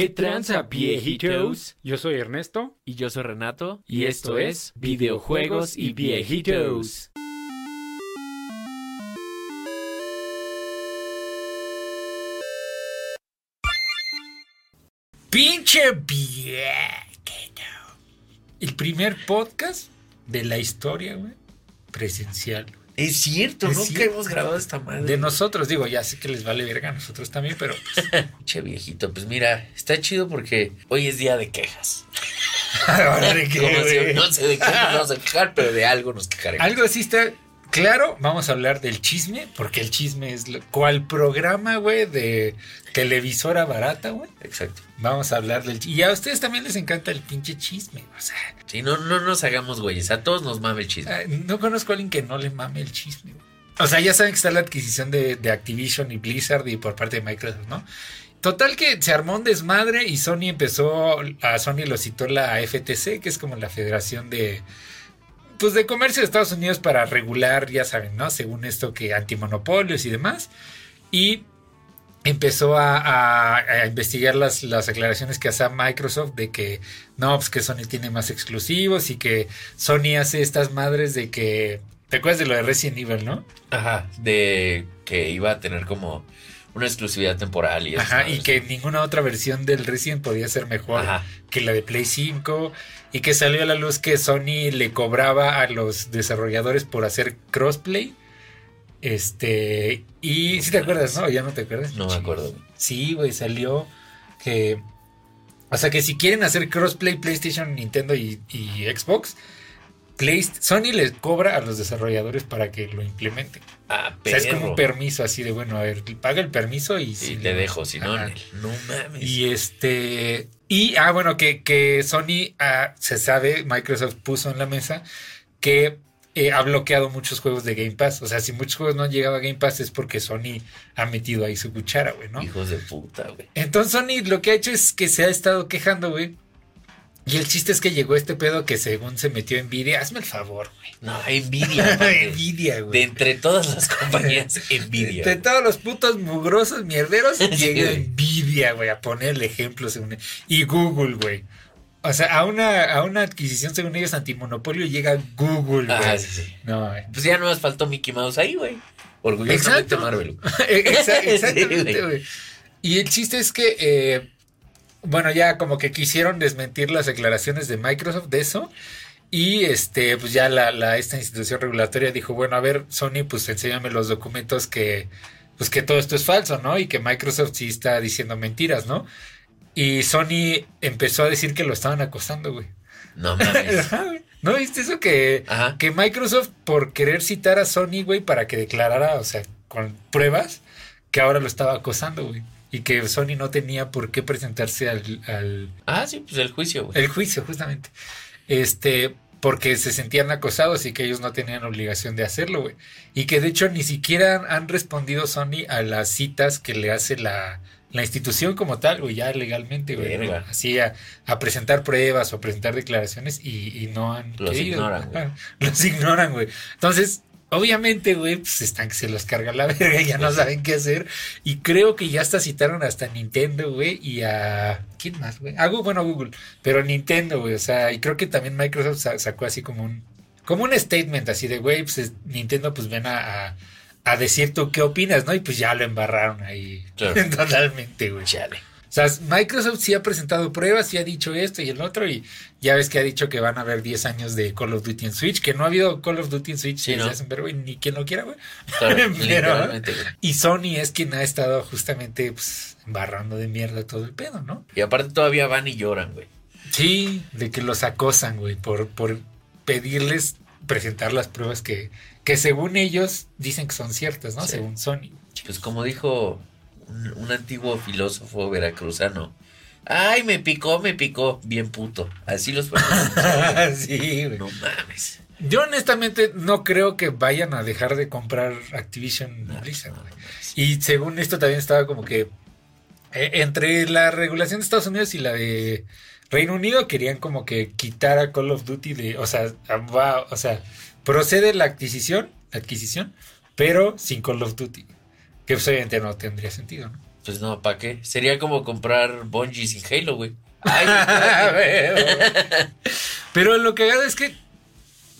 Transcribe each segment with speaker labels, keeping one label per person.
Speaker 1: ¿Qué tranza, viejitos?
Speaker 2: Yo soy Ernesto.
Speaker 1: Y yo soy Renato. Y esto es Videojuegos y Viejitos.
Speaker 3: Pinche viejito. El primer podcast de la historia, güey. Presencial.
Speaker 4: Es cierto,
Speaker 3: Es
Speaker 4: nunca
Speaker 3: cierto.
Speaker 4: hemos grabado esta madre.
Speaker 3: De nosotros, digo, ya sé que les vale verga a nosotros también, pero pues,
Speaker 4: Che viejito, pues mira, está chido porque hoy es día de quejas.
Speaker 3: ahora de qué,
Speaker 4: no sé de qué nos vamos a quejar, pero de algo nos quejaremos.
Speaker 3: Algo así está claro. Vamos a hablar del chisme, porque el chisme es lo- cual programa, güey, de televisora barata, güey.
Speaker 4: Exacto.
Speaker 3: Vamos a hablar del chisme. Y a ustedes también les encanta el pinche chisme. O sea,
Speaker 4: Sí, no, no nos hagamos güeyes, a todos nos mame el chisme.
Speaker 3: no conozco a alguien que no le mame el chisme. güey. O sea, ya saben que está la adquisición de, de Activision y Blizzard y por parte de Microsoft, ¿no? Total que se armó un desmadre y Sony empezó, a Sony lo citó la FTC, que es como la Federación de, pues de Comercio de Estados Unidos para regular, ya saben, ¿no? Según esto que antimonopolios y demás. Y empezó a, investigar las, las aclaraciones que hacía Microsoft de que no, pues que Sony tiene más exclusivos y que Sony hace estas madres de que... ¿Te acuerdas de lo de Resident Evil, no?
Speaker 4: Ajá, de que iba a tener como una exclusividad temporal y eso.
Speaker 3: Ajá, y que ninguna otra versión del Resident podía ser mejor
Speaker 4: Ajá.
Speaker 3: que la de Play 5 y que salió a la luz que Sony le cobraba a los desarrolladores por hacer crossplay. Este, y si te acuerdas, ¿no? Ya no te acuerdas.
Speaker 4: No me acuerdo.
Speaker 3: Sí, güey, salió que o sea, que si quieren hacer crossplay PlayStation, Nintendo y, y Xbox, Sony les cobra a los desarrolladores para que lo implementen.
Speaker 4: Ah,
Speaker 3: O sea, es como un permiso así de, bueno, a ver, paga el permiso y... Si
Speaker 4: te
Speaker 3: no-
Speaker 4: dejo, si no, no mames.
Speaker 3: Y este. Y, ah, bueno, que, que Sony, ah, se sabe, Microsoft puso en la mesa que eh, ha bloqueado muchos juegos de Game Pass. O sea, si muchos juegos no han llegado a Game Pass es porque Sony ha metido ahí su cuchara, güey, ¿no?
Speaker 4: Hijos de puta, güey.
Speaker 3: Entonces Sony lo que ha hecho es que se ha estado quejando, güey. Y el chiste es que llegó este pedo que según se metió Nvidia. Hazme el favor, güey.
Speaker 4: No, envidia. mames.
Speaker 3: Nvidia,
Speaker 4: de
Speaker 3: güey.
Speaker 4: entre todas las compañías, envidia.
Speaker 3: De todos los putos mugrosos mierderos,
Speaker 4: Sí,
Speaker 3: llega
Speaker 4: güey.
Speaker 3: Nvidia, güey, a ponerle ejemplos. según- Y Google, güey. O sea, a una, a una adquisición, según ellos, antimonopolio, llega Google, güey.
Speaker 4: Ah, sí, sí.
Speaker 3: No, güey.
Speaker 4: Pues ya no nos faltó Mickey Mouse ahí, güey. Orgullosamente
Speaker 3: Exacto.
Speaker 4: Marvel. Sí,
Speaker 3: Exactamente,
Speaker 4: güey.
Speaker 3: güey. Y el chiste es que, eh, bueno, ya como que quisieron desmentir las declaraciones de Microsoft de eso. Y este, pues ya la, la- esta institución regulatoria dijo, bueno, a ver, Sony, pues enséñame los documentos que, pues que todo esto es falso, ¿no? Y que Microsoft sí está diciendo mentiras, ¿no? Y Sony empezó a decir que lo estaban acosando, güey.
Speaker 4: No mames.
Speaker 3: ¿No viste eso? Que,
Speaker 4: Ajá.
Speaker 3: que Microsoft, por querer citar a Sony, güey, para que declarara, o sea, con pruebas, que ahora lo estaba acosando, güey. Y que Sony no tenía por qué presentarse al, al
Speaker 4: Ah, sí, pues el juicio, güey.
Speaker 3: el juicio, justamente. Este, porque se sentían acosados y que ellos no tenían obligación de hacerlo, güey. Y que de hecho ni siquiera han, respondido Sony a las citas que le hace la, la institución como tal, güey, ya legalmente, güey.
Speaker 4: Verga.
Speaker 3: Así a, a presentar pruebas o a presentar declaraciones y, y no han
Speaker 4: Los
Speaker 3: querido,
Speaker 4: ignoran, güey.
Speaker 3: Los ignoran, güey. Entonces, obviamente, güey, pues están que se los carga la verga, ya no saben qué hacer. Y creo que ya hasta citaron hasta Nintendo, güey, y a... ¿Quién más, güey? A Google, bueno, Google, pero Nintendo, güey, o sea, y creo que también Microsoft sa- sacó así como un... Como un statement así de, güey, pues es- Nintendo pues ven a, a, a decir tú qué opinas, ¿no? Y pues ya lo embarraron ahí
Speaker 4: Claro.
Speaker 3: totalmente, güey.
Speaker 4: Chale.
Speaker 3: O sea, Microsoft sí ha presentado pruebas, sí ha dicho esto y el otro, y ya ves que ha dicho que van a haber 10 años de Call of Duty en Switch, que no ha habido Call of Duty en Switch
Speaker 4: Sí,
Speaker 3: desde
Speaker 4: ¿no?
Speaker 3: hace un ni quien lo quiera, güey.
Speaker 4: Claro,
Speaker 3: Pero-. Y Sony es quien ha estado justamente pues, embarrando de mierda todo el pedo, ¿no?
Speaker 4: Y aparte todavía van y lloran, güey.
Speaker 3: Sí, de que los acosan, güey, por, por pedirles presentar las pruebas que, que según ellos dicen que son ciertas, ¿no?
Speaker 4: Sí.
Speaker 3: Según Sony.
Speaker 4: Pues como dijo un, un antiguo filósofo veracruzano. Ay, me picó, me picó. Bien puto. Así los
Speaker 3: sí, güey.
Speaker 4: No mames.
Speaker 3: Yo honestamente no creo que vayan a dejar de comprar Activision
Speaker 4: No,
Speaker 3: Blizzard,
Speaker 4: no,
Speaker 3: güey.
Speaker 4: no.
Speaker 3: Y según esto también estaba como que eh, entre la regulación de Estados Unidos y la de Reino Unido querían como que quitar a Call of Duty de, o sea, a- va- o sea, procede la adquisición, adquisición, pero sin Call of Duty, que pues, obviamente no tendría sentido, ¿no?
Speaker 4: Pues no, ¿para qué? Sería como comprar Bungie sin Halo, güey. Ay,
Speaker 3: Pero lo que haga es que,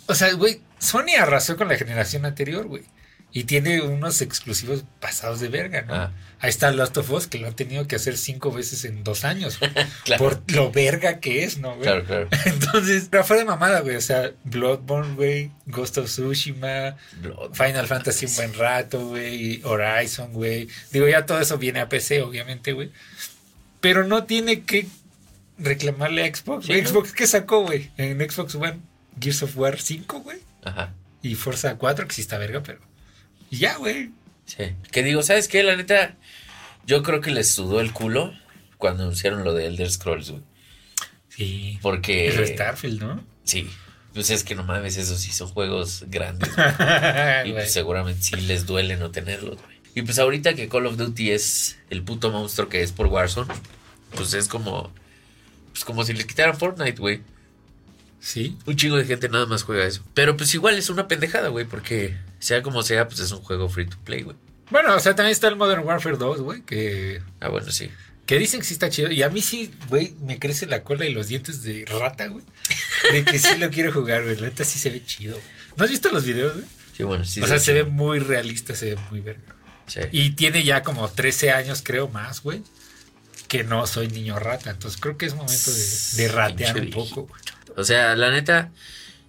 Speaker 3: o sea, güey, Sony arrasó con la generación anterior, güey. Y tiene unos exclusivos pasados de verga, ¿no?
Speaker 4: Ah.
Speaker 3: Ahí está Last of Us, que lo han tenido que hacer cinco veces en dos años.
Speaker 4: Claro.
Speaker 3: Por lo verga que es, ¿no, güey?
Speaker 4: claro, claro.
Speaker 3: Entonces, pero fue de mamada, güey. O sea, Bloodborne, güey, Ghost of Tsushima,
Speaker 4: Blood-
Speaker 3: Final Fantasy un buen rato, güey, Horizon, güey. Digo, ya todo eso viene a PC, obviamente, güey. Pero no tiene que reclamarle a Xbox.
Speaker 4: Sí,
Speaker 3: güey.
Speaker 4: ¿no?
Speaker 3: Xbox, ¿qué sacó, güey? En Xbox One, Gears of War 5, güey.
Speaker 4: Ajá.
Speaker 3: Y Forza 4, que sí está verga, pero... Y ya, güey.
Speaker 4: Sí. Que digo, ¿sabes qué? La neta, yo creo que les sudó el culo cuando anunciaron lo de Elder Scrolls, güey.
Speaker 3: Sí.
Speaker 4: Porque.
Speaker 3: Es Starfield, ¿no?
Speaker 4: Sí. Pues es que no mames, esos sí son juegos grandes. y pues seguramente sí les duele no tenerlos, güey. Y pues ahorita que Call of Duty es el puto monstruo que es por Warzone, pues es como. Pues como si le quitaran Fortnite, güey.
Speaker 3: Sí.
Speaker 4: Un chingo de gente nada más juega eso. Pero pues igual es una pendejada, güey, porque sea como sea, pues es un juego free to play, güey.
Speaker 3: Bueno, o sea, también está el Modern Warfare 2, güey, que
Speaker 4: Ah, bueno, sí.
Speaker 3: Que dicen que sí está chido. Y a mí sí, güey, me crece la cola y los dientes de rata, güey. De que sí lo quiero jugar, güey. La neta sí se ve chido. ¿No has visto los videos, güey?
Speaker 4: Sí, bueno, sí.
Speaker 3: o sea, se ve muy realista, se ve muy verga.
Speaker 4: Sí.
Speaker 3: Y tiene ya como 13 años, creo, más, güey. Que no soy niño rata. Entonces creo que es momento de, de ratear un poco, güey.
Speaker 4: O sea, la neta,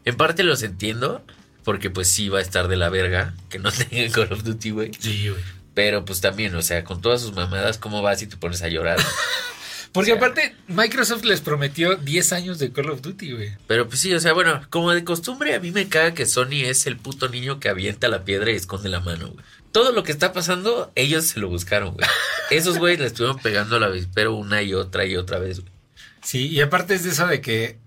Speaker 4: en parte los entiendo, porque pues sí va a estar de la verga que no tengan Call of Duty, güey.
Speaker 3: Sí, güey.
Speaker 4: Pero pues también, o sea, con todas sus mamadas, ¿cómo vas y te pones a llorar?
Speaker 3: Porque
Speaker 4: O sea-
Speaker 3: aparte, Microsoft les prometió 10 años de Call of Duty, güey.
Speaker 4: Pero pues sí, o sea, bueno, como de costumbre, a mí me caga que Sony es el puto niño que avienta la piedra y esconde la mano, güey. Todo lo que está pasando, ellos se lo buscaron, güey. Esos güeyes le estuvieron pegando a la avispero una y otra y otra vez, güey.
Speaker 3: Sí, y aparte es de eso de que,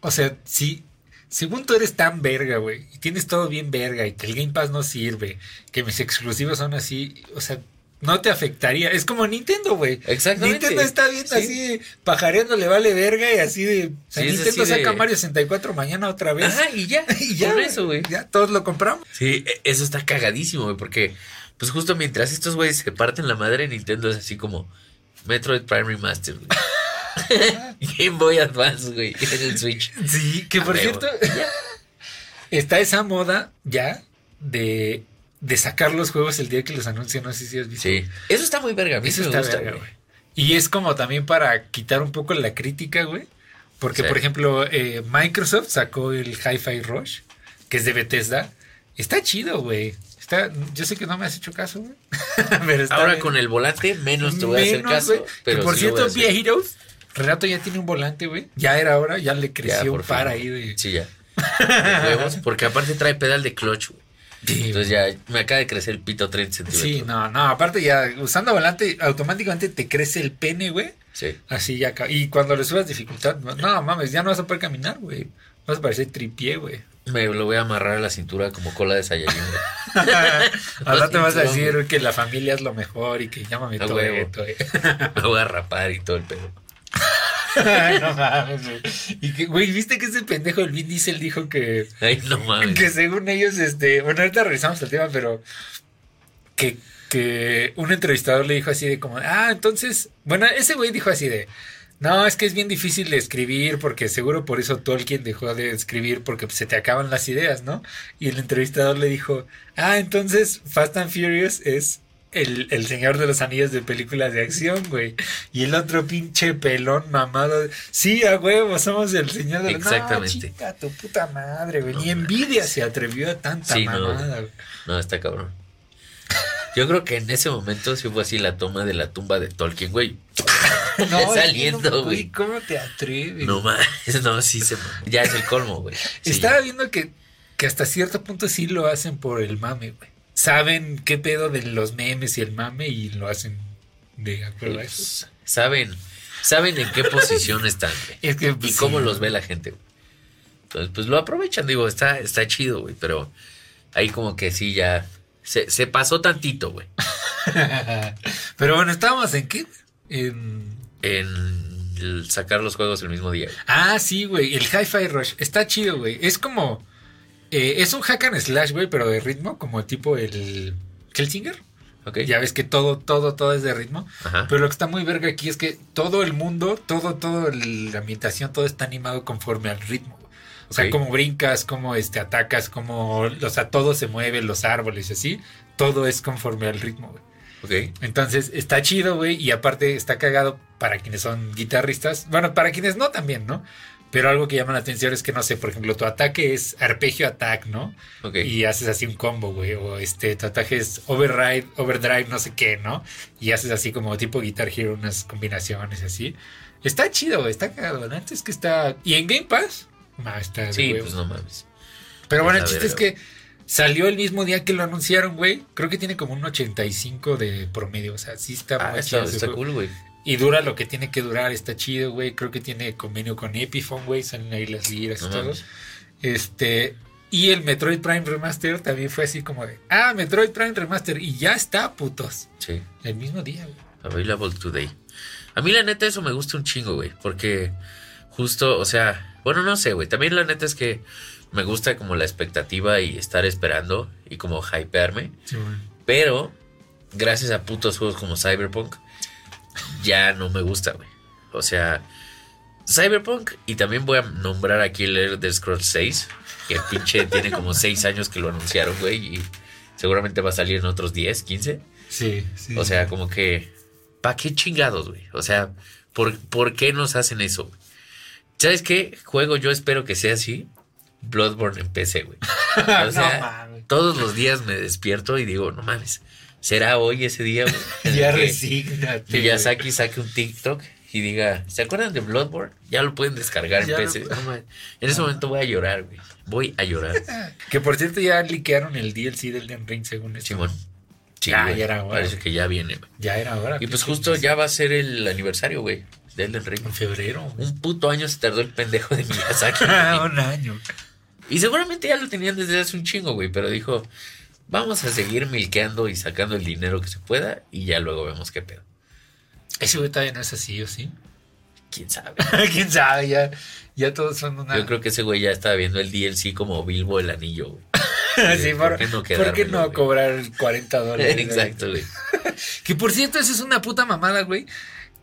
Speaker 3: o sea, si, según tú eres tan verga, güey, y tienes todo bien verga, y que el Game Pass no sirve, que mis exclusivos son así, o sea, no te afectaría. Es como Nintendo, güey.
Speaker 4: Exactamente.
Speaker 3: Nintendo está bien
Speaker 4: Sí.
Speaker 3: así, de pajareando, le vale verga, y así de. o sea,
Speaker 4: Sí, es
Speaker 3: Nintendo
Speaker 4: así de-
Speaker 3: saca Mario 64 mañana otra vez.
Speaker 4: Ajá, y ya,
Speaker 3: y ya.
Speaker 4: Por eso, güey.
Speaker 3: Ya todos lo compramos.
Speaker 4: Sí, e- eso está cagadísimo, güey, porque pues justo mientras estos güeyes se parten la madre, Nintendo es así como Metroid Prime Remastered, güey. Game Boy Advance, güey, en el Switch.
Speaker 3: Sí, que por cierto, está esa moda ya de, de sacar los juegos el día que los anuncian. No sé si has visto.
Speaker 4: Sí, eso está muy verga, a mí
Speaker 3: Eso
Speaker 4: me
Speaker 3: está
Speaker 4: gusta,
Speaker 3: verga,
Speaker 4: güey.
Speaker 3: Y es como también para quitar un poco la crítica, güey. Porque,
Speaker 4: Sí.
Speaker 3: por ejemplo, eh, Microsoft sacó el Hi-Fi Rush, que es de Bethesda. Está chido, güey. Está, yo sé que no me has hecho caso, güey. Pero
Speaker 4: Ahora
Speaker 3: bien.
Speaker 4: con el volante menos te voy a hacer
Speaker 3: Menos,
Speaker 4: caso,
Speaker 3: güey. Que
Speaker 4: pero
Speaker 3: por
Speaker 4: sí
Speaker 3: cierto,
Speaker 4: hacer.
Speaker 3: Viejitos, Renato ya tiene un volante, güey. Ya era hora, ya le creció un par ahí de...
Speaker 4: Sí, ya. De huevos, porque aparte trae pedal de clutch, güey.
Speaker 3: Sí,
Speaker 4: Entonces ya me acaba de crecer el pito 30 centímetros.
Speaker 3: Sí, no, no, aparte ya usando volante automáticamente te crece el pene, güey.
Speaker 4: Sí.
Speaker 3: Así ya, y cuando le subas dificultad, no, mames, ya no vas a poder caminar, güey. Vas a parecer tripié, güey.
Speaker 4: Me lo voy a amarrar a la cintura como cola de Saiyajin, güey.
Speaker 3: Ahora te vas a decir que la familia es lo mejor y que llámame todo güey.
Speaker 4: Me voy a rapar y todo el pedo.
Speaker 3: Ay, no mames, güey. Y que, güey, ¿viste que ese pendejo el Vin Diesel dijo que,
Speaker 4: Ay, no mames.
Speaker 3: que según ellos, este, bueno, ahorita revisamos el tema, pero que, que un entrevistador le dijo así de como, ah, entonces, bueno, ese güey dijo así de, no, es que es bien difícil de escribir porque seguro por eso Tolkien dejó de escribir porque se te acaban las ideas, ¿no? Y el entrevistador le dijo, ah, entonces Fast and Furious es el, el señor de los anillos de películas de acción, güey. Y el otro pinche pelón mamado, sí, a huevo, somos el señor de los...
Speaker 4: Exactamente.
Speaker 3: No, chica, tu puta madre, güey.
Speaker 4: No
Speaker 3: Ni envidia se atrevió a tanta
Speaker 4: Sí, no.
Speaker 3: mamada, güey.
Speaker 4: No, está cabrón. Yo creo que en ese momento sí fue así la toma de la tumba de Tolkien, güey.
Speaker 3: No,
Speaker 4: Saliendo,
Speaker 3: no,
Speaker 4: güey.
Speaker 3: ¿Cómo te atreves?
Speaker 4: No mames, no, sí se. Ya es el colmo, güey. Sí,
Speaker 3: Estaba viendo que, que hasta cierto punto sí lo hacen por el mame, güey. Saben qué pedo de los memes y el mame y lo hacen de acuerdo a eso.
Speaker 4: saben, saben en qué posición están, güey.
Speaker 3: Es que,
Speaker 4: Y
Speaker 3: pues,
Speaker 4: cómo
Speaker 3: sí,
Speaker 4: los ve la gente, güey. Entonces, pues lo aprovechan, digo, está, está chido, güey. Pero ahí como que sí ya. Se, se pasó tantito, güey.
Speaker 3: Pero bueno, estábamos en qué? En...
Speaker 4: En sacar los juegos el mismo día. güey.
Speaker 3: Ah, sí, güey. El Hi-Fi Rush. Está chido, güey. Es como. Eh, es un hack and slash, güey, pero de ritmo, como tipo el. Kelsinger.
Speaker 4: Ok.
Speaker 3: Ya ves que todo, todo, todo es de ritmo.
Speaker 4: Ajá.
Speaker 3: Pero lo que está muy verga aquí es que todo el mundo, todo, todo el- la ambientación, todo está animado conforme al ritmo. O sea, como brincas, como este atacas, como, o sea, todo se mueve, los árboles y así, todo es conforme al ritmo, güey.
Speaker 4: Ok.
Speaker 3: Entonces está chido, güey, y aparte está cagado para quienes son guitarristas. Bueno, para quienes no también, ¿no? Pero algo que llama la atención es que, no sé, por ejemplo, tu ataque es arpegio attack, ¿no?
Speaker 4: Ok.
Speaker 3: Y haces así un combo, güey. O este, tu ataque es override, overdrive, no sé qué, ¿no? Y haces así como tipo Guitar Hero, unas combinaciones así. Está chido, güey, está cagado. La neta es que está. Y en Game Pass, no, está de
Speaker 4: Sí, pues no mames.
Speaker 3: Pero bueno, el chiste es que salió el mismo día que lo anunciaron, güey. Creo que tiene como un 85 de promedio. O sea, sí está
Speaker 4: Ah,
Speaker 3: muy
Speaker 4: está, está cool, güey.
Speaker 3: Y dura lo que tiene que durar, está chido, güey. Creo que tiene convenio con Epiphone, güey. Salen ahí las liras y todo. Este. Y el Metroid Prime Remaster también fue así como de. Ah, Metroid Prime Remaster. Y ya está, putos.
Speaker 4: Sí.
Speaker 3: El mismo día, güey.
Speaker 4: Available today. A mí la neta eso me gusta un chingo, güey. Porque justo, o sea, bueno, no sé, güey. También la neta es que me gusta como la expectativa y estar esperando y como hypearme. Pero, gracias a putos juegos como Cyberpunk, ya no me gusta, güey. O sea, Cyberpunk, y también voy a nombrar aquí el Elder Scrolls 6, que pinche tiene como 6 años que lo anunciaron, güey, y seguramente va a salir en otros 10, 15.
Speaker 3: Sí, sí.
Speaker 4: O sea, como que, ¿pa' qué chingados, güey? O sea, ¿por, ¿por qué nos hacen eso? ¿Sabes qué? Juego yo espero que sea así. Bloodborne en PC, güey. O sea,
Speaker 3: no mames.
Speaker 4: todos los días me despierto y digo, no mames, ¿será hoy ese día, en
Speaker 3: Ya
Speaker 4: que
Speaker 3: resígnate.
Speaker 4: Miyazaki saque un TikTok y diga, ¿se acuerdan de Bloodborne? Ya lo pueden descargar en
Speaker 3: Ya lo
Speaker 4: PC. No en ese momento voy a llorar, güey. Voy a llorar.
Speaker 3: Que por cierto ya liquearon el DLC del Den Ring según esto.
Speaker 4: Simón. Sí,
Speaker 3: Ya,
Speaker 4: güey.
Speaker 3: ya era hora,
Speaker 4: Parece que ya viene, güey.
Speaker 3: Ya era hora.
Speaker 4: Y pues justo ya va a ser el aniversario, güey, de Elden Ring.
Speaker 3: En febrero. güey.
Speaker 4: Un puto año se tardó el pendejo de Miyazaki.
Speaker 3: Ah, un año.
Speaker 4: y seguramente ya lo tenían desde hace un chingo, güey, pero dijo, vamos a seguir milqueando y sacando el dinero que se pueda y ya luego vemos qué pedo.
Speaker 3: Ese güey todavía no es así, ¿o sí?
Speaker 4: ¿Quién sabe?
Speaker 3: ¿Quién sabe? Ya, ya todos son una...
Speaker 4: Yo creo que ese güey ya estaba viendo el DLC como Bilbo el anillo, güey.
Speaker 3: sí,
Speaker 4: ¿por
Speaker 3: por,
Speaker 4: qué no
Speaker 3: ¿por qué
Speaker 4: quedármelo,
Speaker 3: no
Speaker 4: güey?
Speaker 3: cobrar 40 dólares?
Speaker 4: Exacto, güey.
Speaker 3: Que por cierto, eso es una puta mamada, güey.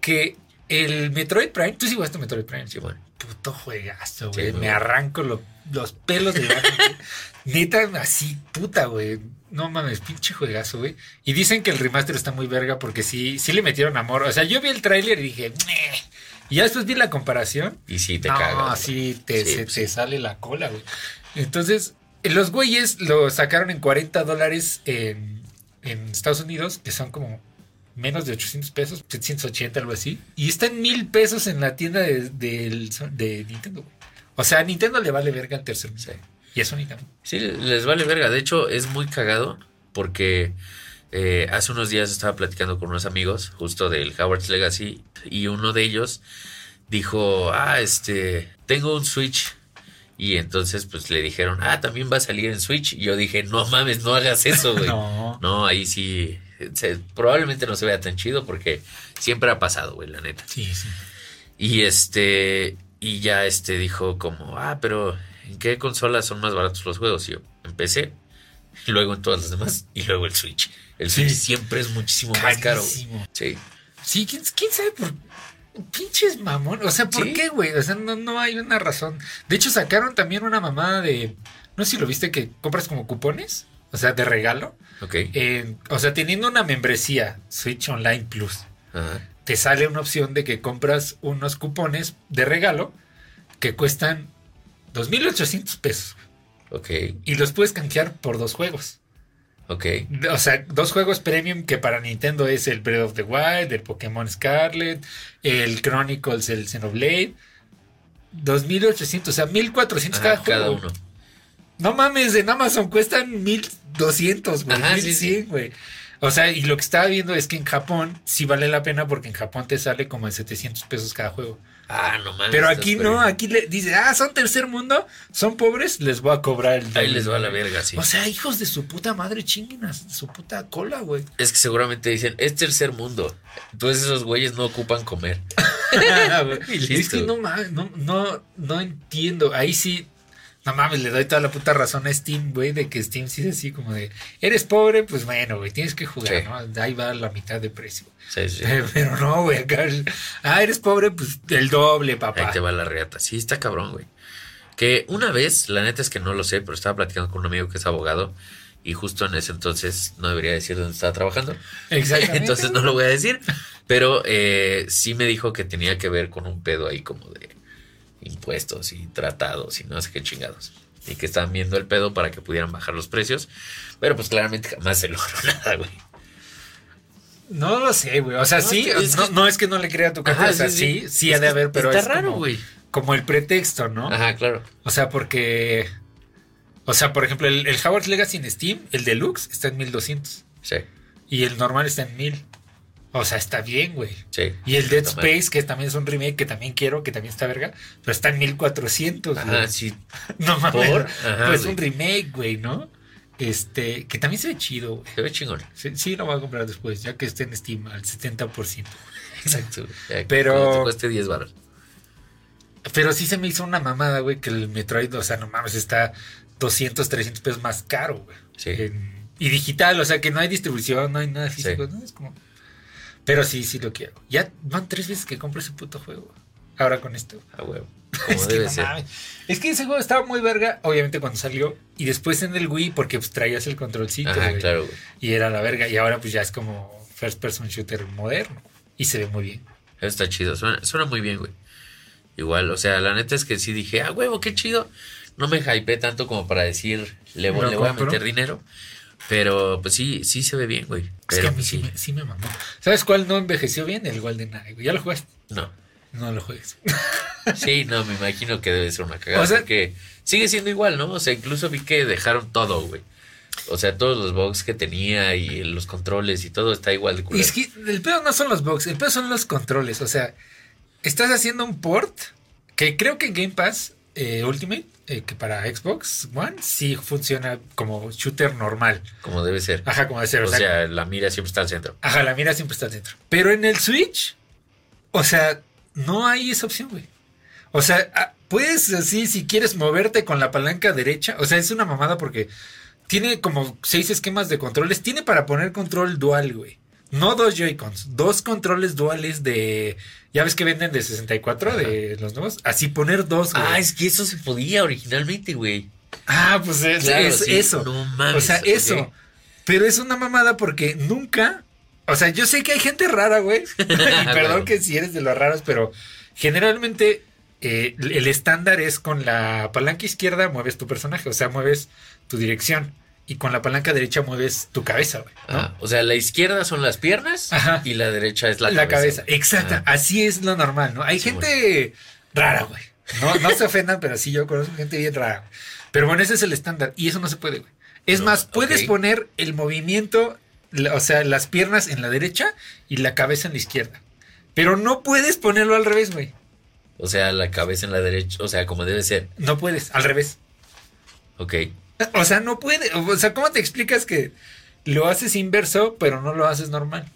Speaker 3: Que el Metroid Prime, tú sí jugaste Metroid Prime,
Speaker 4: Sí, bueno.
Speaker 3: Puto juegazo, güey. Me arranco lo- los pelos de güey. Neta, así, puta, güey. No mames, pinche juegazo, güey. Y dicen que el remaster está muy verga porque sí, sí le metieron amor. O sea, yo vi el tráiler y dije, "Meh". y ya después vi la comparación.
Speaker 4: Y sí, te
Speaker 3: no,
Speaker 4: cagas.
Speaker 3: sí, te,
Speaker 4: Sí,
Speaker 3: se te sale la cola, güey. Entonces, los güeyes lo sacaron en 40 dólares en, en Estados Unidos, que son como menos de 800 pesos, 780, algo así. Y está en mil pesos en la tienda de, de Nintendo. O sea, a Nintendo le vale verga el tercer
Speaker 4: Sí.
Speaker 3: Y a Sony también.
Speaker 4: Sí, les vale verga. De hecho, es muy cagado porque eh, hace unos días estaba platicando con unos amigos justo del Howard's Legacy y uno de ellos dijo, ah, este, tengo un Switch. Y entonces pues le dijeron, ah, también va a salir en Switch. Y yo dije, no mames, no hagas eso, güey.
Speaker 3: No.
Speaker 4: No, ahí sí, se- probablemente no se vea tan chido porque siempre ha pasado, güey, la neta.
Speaker 3: Sí, sí.
Speaker 4: Y este, y ya este dijo como, ah, pero ¿en qué consolas son más baratos los juegos? Y yo, y luego en todas las demás, y luego el Switch. El Switch
Speaker 3: Sí.
Speaker 4: siempre es muchísimo más caro. güey. Sí.
Speaker 3: Sí, ¿quién, quién sabe por pinches mamón? O sea, ¿por
Speaker 4: Sí.
Speaker 3: qué, güey? O sea, no, no hay una razón. De hecho, sacaron también una mamada de. No sé si lo viste que compras como cupones. O sea, de regalo.
Speaker 4: Ok.
Speaker 3: En- o sea, teniendo una membresía Switch Online Plus,
Speaker 4: Ajá.
Speaker 3: te sale una opción de que compras unos cupones de regalo que cuestan 2.800 pesos.
Speaker 4: Ok.
Speaker 3: Y los puedes canjear por dos juegos.
Speaker 4: Ok.
Speaker 3: O sea, dos juegos premium que para Nintendo es el Breath of the Wild, el Pokémon Scarlet, el Chronicles, el Xenoblade. 2800, o sea, 1400 cada
Speaker 4: cada
Speaker 3: juego.
Speaker 4: uno.
Speaker 3: No mames, en Amazon cuestan 1200, güey.
Speaker 4: Ajá, sí,
Speaker 3: 1100, güey. O sea, y lo que estaba viendo es que en Japón sí vale la pena porque en Japón te sale como en 700 pesos cada juego.
Speaker 4: Ah, no mames.
Speaker 3: Pero aquí no,
Speaker 4: bien.
Speaker 3: aquí le dice, ah, son tercer mundo, son pobres, les voy a cobrar el
Speaker 4: Ahí
Speaker 3: doble".
Speaker 4: les va la verga, sí.
Speaker 3: O sea, hijos de su puta madre, chinguen a su puta cola, güey.
Speaker 4: es que seguramente dicen, es tercer mundo. Entonces esos güeyes no ocupan comer. Y
Speaker 3: es que no mames, no, no, no entiendo. Ahí sí. No mames, le doy toda la puta razón a Steam, güey, de que Steam sí es así como de, eres pobre, pues bueno, güey, tienes que jugar,
Speaker 4: Sí.
Speaker 3: ¿no? Ahí va la mitad de precio.
Speaker 4: Sí, sí.
Speaker 3: Pero no, güey, acá, ah, eres pobre, pues el doble,
Speaker 4: Ahí
Speaker 3: papá.
Speaker 4: te va la reata. Sí, está cabrón, güey. Que una vez, la neta es que no lo sé, pero estaba platicando con un amigo que es abogado y justo en ese entonces no debería decir dónde estaba trabajando.
Speaker 3: Exactamente.
Speaker 4: entonces no lo voy a decir. Pero eh, sí me dijo que tenía que ver con un pedo ahí como de impuestos y tratados y no sé qué chingados. Y que estaban viendo el pedo para que pudieran bajar los precios. Pero pues claramente jamás se logró nada, güey.
Speaker 3: No lo sé, güey. O sea,
Speaker 4: No,
Speaker 3: sí,
Speaker 4: es que- es
Speaker 3: no,
Speaker 4: que-
Speaker 3: no es que no le crea tu
Speaker 4: Ajá,
Speaker 3: o sea, sí, sí, ha
Speaker 4: Es
Speaker 3: de haber, pero
Speaker 4: está
Speaker 3: es
Speaker 4: raro,
Speaker 3: como,
Speaker 4: güey.
Speaker 3: como el pretexto, ¿no?
Speaker 4: Ajá, claro.
Speaker 3: O sea, porque, o sea, por ejemplo, el, el Howard's Legacy en Steam, el deluxe, está en 1200
Speaker 4: Sí,
Speaker 3: y el normal está en 1000. O sea, está bien, güey.
Speaker 4: sí.
Speaker 3: Y el Dead. Space, que también es un remake que también quiero, que también está verga, pero está en 1400. güey.
Speaker 4: Ajá, sí.
Speaker 3: No mames.
Speaker 4: Ajá,
Speaker 3: pues
Speaker 4: güey.
Speaker 3: un remake, güey, ¿no? Este, que también se ve chido, güey.
Speaker 4: Se ve chingón.
Speaker 3: Sí, sí, lo voy a comprar después, ya que esté en Steam al 70%.
Speaker 4: Exacto. Ya,
Speaker 3: Pero-
Speaker 4: te cueste 10 baros.
Speaker 3: Pero sí se me hizo una mamada, güey, que el Metroid, o sea, no mames, está 200, 300 pesos más caro, güey.
Speaker 4: Sí.
Speaker 3: En- y digital, o sea, que no hay distribución, no hay nada físico,
Speaker 4: Sí.
Speaker 3: ¿no? Es como... Pero sí, sí lo quiero. Ya van tres veces que compro ese puto juego. Ahora con esto.
Speaker 4: A huevo.
Speaker 3: Es que, no mames. es que ese juego estaba muy verga, obviamente cuando salió. Y después en el Wii, porque pues, traías el controlcito,
Speaker 4: Ajá,
Speaker 3: güey,
Speaker 4: claro, güey.
Speaker 3: Y era la verga. Y ahora pues ya es como first person shooter moderno. Y se ve muy bien.
Speaker 4: Eso está chido. Suena, suena muy bien, güey. Igual, o sea, la neta es que sí dije, ah, huevo, qué chido. No me hypeé tanto como para decir, le voy, le voy a meter dinero. Pero pues sí, sí se ve bien, güey.
Speaker 3: Es
Speaker 4: Pero
Speaker 3: que a mí
Speaker 4: pues,
Speaker 3: sí,
Speaker 4: sí.
Speaker 3: me, sí me mamó. ¿Sabes cuál no envejeció bien? El Golden Eye. güey. ¿Ya lo jugaste?
Speaker 4: No.
Speaker 3: No lo juegues.
Speaker 4: Sí, no, me imagino que debe ser una cagada.
Speaker 3: O sea-
Speaker 4: porque sigue siendo igual, ¿no? O sea, incluso vi que dejaron todo, güey. O sea, todos los bugs que tenía y los controles y todo está igual de culero.
Speaker 3: es que el pedo no son los bugs, el pedo son los controles. O sea, estás haciendo un port que creo que en Game Pass eh, Ultimate, eh, que para Xbox One, sí funciona como shooter normal.
Speaker 4: Como debe ser.
Speaker 3: Ajá, como decir,
Speaker 4: O sea, la mira siempre está al centro.
Speaker 3: Ajá, la mira siempre está dentro. Pero en el Switch, o sea, no hay esa opción, güey. O sea, ah, puedes así, si quieres moverte con la palanca derecha. O sea, es una mamada porque tiene como seis esquemas de controles. Tiene para poner control dual, güey. No dos Joy-Cons, dos controles duales de. Ya ves que venden de 64 de los nuevos. Así poner dos, güey.
Speaker 4: Ah, es que eso se podía originalmente, güey.
Speaker 3: Ah, pues es,
Speaker 4: Claro,
Speaker 3: es
Speaker 4: sí,
Speaker 3: eso.
Speaker 4: no mames,
Speaker 3: o sea, eso. Pero es una mamada porque nunca. O sea, yo sé que hay gente rara, güey. y perdón que si eres de los raros, pero generalmente eh, el estándar es con la palanca izquierda mueves tu personaje, o sea, mueves tu dirección. Y con la palanca derecha mueves tu cabeza, güey. ¿no?
Speaker 4: Ah, o sea, la izquierda son las piernas
Speaker 3: Ajá.
Speaker 4: y la derecha es la,
Speaker 3: la, cabeza.
Speaker 4: güey.
Speaker 3: Exacto.
Speaker 4: Ah,
Speaker 3: Así es lo normal, ¿no? Hay
Speaker 4: Sí,
Speaker 3: gente rara, güey. No, no se ofendan, pero sí yo conozco gente bien rara. Pero bueno, ese es el estándar. Y eso no se puede, güey. Es
Speaker 4: No,
Speaker 3: más, puedes poner el movimiento, la- o sea, las piernas en la derecha y la cabeza en la izquierda. Pero no puedes ponerlo al revés, güey.
Speaker 4: O sea, la cabeza en la derecha, o sea, como debe ser.
Speaker 3: No puedes, al revés.
Speaker 4: Ok.
Speaker 3: O sea, no puede. O sea, ¿cómo te explicas que lo haces inverso, pero no lo haces normal?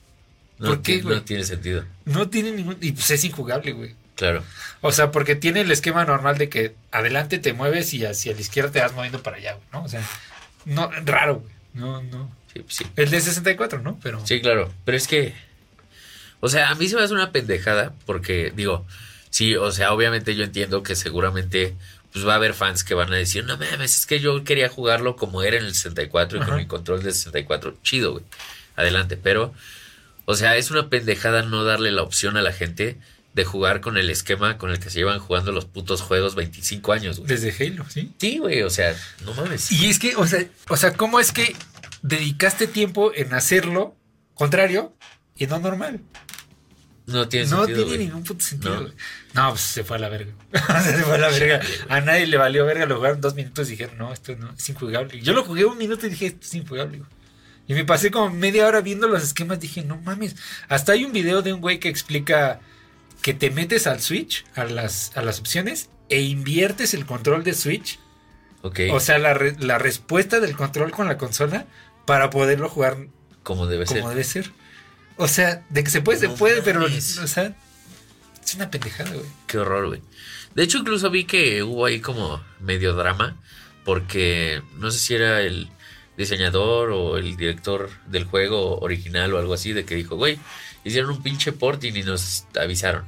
Speaker 4: No,
Speaker 3: ¿Por qué, güey?
Speaker 4: no tiene sentido.
Speaker 3: No tiene ningún. Y pues es injugable, güey.
Speaker 4: Claro.
Speaker 3: O sea, porque tiene el esquema normal de que adelante te mueves y hacia la izquierda te vas moviendo para allá, güey, ¿no? O sea, no, raro, güey. No, no.
Speaker 4: Sí, pues sí.
Speaker 3: El de 64, ¿no? Pero.
Speaker 4: Sí, claro. Pero es que. O sea, a mí se me hace una pendejada porque, digo, sí, o sea, obviamente yo entiendo que seguramente pues va a haber fans que van a decir, no mames, es que yo quería jugarlo como era en el 64 y
Speaker 3: Ajá.
Speaker 4: con mi control de 64. Chido, güey. Adelante. Pero, o sea, es una pendejada no darle la opción a la gente de jugar con el esquema con el que se llevan jugando los putos juegos 25 años, güey.
Speaker 3: Desde Halo, ¿sí?
Speaker 4: Sí, güey, o sea, no mames.
Speaker 3: Y es que, o sea, o sea, ¿cómo es que dedicaste tiempo en hacerlo contrario y no normal?
Speaker 4: No tiene
Speaker 3: no
Speaker 4: sentido.
Speaker 3: tiene ningún puto sentido.
Speaker 4: No.
Speaker 3: güey. No, pues se fue a la verga. se fue a la verga. A nadie le valió verga. Lo jugaron dos minutos y dijeron, no, esto no, es injugable. Yo lo jugué un minuto y dije, esto es injugable. güey. Y me pasé como media hora viendo los esquemas. Dije, no mames. Hasta hay un video de un güey que explica que te metes al Switch, a las, a las opciones, e inviertes el control de Switch.
Speaker 4: Ok,
Speaker 3: O sea, la, re- la respuesta del control con la consola para poderlo jugar
Speaker 4: como debe
Speaker 3: como
Speaker 4: ser.
Speaker 3: debe ser. O sea, de que se puede, se puede, pero, o sea, es una pendejada, güey.
Speaker 4: Qué horror, güey. De hecho, incluso vi que hubo ahí como medio drama, porque no sé si era el diseñador o el director del juego original o algo así, de que dijo, güey, hicieron un pinche port y nos avisaron.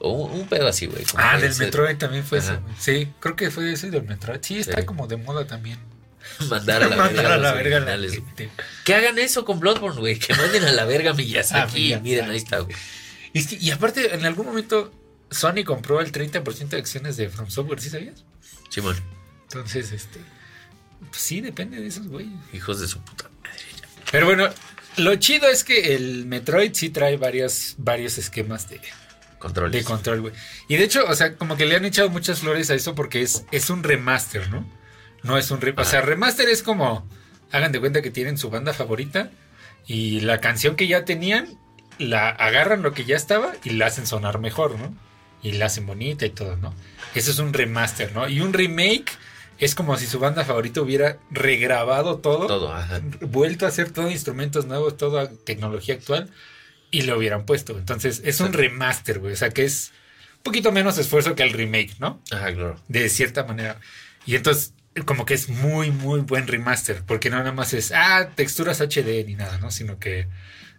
Speaker 4: O un, un pedo así, güey.
Speaker 3: Ah, del Metroid también fue
Speaker 4: Ajá.
Speaker 3: güey. Sí, creo que fue ese del Metroid. Sí, está
Speaker 4: Sí.
Speaker 3: como de moda también.
Speaker 4: Mandar a la
Speaker 3: Mandar
Speaker 4: verga
Speaker 3: a
Speaker 4: a
Speaker 3: la verga la gente.
Speaker 4: Que hagan eso con Bloodborne, güey. Que manden a la verga a Miyazaki.
Speaker 3: A Miyazaki.
Speaker 4: Miren, ahí está, güey.
Speaker 3: Y, es que- y aparte, en algún momento, Sony compró el 30% de acciones de From Software, ¿sí sabías?
Speaker 4: Simón,
Speaker 3: Entonces, este. Pues sí, depende de esos güeyes.
Speaker 4: hijos de su puta madre.
Speaker 3: Pero bueno, lo chido es que el Metroid sí trae varios, varios esquemas de,
Speaker 4: Controles.
Speaker 3: de control, güey. Y de hecho, o sea, como que le han echado muchas flores a eso porque es, es un remaster, ¿no? No es un re- O sea, remaster es como. Hagan de cuenta que tienen su banda favorita y la canción que ya tenían, la agarran lo que ya estaba y la hacen sonar mejor, ¿no? Y la hacen bonita y todo, ¿no? Eso es un remaster, ¿no? Y un remake es como si su banda favorita hubiera regrabado todo
Speaker 4: Todo, ajá.
Speaker 3: vuelto a hacer todo instrumentos nuevos, toda tecnología actual y lo hubieran puesto. Entonces es un remaster, güey. O sea que es un poquito menos esfuerzo que el remake, ¿no?
Speaker 4: Ajá, claro.
Speaker 3: De cierta manera. Y entonces como que es muy, muy buen remaster. Porque no nada más es, ah, texturas HD ni nada, ¿no? Sino que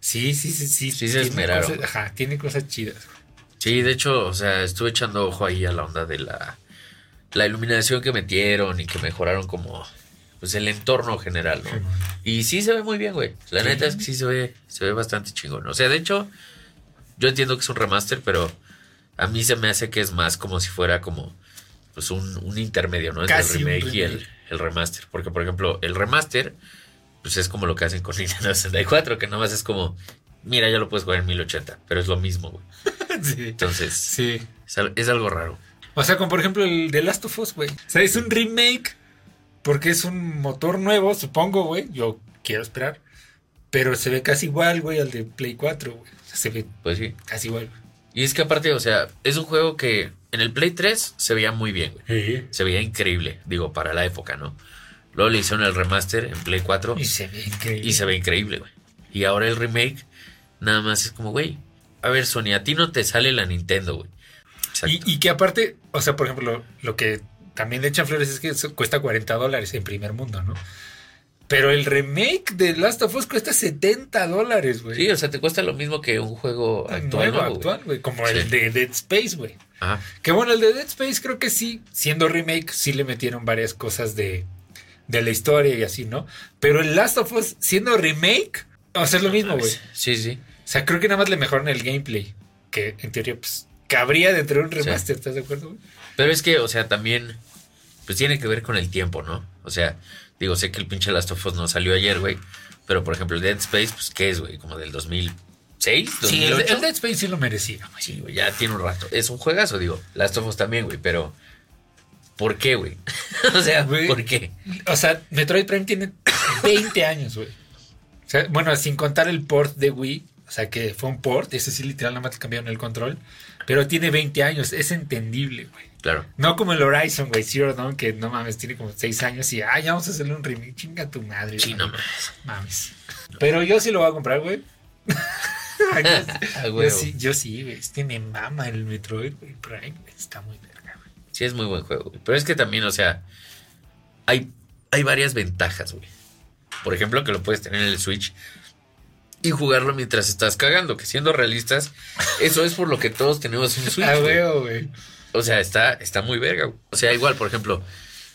Speaker 3: sí, sí, sí, sí.
Speaker 4: Sí se esmeraron,
Speaker 3: cosas- ajá, tiene cosas chidas.
Speaker 4: Sí, de hecho, o sea, estuve echando ojo ahí a la onda de la, la iluminación que metieron y que mejoraron como pues el entorno general, ¿no? Y sí se ve muy bien, güey. La
Speaker 3: Sí.
Speaker 4: neta es que sí se ve, se ve bastante chingón. O sea, de hecho, yo entiendo que es un remaster, pero a mí se me hace que es más como si fuera como pues un, un intermedio, ¿no? Entre
Speaker 3: Casi
Speaker 4: el remake y el, el remaster. Porque, por ejemplo, el remaster, pues es como lo que hacen con Nintendo 64, que nada más es como, mira, ya lo puedes jugar en 1080, pero es lo mismo, güey.
Speaker 3: sí.
Speaker 4: Entonces,
Speaker 3: Sí.
Speaker 4: es, al- es algo raro.
Speaker 3: O sea, como por ejemplo el de Last of Us, güey. O sea, es un remake porque es un motor nuevo, supongo, güey. Yo quiero esperar. Pero se ve casi igual, güey, al de Play 4, güey. O sea, se ve
Speaker 4: Pues sí.
Speaker 3: casi igual.
Speaker 4: Y es que aparte, o sea, es un juego que en el Play 3 se veía muy bien, güey. Se veía increíble, digo, para la época, ¿no? Luego le hicieron el remaster en Play 4
Speaker 3: Y se ve increíble.
Speaker 4: y se ve increíble, güey. Y ahora el remake, nada más es como, güey, a ver, Sony, a ti no te sale la Nintendo, güey.
Speaker 3: Y, y que aparte, o sea, por ejemplo, lo que también le echan flores es que eso cuesta 40 dólares en primer mundo, ¿no? Pero el remake de Last of Us cuesta 70 dólares, güey.
Speaker 4: Sí, o sea, te cuesta lo mismo que un juego actual,
Speaker 3: Nuevo, actual, güey. Como
Speaker 4: Sí.
Speaker 3: el de Dead Space, güey.
Speaker 4: Ajá.
Speaker 3: Que bueno, el de Dead Space creo que sí, siendo remake, sí le metieron varias cosas de, de la historia y así, ¿no? Pero el Last of Us, siendo remake, o sea, es lo mismo, güey.
Speaker 4: Sí, sí.
Speaker 3: O sea, creo que nada más le mejoran el gameplay. Que en teoría, pues, cabría dentro de un remaster, ¿estás de acuerdo, güey?
Speaker 4: Pero es que, o sea, también, pues tiene que ver con el tiempo, ¿no? O sea, digo, sé que el pinche Last of Us no salió ayer, güey. Pero, por ejemplo, el Dead Space, pues, ¿qué es, güey? ¿Como del 2006? ¿2008?
Speaker 3: Sí, el, el Dead Space sí lo merecía, güey.
Speaker 4: Sí, güey, ya tiene un rato. Es un juegazo, digo. Last of Us también, güey, pero... ¿Por qué, güey? o sea,
Speaker 3: Güey.
Speaker 4: ¿por qué?
Speaker 3: O sea, Metroid Prime tiene 20 años, güey. O sea, bueno, sin contar el port de Wii, o sea, que fue un port, ese sí literal nada más cambiaron el control, pero tiene 20 años, es entendible, güey.
Speaker 4: Claro.
Speaker 3: No como el Horizon, güey, Zero Dawn, que no mames, tiene como 6 años y, ah, ya vamos a hacerle un remake, chinga tu madre.
Speaker 4: Sí, no mames.
Speaker 3: mames. Pero yo sí lo voy a comprar, güey. Yo, sí, yo sí, güey, este me mama el Metroid, Prime, está muy verga, güey.
Speaker 4: Sí, es muy buen juego, güey. Pero es que también, o sea, hay, hay varias ventajas, güey. Por ejemplo, que lo puedes tener en el Switch y jugarlo mientras estás cagando, que siendo realistas, eso es por lo que todos tenemos un Switch.
Speaker 3: Ah,
Speaker 4: güey. O sea, está, está muy verga. güey. O sea, igual, por ejemplo,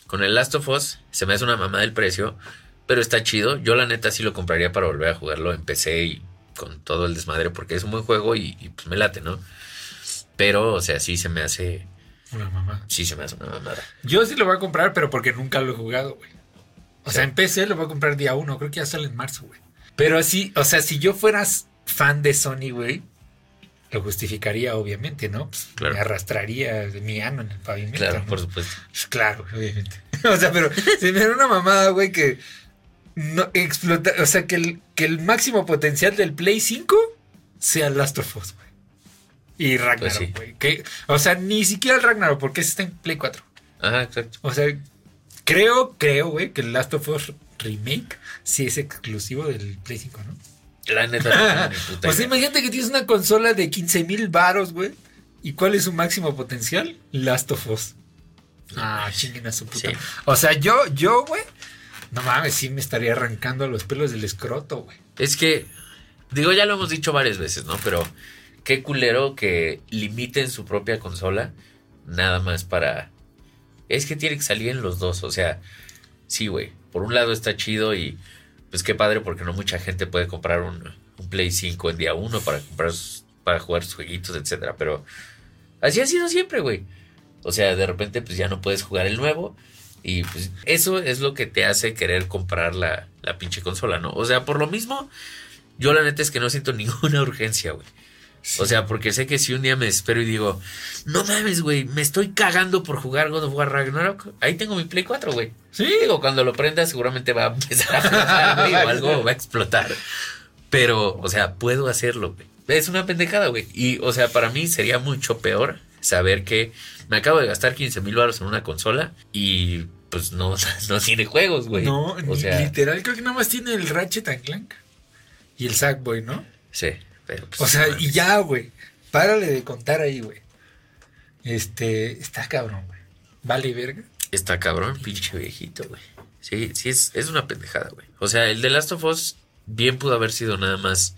Speaker 4: con el Last of Us se me hace una mamá del precio, pero está chido. Yo la neta sí lo compraría para volver a jugarlo en PC y con todo el desmadre, porque es un buen juego y, y, pues me late, ¿no? Pero, o sea, sí se me hace,
Speaker 3: Una mamá.
Speaker 4: sí se me hace una mamada.
Speaker 3: Yo sí lo voy a comprar, pero porque nunca lo he jugado, güey. O sea, en PC lo voy a comprar día uno, creo que ya sale en marzo, güey. Pero así, o sea, si yo fueras fan de Sony, güey, lo justificaría, obviamente, ¿no? Pues,
Speaker 4: Claro.
Speaker 3: Me arrastraría de mi ano en el pavimento.
Speaker 4: Claro,
Speaker 3: ¿no?
Speaker 4: por supuesto.
Speaker 3: Pues claro, obviamente. o sea, pero se me da una mamada, güey, que no explota, o sea, que el, que el máximo potencial del Play 5 sea Last of Us, güey. Y Ragnarok,
Speaker 4: Pues sí.
Speaker 3: güey. que- O sea, ni siquiera el Ragnarok, porque ese está en Play 4.
Speaker 4: Ajá, exacto.
Speaker 3: O sea, creo, creo, güey, que el Last of Us Remake sí es exclusivo del Play 5, ¿no?
Speaker 4: La neta, no tengo ni puta
Speaker 3: O sea,
Speaker 4: idea.
Speaker 3: imagínate que tienes una consola de 15 mil varos, güey. ¿Y cuál es su máximo potencial? Last of Us. Ah, chinguen a su puta.
Speaker 4: Sí.
Speaker 3: O sea, yo, yo, güey. No mames, sí me estaría arrancando los pelos del escroto, güey.
Speaker 4: Es que, digo, ya lo hemos dicho varias veces, ¿no? Pero qué culero que limiten su propia consola nada más para... Es que tiene que salir en los dos, o sea, sí, güey. Por un lado está chido y pues qué padre porque no mucha gente puede comprar un, Play 5 en día uno para comprar para jugar sus jueguitos, etcétera, pero así ha sido siempre, güey. O sea, de repente pues ya no puedes jugar el nuevo y pues eso es lo que te hace querer comprar la, la pinche consola, ¿no? O sea, por lo mismo, yo la neta es que no siento ninguna urgencia, güey. O sea, porque sé que si un día me espero y digo, no mames, güey, me estoy cagando por jugar God of War Ragnarok, ahí tengo mi Play 4, güey.
Speaker 3: Sí.
Speaker 4: Digo, cuando lo prenda seguramente va a empezar a flotar, güey, o algo va a explotar. Pero, o sea, puedo hacerlo, güey. Es una pendejada, güey. Y, o sea, para mí sería mucho peor saber que me acabo de gastar 15 mil baros en una consola y pues no, no tiene juegos, güey.
Speaker 3: No,
Speaker 4: o sea,
Speaker 3: literal, creo que nada más tiene el Ratchet and Clank. Y el Sackboy, ¿no?
Speaker 4: sí, pero pues,
Speaker 3: O sea,
Speaker 4: no
Speaker 3: y ya, güey. Párale de contar ahí, güey. Este, está cabrón, güey. Vale, verga.
Speaker 4: Está cabrón, pinche viejito, güey. Sí, sí, es, es una pendejada, güey. O sea, el de Last of Us bien pudo haber sido nada más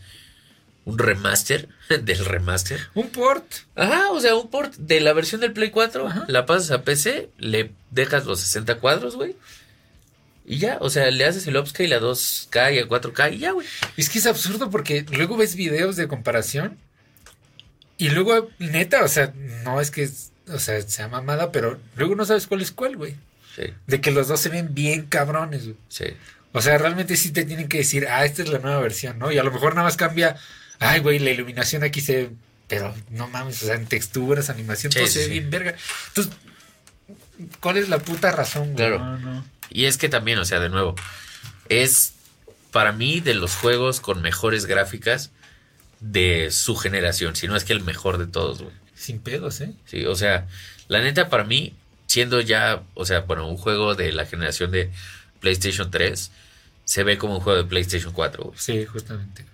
Speaker 4: un remaster del remaster.
Speaker 3: Un port.
Speaker 4: Ajá, o sea, un port de la versión del Play 4,
Speaker 3: Ajá.
Speaker 4: la pasas a PC, le dejas los 60 cuadros, güey. Y ya, o sea, le haces el upscale a 2K y a 4K y ya, güey.
Speaker 3: Es que es absurdo porque luego ves videos de comparación y luego, neta, o sea, no es que, o sea, sea mamada, pero luego no sabes cuál es cuál, güey.
Speaker 4: Sí,
Speaker 3: De que los dos se ven bien cabrones, güey.
Speaker 4: sí.
Speaker 3: O sea, realmente sí te tienen que decir, ah, esta es la nueva versión, ¿no? Y a lo mejor nada más cambia, ay, güey, la iluminación aquí se... Pero no mames, o sea, en texturas, animación,
Speaker 4: Sí,
Speaker 3: todo
Speaker 4: sí,
Speaker 3: se ve
Speaker 4: sí.
Speaker 3: bien verga. Entonces, ¿cuál es la puta razón, güey?
Speaker 4: Claro.
Speaker 3: No, no.
Speaker 4: Y es que también, o sea, de nuevo, es para mí de los juegos con mejores gráficas de su generación, si no es que el mejor de todos, güey.
Speaker 3: Sin pedos, ¿eh?
Speaker 4: Sí, o sea, la neta para mí, siendo ya, o sea, bueno, un juego de la generación de PlayStation 3, se ve como un juego de PlayStation 4, güey.
Speaker 3: Sí, justamente.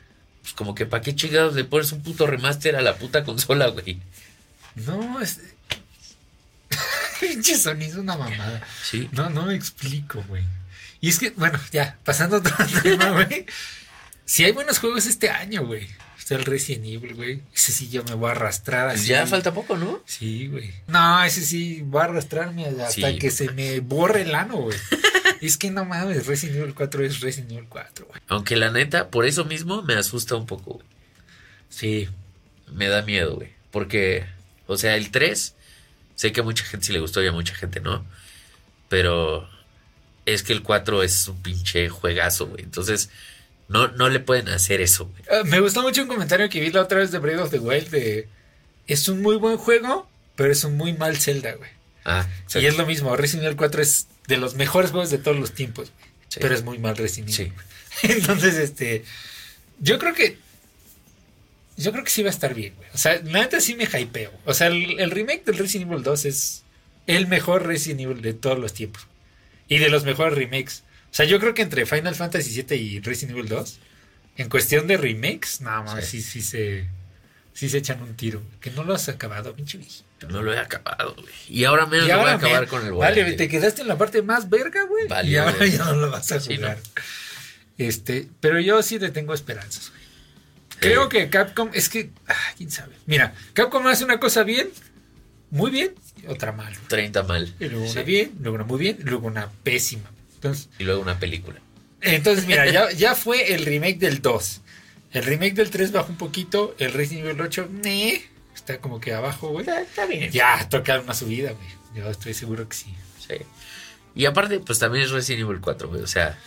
Speaker 4: Pues como que para qué chingados le pones un puto remaster a la puta consola, güey.
Speaker 3: No, es... Pinche Sony es una mamada.
Speaker 4: Sí.
Speaker 3: No, no me explico, güey. Y es que, bueno, ya, pasando a otro tema, güey. Si hay buenos juegos este año, güey. Está el Resident Evil, güey. Ese sí yo me voy a arrastrar
Speaker 4: Pues
Speaker 3: así.
Speaker 4: ya falta poco, ¿no?
Speaker 3: Sí, güey. No, ese sí voy a arrastrarme hasta
Speaker 4: Sí.
Speaker 3: que se me borre el ano, güey. es que no mames, Resident Evil 4 es Resident Evil 4, güey.
Speaker 4: Aunque la neta, por eso mismo me asusta un poco, güey.
Speaker 3: Sí.
Speaker 4: Me da miedo, güey. Porque, o sea, el 3, sé que a mucha gente sí le gustó y a mucha gente no. Pero es que el 4 es un pinche juegazo, güey. Entonces, no, no le pueden hacer eso, güey.
Speaker 3: Ah, me gustó mucho un comentario que vi la otra vez de Breath of the Wild de... Es un muy buen juego, pero es un muy mal Zelda, güey.
Speaker 4: Ah,
Speaker 3: Y es lo mismo, Resident Evil 4 es de los mejores juegos de todos los tiempos.
Speaker 4: Sí.
Speaker 3: Pero es muy mal Resident Evil.
Speaker 4: Sí.
Speaker 3: Entonces, este. Yo creo que. Yo creo que sí va a estar bien, güey. O sea, neta sí me hypeo. O sea, el, el remake del Resident Evil 2 es el mejor Resident Evil de todos los tiempos. Y de los mejores remakes. O sea, yo creo que entre Final Fantasy VII y Resident Evil 2, en cuestión de remakes, nada más, sí, sí, se. Sí se echan un tiro. Que no lo has acabado, pinche.
Speaker 4: No lo he acabado, güey. Y ahora menos
Speaker 3: Y
Speaker 4: lo voy a acabar con el
Speaker 3: Vale,
Speaker 4: volante.
Speaker 3: te quedaste en la parte más verga, güey.
Speaker 4: Valió,
Speaker 3: y ahora
Speaker 4: güey.
Speaker 3: ya no lo vas a
Speaker 4: Sí,
Speaker 3: jugar.
Speaker 4: no.
Speaker 3: Este, pero yo sí le tengo esperanzas, güey. Creo
Speaker 4: Eh,
Speaker 3: que Capcom, es que, ah, quién sabe. Mira, Capcom hace una cosa bien, muy bien, y otra mal. güey.
Speaker 4: 30 mal.
Speaker 3: Y luego una bien, luego una muy bien, luego una pésima. Entonces,
Speaker 4: Y luego una película.
Speaker 3: entonces mira, ya, ya fue el remake del 2. El remake del 3 bajó un poquito, el Resident Evil 8, ne, está como que abajo, güey.
Speaker 4: Está bien.
Speaker 3: Ya, toca una subida, güey. Yo estoy seguro que sí.
Speaker 4: Sí. Y aparte, pues también es Resident Evil 4, güey. O sea,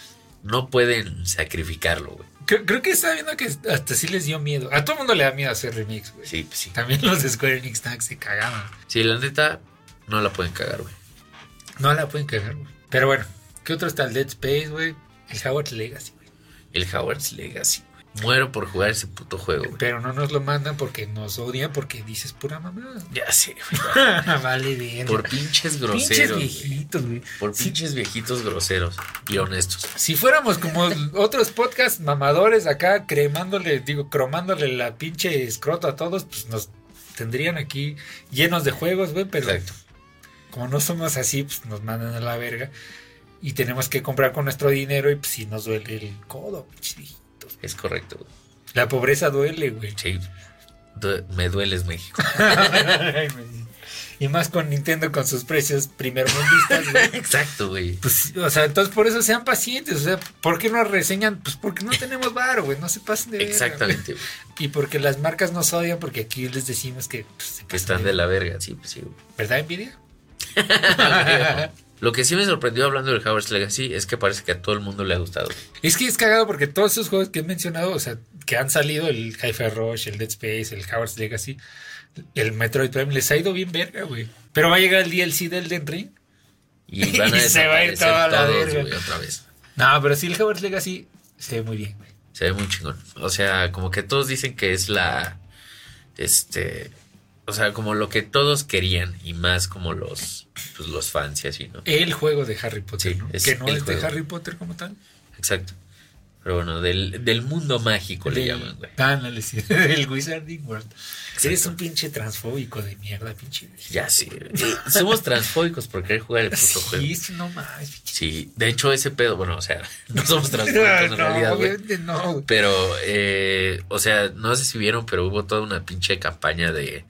Speaker 4: no pueden sacrificarlo, güey.
Speaker 3: Creo, creo que estaba viendo que hasta sí les dio miedo. A todo el mundo le da miedo hacer remix, güey.
Speaker 4: Sí, pues sí.
Speaker 3: También los de Square Enix que se cagaban.
Speaker 4: Sí, la neta, no la pueden cagar, güey.
Speaker 3: No la pueden cagar, güey. Pero bueno, ¿qué otro está? El Dead Space, güey. El Howard Legacy, güey.
Speaker 4: El Howard's Legacy. Muero por jugar ese puto juego, güey.
Speaker 3: Pero no nos lo mandan porque nos odian porque dices pura mamada.
Speaker 4: Ya sé, güey.
Speaker 3: vale bien.
Speaker 4: Por pinches
Speaker 3: pinches
Speaker 4: groseros. güey.
Speaker 3: viejitos, güey.
Speaker 4: Por
Speaker 3: Si,
Speaker 4: pinches viejitos groseros y honestos.
Speaker 3: si fuéramos como otros podcasts mamadores acá cremándole, digo, cromándole la pinche escroto a todos, pues nos tendrían aquí llenos de juegos, güey, pero
Speaker 4: Exacto.
Speaker 3: como no somos así, pues nos mandan a la verga. Y tenemos que comprar con nuestro dinero y pues sí nos duele el codo, pinches viejitos.
Speaker 4: Es correcto, güey.
Speaker 3: La pobreza duele, güey.
Speaker 4: Sí. Du- me dueles México.
Speaker 3: y más con Nintendo con sus precios primermundistas, güey.
Speaker 4: Exacto, güey.
Speaker 3: Pues, o sea, entonces por eso sean pacientes. O sea, ¿por qué nos reseñan? Pues porque no tenemos varo, güey. No se pasen de verga,
Speaker 4: Exactamente, güey.
Speaker 3: Y porque las marcas nos odian, porque aquí les decimos que pues, se
Speaker 4: están de la verga, sí, pues sí, güey.
Speaker 3: ¿Verdad, envidia?
Speaker 4: Lo que sí me sorprendió hablando del Hogwarts Legacy es que parece que a todo el mundo le ha gustado.
Speaker 3: Es que es cagado porque todos esos juegos que he mencionado, o sea, que han salido, el Hi-Fi Rush, el Dead Space, el Hogwarts Legacy, el Metroid Prime, les ha ido bien verga, güey. Pero va a llegar el DLC del Den Ring.
Speaker 4: Y van a
Speaker 3: Y se va a ir toda la
Speaker 4: todos,
Speaker 3: verga.
Speaker 4: güey, otra vez.
Speaker 3: No, pero sí, el Hogwarts Legacy se ve muy bien, güey.
Speaker 4: Se ve muy chingón. O sea, como que todos dicen que es la. Este. O sea, como lo que todos querían. Y más como los. Pues los fans y así, ¿no?
Speaker 3: El juego de Harry Potter,
Speaker 4: Sí,
Speaker 3: ¿no?
Speaker 4: es
Speaker 3: que no
Speaker 4: el
Speaker 3: es
Speaker 4: juego.
Speaker 3: de Harry Potter como tal.
Speaker 4: Exacto. Pero bueno, del, del mundo mágico le llaman, güey.
Speaker 3: Ándale, sí, el Wizarding World.
Speaker 4: Exacto.
Speaker 3: Eres un pinche transfóbico de mierda, pinche.
Speaker 4: Ya sí. Somos transfóbicos por querer jugar el puto juego.
Speaker 3: Sí, no más.
Speaker 4: Sí, de hecho ese pedo, bueno, o sea, no somos transfóbicos en realidad, güey.
Speaker 3: obviamente no.
Speaker 4: Pero, eh, o sea, no sé si vieron, pero hubo toda una pinche campaña de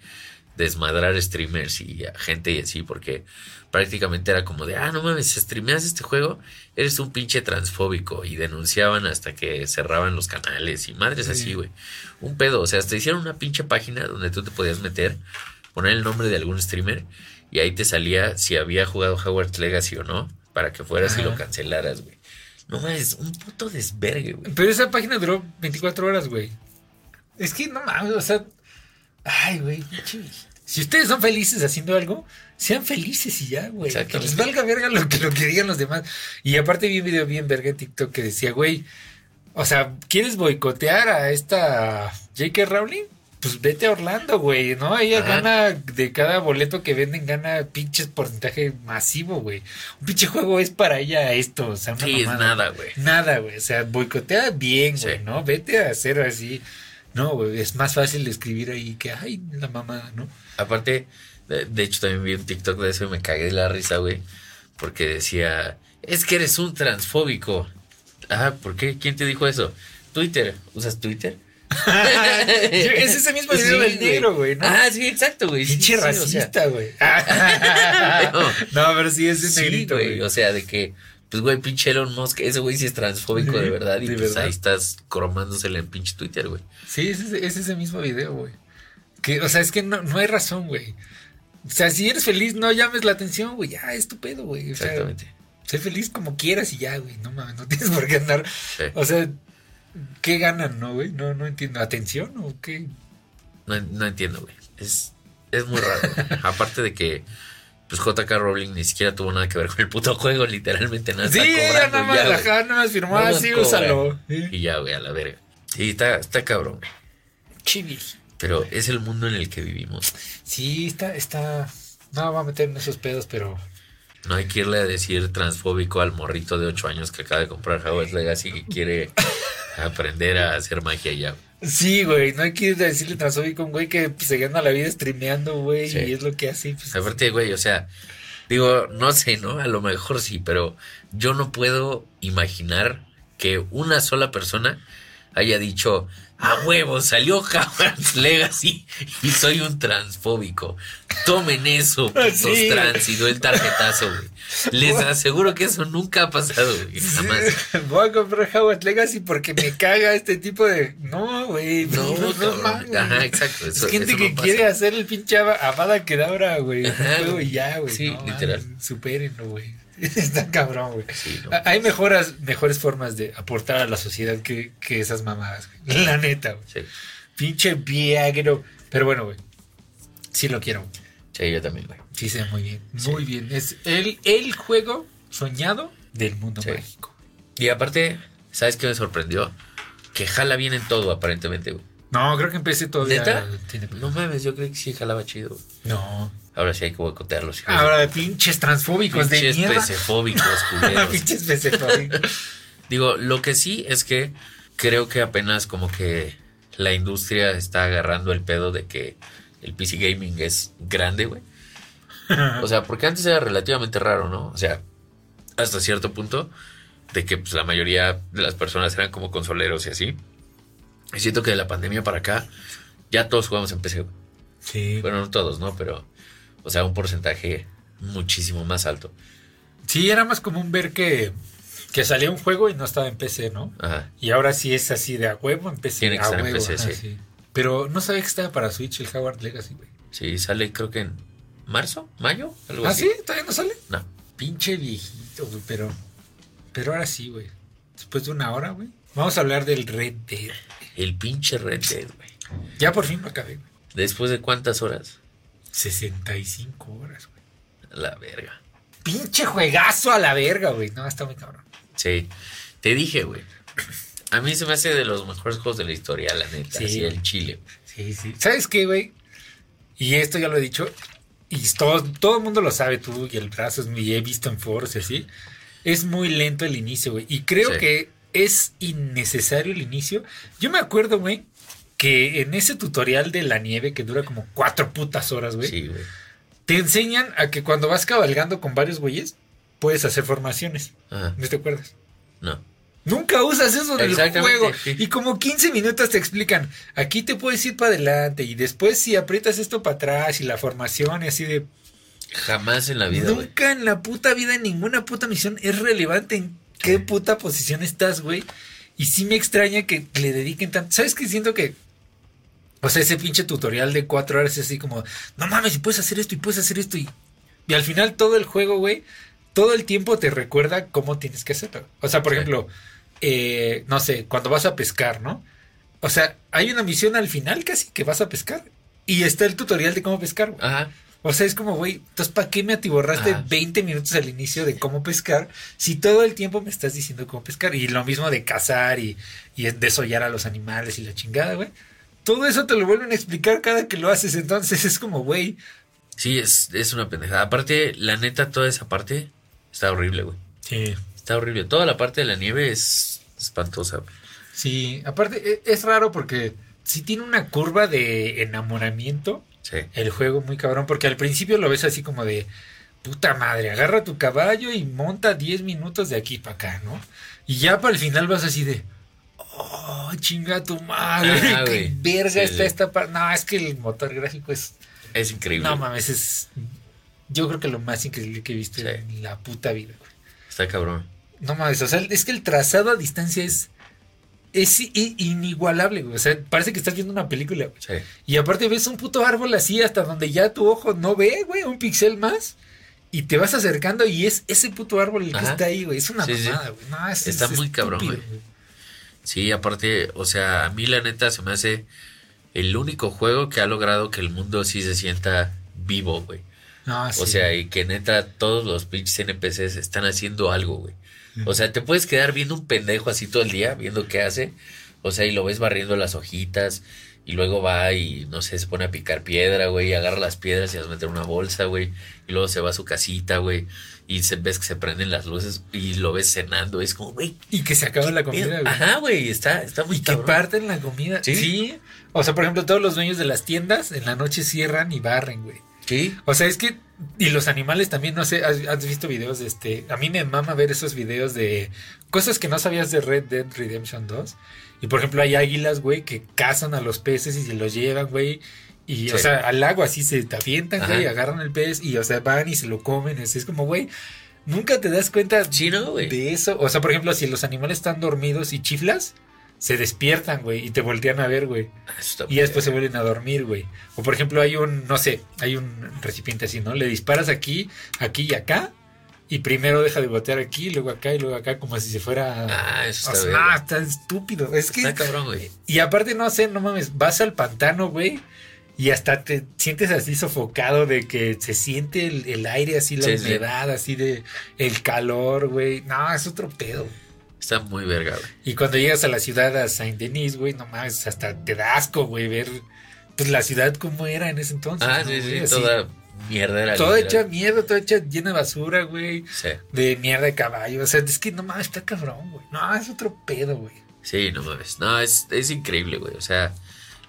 Speaker 4: desmadrar streamers y gente y así, porque prácticamente era como de, ah, no mames, streameas este juego, eres un pinche transfóbico. Y denunciaban hasta que cerraban los canales y madres
Speaker 3: Sí.
Speaker 4: así, güey. Un pedo, o sea, hasta hicieron una pinche página donde tú te podías meter, poner el nombre de algún streamer y ahí te salía si había jugado Hogwarts Legacy o no, para que fueras y lo cancelaras, güey. No mames, un puto desvergue, güey.
Speaker 3: Pero esa página duró 24 horas, güey. Es que no mames, o sea. Ay, güey, pinche. Si ustedes son felices haciendo algo, sean felices y ya, güey. Que les valga verga lo que, lo que digan los demás. Y aparte vi un video bien verga en TikTok que decía, güey, o sea, ¿quieres boicotear a esta J.K. Rowling? Pues vete a Orlando, güey, ¿no? Ella
Speaker 4: Ajá.
Speaker 3: gana de cada boleto que venden, gana pinches porcentaje masivo, güey. Un pinche juego es para ella esto, o sea, una
Speaker 4: Sí, es nada, güey.
Speaker 3: Nada, güey. O sea, boicotea bien, güey,
Speaker 4: Sí.
Speaker 3: ¿no? Vete a hacer así. No, güey, es más fácil escribir ahí que, ay, la mamada, ¿no?
Speaker 4: Aparte, de, de hecho también vi un TikTok de eso y me cagué de la risa, güey. Porque decía, es que eres un transfóbico. Ah, ¿por qué? ¿Quién te dijo eso? Twitter. ¿Usas Twitter?
Speaker 3: es ese mismo video
Speaker 4: Sí,
Speaker 3: del negro, güey, ¿no?
Speaker 4: Ah, sí, exacto, güey.
Speaker 3: Pinche
Speaker 4: sí,
Speaker 3: racista, güey. no, pero sí es
Speaker 4: sí,
Speaker 3: negrito,
Speaker 4: güey.
Speaker 3: güey.
Speaker 4: O sea, de que, pues, güey, pinche Elon Musk, ese güey sí es transfóbico
Speaker 3: Sí,
Speaker 4: de verdad. Y
Speaker 3: de
Speaker 4: pues
Speaker 3: verdad.
Speaker 4: ahí estás cromándosele en pinche Twitter, güey.
Speaker 3: Sí, es ese, es ese mismo video, güey. Que, o sea, es que no, no hay razón, güey. O sea, si eres feliz, no llames la atención, güey. Ya, es tu pedo, güey. O sea,
Speaker 4: Exactamente.
Speaker 3: sé feliz como quieras y ya, güey. No mames, no tienes por qué andar.
Speaker 4: Sí.
Speaker 3: O sea, ¿qué ganan, no, güey? No, no entiendo. ¿Atención o qué?
Speaker 4: No, no entiendo, güey. Es, es muy raro. Aparte de que, pues JK Rowling ni siquiera tuvo nada que ver con el puto juego, literalmente nada.
Speaker 3: Sí, ella nada más, ajá, nada más firmó así, úsalo. Sí.
Speaker 4: Y ya, güey, a la verga. Sí, está, está cabrón, güey.
Speaker 3: Chibi.
Speaker 4: Pero es el mundo en el que vivimos.
Speaker 3: Sí, está, está. No, va a meter en esos pedos, pero.
Speaker 4: No hay que irle a decir transfóbico al morrito de 8 años que acaba de comprar Hogwarts Legacy que quiere aprender a hacer magia ya.
Speaker 3: Sí, güey, no hay que ir a decirle transfóbico a un güey que pues, se gana la vida streameando, güey,
Speaker 4: Sí.
Speaker 3: y es lo que hace. Pues,
Speaker 4: Aparte, güey, o sea, digo, no sé, ¿no? A lo mejor sí, pero yo no puedo imaginar que una sola persona haya dicho, a huevo, salió Hogwarts Legacy y soy un transfóbico. Tomen eso, putos
Speaker 3: Sí.
Speaker 4: trans, y doy el tarjetazo, güey. Les aseguro que eso nunca ha pasado, güey, jamás.
Speaker 3: Sí, Voy a comprar Hogwarts Legacy porque me caga este tipo de. No, güey.
Speaker 4: No,
Speaker 3: No, no.
Speaker 4: Ajá, exacto.
Speaker 3: Es
Speaker 4: Eso,
Speaker 3: gente
Speaker 4: eso
Speaker 3: que
Speaker 4: no
Speaker 3: quiere hacer el pinche Ava- Avada Kedavra, güey.
Speaker 4: Ajá, güey.
Speaker 3: ya, güey.
Speaker 4: Sí,
Speaker 3: no,
Speaker 4: literal.
Speaker 3: mames, Supérenlo, güey. Está cabrón, güey.
Speaker 4: Sí, no.
Speaker 3: Hay mejoras, mejores formas de aportar a la sociedad que, que esas mamadas, güey. La neta, güey.
Speaker 4: Sí,
Speaker 3: Pinche viagro. Pero bueno, güey. Sí lo quiero. güey.
Speaker 4: sí, yo también, güey.
Speaker 3: Sí, se ve muy bien.
Speaker 4: Sí.
Speaker 3: Muy bien. Es el, el juego soñado del mundo
Speaker 4: Sí.
Speaker 3: mágico.
Speaker 4: Y aparte, ¿sabes qué me sorprendió? Que jala bien en todo, aparentemente, güey.
Speaker 3: No, creo que empecé todavía.
Speaker 4: ¿Neta? No mames, yo creo que sí jalaba chido.
Speaker 3: No.
Speaker 4: Ahora sí hay que boicotearlos. hijos
Speaker 3: Ahora de pinches transfóbicos
Speaker 4: pinches
Speaker 3: de mierda.
Speaker 4: pecefóbicos, culeros.
Speaker 3: pinches pecefóbicos.
Speaker 4: Digo, lo que sí es que creo que apenas como que la industria está agarrando el pedo de que el PC gaming es grande, güey. O sea, porque antes era relativamente raro, ¿no? O sea, hasta cierto punto de que pues, la mayoría de las personas eran como consoleros y así. Y siento que de la pandemia para acá ya todos jugamos en PC.
Speaker 3: Sí.
Speaker 4: Bueno, no todos, ¿no? Pero, o sea, un porcentaje muchísimo más alto.
Speaker 3: Sí, era más común ver que, que salía un juego y no estaba en PC, ¿no?
Speaker 4: Ajá.
Speaker 3: Y ahora sí es así de a huevo en PC.
Speaker 4: Tiene que
Speaker 3: a
Speaker 4: estar en
Speaker 3: huevo,
Speaker 4: PC,
Speaker 3: ajá,
Speaker 4: sí.
Speaker 3: Pero no sabía que estaba para Switch el Howard Legacy, güey.
Speaker 4: Sí, sale creo que en marzo, mayo, algo
Speaker 3: ¿Ah,
Speaker 4: así.
Speaker 3: sí? ¿Todavía no sale?
Speaker 4: No.
Speaker 3: Pinche viejito, güey, pero... Pero ahora sí, güey. Después de una hora, güey. Vamos a hablar del Red Dead.
Speaker 4: El pinche Red Dead, güey.
Speaker 3: Ya por fin lo acabé, güey.
Speaker 4: Después de cuántas horas?
Speaker 3: 65 horas, güey.
Speaker 4: La verga.
Speaker 3: Pinche juegazo a la verga, güey. No, está muy cabrón.
Speaker 4: Sí. Te dije, güey. A mí se me hace de los mejores juegos de la historia, la neta.
Speaker 3: Sí.
Speaker 4: Sí, el Chile.
Speaker 3: Sí, sí. ¿Sabes qué, güey? Y esto ya lo he dicho. Y todo, todo el mundo lo sabe, tú y el brazo, y he visto en foros y así. Es muy lento el inicio, güey. Y creo
Speaker 4: Sí.
Speaker 3: que es innecesario el inicio. Yo me acuerdo, güey, que en ese tutorial de la nieve que dura como cuatro putas horas, güey,
Speaker 4: Sí, güey.
Speaker 3: te enseñan a que cuando vas cabalgando con varios güeyes, puedes hacer formaciones.
Speaker 4: Ajá.
Speaker 3: ¿No te acuerdas?
Speaker 4: No.
Speaker 3: Nunca usas eso en el juego.
Speaker 4: sí.
Speaker 3: Y como 15 minutos te explican, aquí te puedes ir para adelante y después si aprietas esto para atrás y la formación y así de...
Speaker 4: Jamás en la vida.
Speaker 3: Nunca en la puta vida, en ninguna puta misión es relevante en qué puta posición estás, güey. Y sí me extraña que le dediquen tanto... ¿Sabes qué? Siento que... O sea, ese pinche tutorial de cuatro horas es así como, no mames, y puedes hacer esto y puedes hacer esto y... Y al final todo el juego, güey, todo el tiempo te recuerda cómo tienes que hacerlo. O sea, por
Speaker 4: Sí.
Speaker 3: ejemplo, eh, no sé, cuando vas a pescar, ¿no? O sea, hay una misión al final casi que vas a pescar. Y está el tutorial de cómo pescar, güey.
Speaker 4: Ajá.
Speaker 3: O sea, es como, güey, entonces, ¿para qué me atiborraste
Speaker 4: Ajá.
Speaker 3: 20 minutos al inicio de cómo pescar si todo el tiempo me estás diciendo cómo pescar? Y lo mismo de cazar y, y desollar a los animales y la chingada, güey. Todo eso te lo vuelven a explicar cada que lo haces. Entonces es como, güey,
Speaker 4: Sí, es, es una pendejada. Aparte, la neta, toda esa parte está horrible, güey.
Speaker 3: sí,
Speaker 4: Está horrible. Toda la parte de la nieve es espantosa, güey.
Speaker 3: sí. Aparte, e- es raro porque sí tiene una curva de enamoramiento
Speaker 4: Sí.
Speaker 3: el juego muy cabrón. Porque al principio lo ves así como de, puta madre, agarra tu caballo y monta 10 minutos de aquí para acá, ¿no? Y ya para el final vas así de, oh, chinga tu madre,
Speaker 4: Ajá,
Speaker 3: qué verga
Speaker 4: Sí,
Speaker 3: está
Speaker 4: sí.
Speaker 3: esta parte. No, es que el motor gráfico es,
Speaker 4: Es increíble.
Speaker 3: no mames, es, yo creo que lo más increíble que he visto
Speaker 4: Sí.
Speaker 3: en la puta vida, güey.
Speaker 4: Está cabrón.
Speaker 3: No mames, o sea, es que el trazado a distancia es, es inigualable, güey. O sea, parece que estás viendo una película, güey.
Speaker 4: Sí.
Speaker 3: Y aparte ves un puto árbol así hasta donde ya tu ojo no ve, güey, un pixel más. Y te vas acercando y es ese puto árbol el que está ahí, güey. Es una
Speaker 4: Sí, sí.
Speaker 3: mamada, güey. No, es,
Speaker 4: Está
Speaker 3: es
Speaker 4: muy cabrón, güey. Sí, aparte, o sea, a mí la neta se me hace el único juego que ha logrado que el mundo sí se sienta vivo, güey.
Speaker 3: No,
Speaker 4: O sea, y que neta todos los pinches NPCs están haciendo algo, güey. O sea, te puedes quedar viendo un pendejo así todo el día, viendo qué hace. O sea, y lo ves barriendo las hojitas. Y luego va y, no sé, se pone a picar piedra, güey. Y agarra las piedras y las mete en una bolsa, güey. Y luego se va a su casita, güey. Y se, ves que se prenden las luces y lo ves cenando. Es como, güey.
Speaker 3: Y que se acaba la comida, güey.
Speaker 4: Ajá, güey. Está, está muy
Speaker 3: Y que parten la comida.
Speaker 4: ¿Sí?
Speaker 3: ¿Sí? O sea, por ejemplo, todos los dueños de las tiendas en la noche cierran y barren, güey.
Speaker 4: Sí.
Speaker 3: O sea, es que. Y los animales también, no sé, ¿has, visto videos de este? A mí me mama ver esos videos de cosas que no sabías de Red Dead Redemption 2. Y por ejemplo, hay águilas, güey, que cazan a los peces y se los llevan, güey. Y, o sea, al agua así se te avientan, güey, agarran el pez y, o sea, van y se lo comen. Así es como, güey, nunca te das cuenta
Speaker 4: Sí, ¿no, güey?
Speaker 3: de eso. O sea, por ejemplo, si los animales están dormidos y chiflas, se despiertan, güey, y te voltean a ver, güey.
Speaker 4: Está
Speaker 3: Y después se vuelven a dormir, güey. O por ejemplo, hay un, no sé, hay un recipiente así, ¿no? Le disparas aquí, aquí y acá. Y primero deja de botear aquí, luego acá y luego acá, como si se fuera.
Speaker 4: Ah, eso
Speaker 3: O
Speaker 4: está
Speaker 3: sea,
Speaker 4: verga.
Speaker 3: no, está estúpido. Es que.
Speaker 4: Está cabrón, güey.
Speaker 3: Y aparte, no sé, no mames, vas al pantano, güey. Y hasta te sientes así sofocado de que se siente el, el aire así, la
Speaker 4: Sí, sí.
Speaker 3: humedad, así de el calor, güey. No, es otro pedo.
Speaker 4: Está muy verga, güey.
Speaker 3: Y cuando llegas a la ciudad, a Saint Denis, güey, no mames, hasta te da asco, güey, ver pues la ciudad como era en ese entonces.
Speaker 4: Ah,
Speaker 3: ¿no,
Speaker 4: sí, sí.
Speaker 3: Así,
Speaker 4: Toda mierdera.
Speaker 3: Toda
Speaker 4: literal.
Speaker 3: hecha mierda, toda hecha llena de basura, güey.
Speaker 4: Sí.
Speaker 3: De mierda de caballo. O sea, es que no mames, está cabrón, güey. No, es otro pedo, güey.
Speaker 4: Sí, no mames. No, es, es increíble, güey. O sea,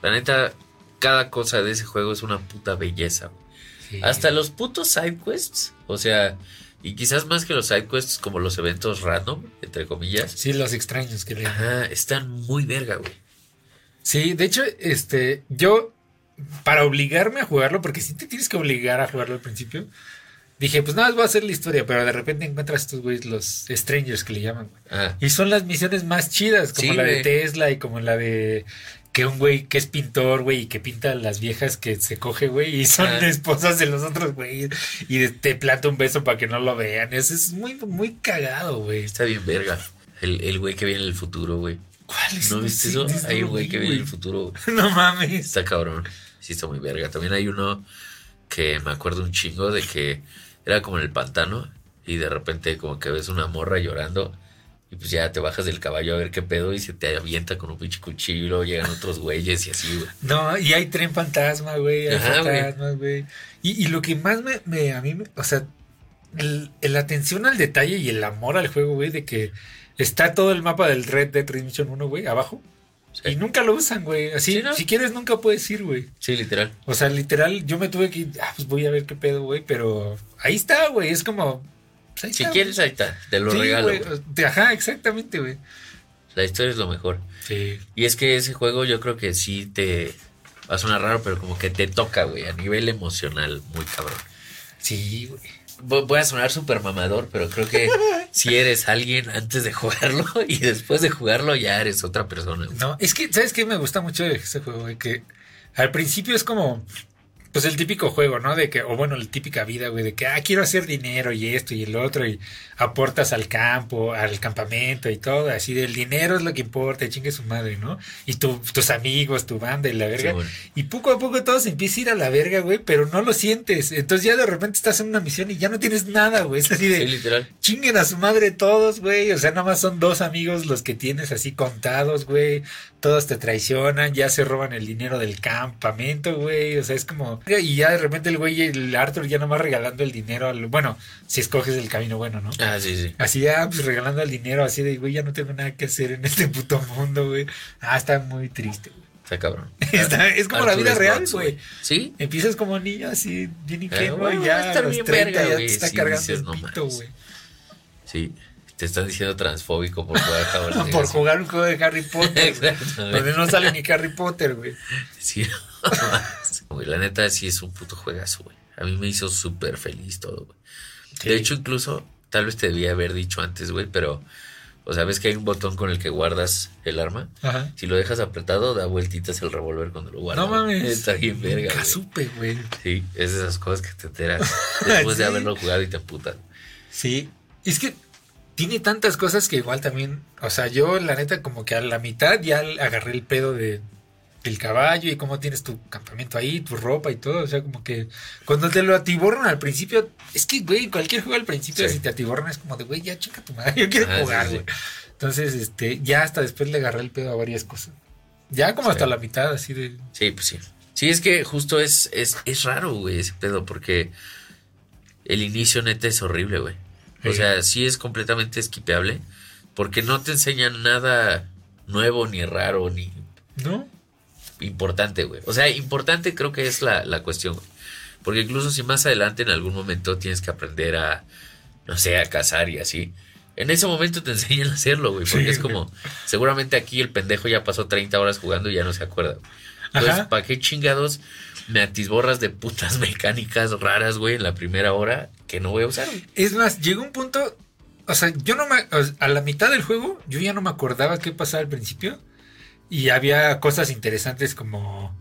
Speaker 4: la neta, cada cosa de ese juego es una puta belleza. güey.
Speaker 3: Sí.
Speaker 4: Hasta los putos sidequests, o sea, y quizás más que los sidequests como los eventos random, entre comillas,
Speaker 3: Sí, los extraños que
Speaker 4: ajá, están muy verga, güey.
Speaker 3: Sí, de hecho, este, yo, para obligarme a jugarlo, porque si te tienes que obligar a jugarlo al principio, dije, pues nada, voy a hacer la historia, pero de repente encuentras estos güeyes, los strangers que le llaman, güey.
Speaker 4: Ah,
Speaker 3: Y son las misiones más chidas, como
Speaker 4: Sí,
Speaker 3: la de. Tesla y como la de que un güey que es pintor, güey, y que pinta a las viejas que se coge, güey, y son
Speaker 4: Ah.
Speaker 3: esposas de los otros güeyes, y te planta un beso para que no lo vean. Eso es muy, muy cagado, güey.
Speaker 4: está bien verga. El, el güey que viene en el futuro, güey.
Speaker 3: ¿Cuál es?
Speaker 4: ¿No viste
Speaker 3: Sí,
Speaker 4: eso?
Speaker 3: sí,
Speaker 4: Hay un güey que viene en
Speaker 3: güey.
Speaker 4: el futuro. güey.
Speaker 3: No mames.
Speaker 4: Está cabrón. Sí, está muy verga. También hay uno que me acuerdo un chingo de que era como en el pantano y de repente como que ves una morra llorando y pues ya te bajas del caballo a ver qué pedo y se te avienta con un pinche cuchillo llegan otros güeyes y así, güey.
Speaker 3: No, y hay tren fantasma, güey. Hay
Speaker 4: Ajá,
Speaker 3: fantasmas, güey. Y, y lo que más me, me- a mí, me- o sea, el- la atención al detalle y el amor al juego, güey, de que está todo el mapa del Red Dead Redemption 1, güey, abajo.
Speaker 4: Sí,
Speaker 3: Y nunca lo usan, güey. Así,
Speaker 4: Sí, ¿no?
Speaker 3: si quieres, nunca puedes ir, güey.
Speaker 4: Sí, literal.
Speaker 3: O sea, literal, yo me tuve que ir, ah, pues voy a ver qué pedo, güey. Pero ahí está, güey. Es como. Pues ahí
Speaker 4: Si
Speaker 3: está,
Speaker 4: quieres, ahí está. Te lo.
Speaker 3: Sí,
Speaker 4: regalo.
Speaker 3: güey.
Speaker 4: güey.
Speaker 3: Ajá, exactamente, güey.
Speaker 4: La historia es lo mejor.
Speaker 3: Sí.
Speaker 4: Y es que ese juego yo creo que sí te... Va a sonar raro, pero como que te toca, güey, a nivel emocional, muy cabrón.
Speaker 3: Sí, güey.
Speaker 4: Voy a sonar súper mamador, pero creo que si eres alguien antes de jugarlo y después de jugarlo ya eres otra persona.
Speaker 3: No, es que, ¿sabes qué me gusta mucho de ese juego, güey? Que al principio es como, pues el típico juego, ¿no? De que, o bueno, la típica vida, güey, de que, ah, quiero hacer dinero y esto y el otro, y aportas al campo, al campamento y todo, así del dinero es lo que importa, chingue su madre, ¿no? Y tu- tus amigos, tu banda y la verga.
Speaker 4: Sí, bueno.
Speaker 3: Y poco a poco todo se empieza a ir a la verga, güey, pero no lo sientes. Entonces ya de repente estás en una misión y ya no tienes nada, güey. Es así de,
Speaker 4: Sí, literal.
Speaker 3: chinguen a su madre todos, güey. O sea, nada más son dos amigos los que tienes así contados, güey. Todos te traicionan, ya se roban el dinero del campamento, güey. O sea, es como. Y ya de repente el güey, el Arthur, ya nomás regalando el dinero. Al... Bueno, si escoges el camino bueno, ¿no?
Speaker 4: Ah, sí, sí.
Speaker 3: Así ya, pues regalando el dinero, así de, güey, ya no tengo nada que hacer en este puto mundo, güey. Ah, está muy triste, güey.
Speaker 4: Está cabrón.
Speaker 3: Está- es como la
Speaker 4: Arthur
Speaker 3: vida
Speaker 4: es
Speaker 3: real, güey.
Speaker 4: Sí,
Speaker 3: Empiezas como niño así, bien
Speaker 4: Eh,
Speaker 3: ingenuo,
Speaker 4: bueno,
Speaker 3: y
Speaker 4: a
Speaker 3: ya a los
Speaker 4: bien
Speaker 3: 30
Speaker 4: verga,
Speaker 3: ya te está
Speaker 4: sí,
Speaker 3: cargando
Speaker 4: dices,
Speaker 3: el pito, güey.
Speaker 4: sí. Te están diciendo transfóbico por jugar Hogwarts
Speaker 3: Por jugar un juego de Harry Potter, donde no sale ni Harry Potter, güey.
Speaker 4: Sí, la neta sí es un puto juegazo, güey. A mí me hizo súper feliz todo, güey. De hecho, incluso, tal vez te debía haber dicho antes, güey, pero, o sea, ves que hay un botón con el que guardas el arma.
Speaker 3: Ajá.
Speaker 4: Si lo dejas apretado, da vueltitas el revólver cuando lo guardas.
Speaker 3: No mames.
Speaker 4: Está bien verga,
Speaker 3: Nunca
Speaker 4: güey.
Speaker 3: supe, güey.
Speaker 4: Sí, es de esas cosas que te enteras después de haberlo jugado y te emputan.
Speaker 3: Sí. Es que tiene tantas cosas que igual también, o sea, yo la neta como que a la mitad ya agarré el pedo de del caballo y cómo tienes tu campamento ahí, tu ropa y todo, o sea, como que cuando te lo atiborran al principio, es que, güey, cualquier juego al principio
Speaker 4: Sí.
Speaker 3: si te atiborran es como de, güey, ya chica tu madre, yo quiero
Speaker 4: Ah,
Speaker 3: jugar,
Speaker 4: sí.
Speaker 3: güey. Entonces, este, ya hasta después le agarré el pedo a varias cosas. Ya como hasta la mitad, así de...
Speaker 4: Sí, pues sí. Sí, es que justo es, es, es raro, güey, ese pedo, porque el inicio neta es horrible, güey. O sea, sí es completamente esquipeable, porque no te enseñan nada nuevo, ni raro, ni
Speaker 3: ¿No?
Speaker 4: Importante, güey. O sea, importante creo que es la, la cuestión, güey. Porque incluso si más adelante en algún momento tienes que aprender a, no sé, a cazar y así. En ese momento te enseñan a hacerlo, güey. Porque
Speaker 3: Sí,
Speaker 4: es como, seguramente aquí el pendejo ya pasó 30 horas jugando y ya no se acuerda. güey. Entonces. ¿para qué chingados me atisborras de putas mecánicas raras, güey, en la primera hora que no voy a usar, güey?
Speaker 3: Es más, llegó un punto, o sea, yo no me, a la mitad del juego, yo ya no me acordaba qué pasaba al principio y había cosas interesantes como,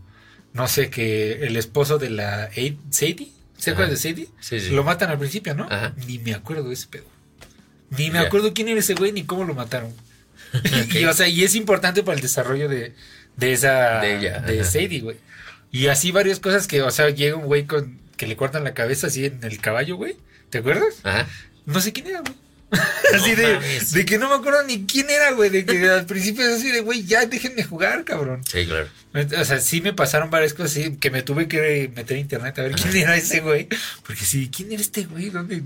Speaker 3: no sé, que el esposo de la Aid- Sadie, ¿se acuerdan de Sadie?
Speaker 4: Sí, sí.
Speaker 3: Lo matan al principio, ¿no?
Speaker 4: Ajá.
Speaker 3: Ni me acuerdo de ese pedo. Ni me acuerdo quién era ese güey ni cómo lo mataron. Y, o sea, y es importante para el desarrollo de, de esa,
Speaker 4: De ella,
Speaker 3: de
Speaker 4: ajá.
Speaker 3: Sadie, güey. Y así varias cosas que, o sea, llega un güey con, que le cortan la cabeza así en el caballo, güey. ¿Te acuerdas?
Speaker 4: Ajá.
Speaker 3: No sé quién era, güey. así de, que no me acuerdo ni quién era, güey. De que al principio es así de, güey, ya déjenme jugar, cabrón.
Speaker 4: Sí, claro.
Speaker 3: O sea, sí me pasaron varias cosas sí, que me tuve que meter a internet a ver quién era ese güey. Porque sí, ¿quién era este güey? ¿Dónde?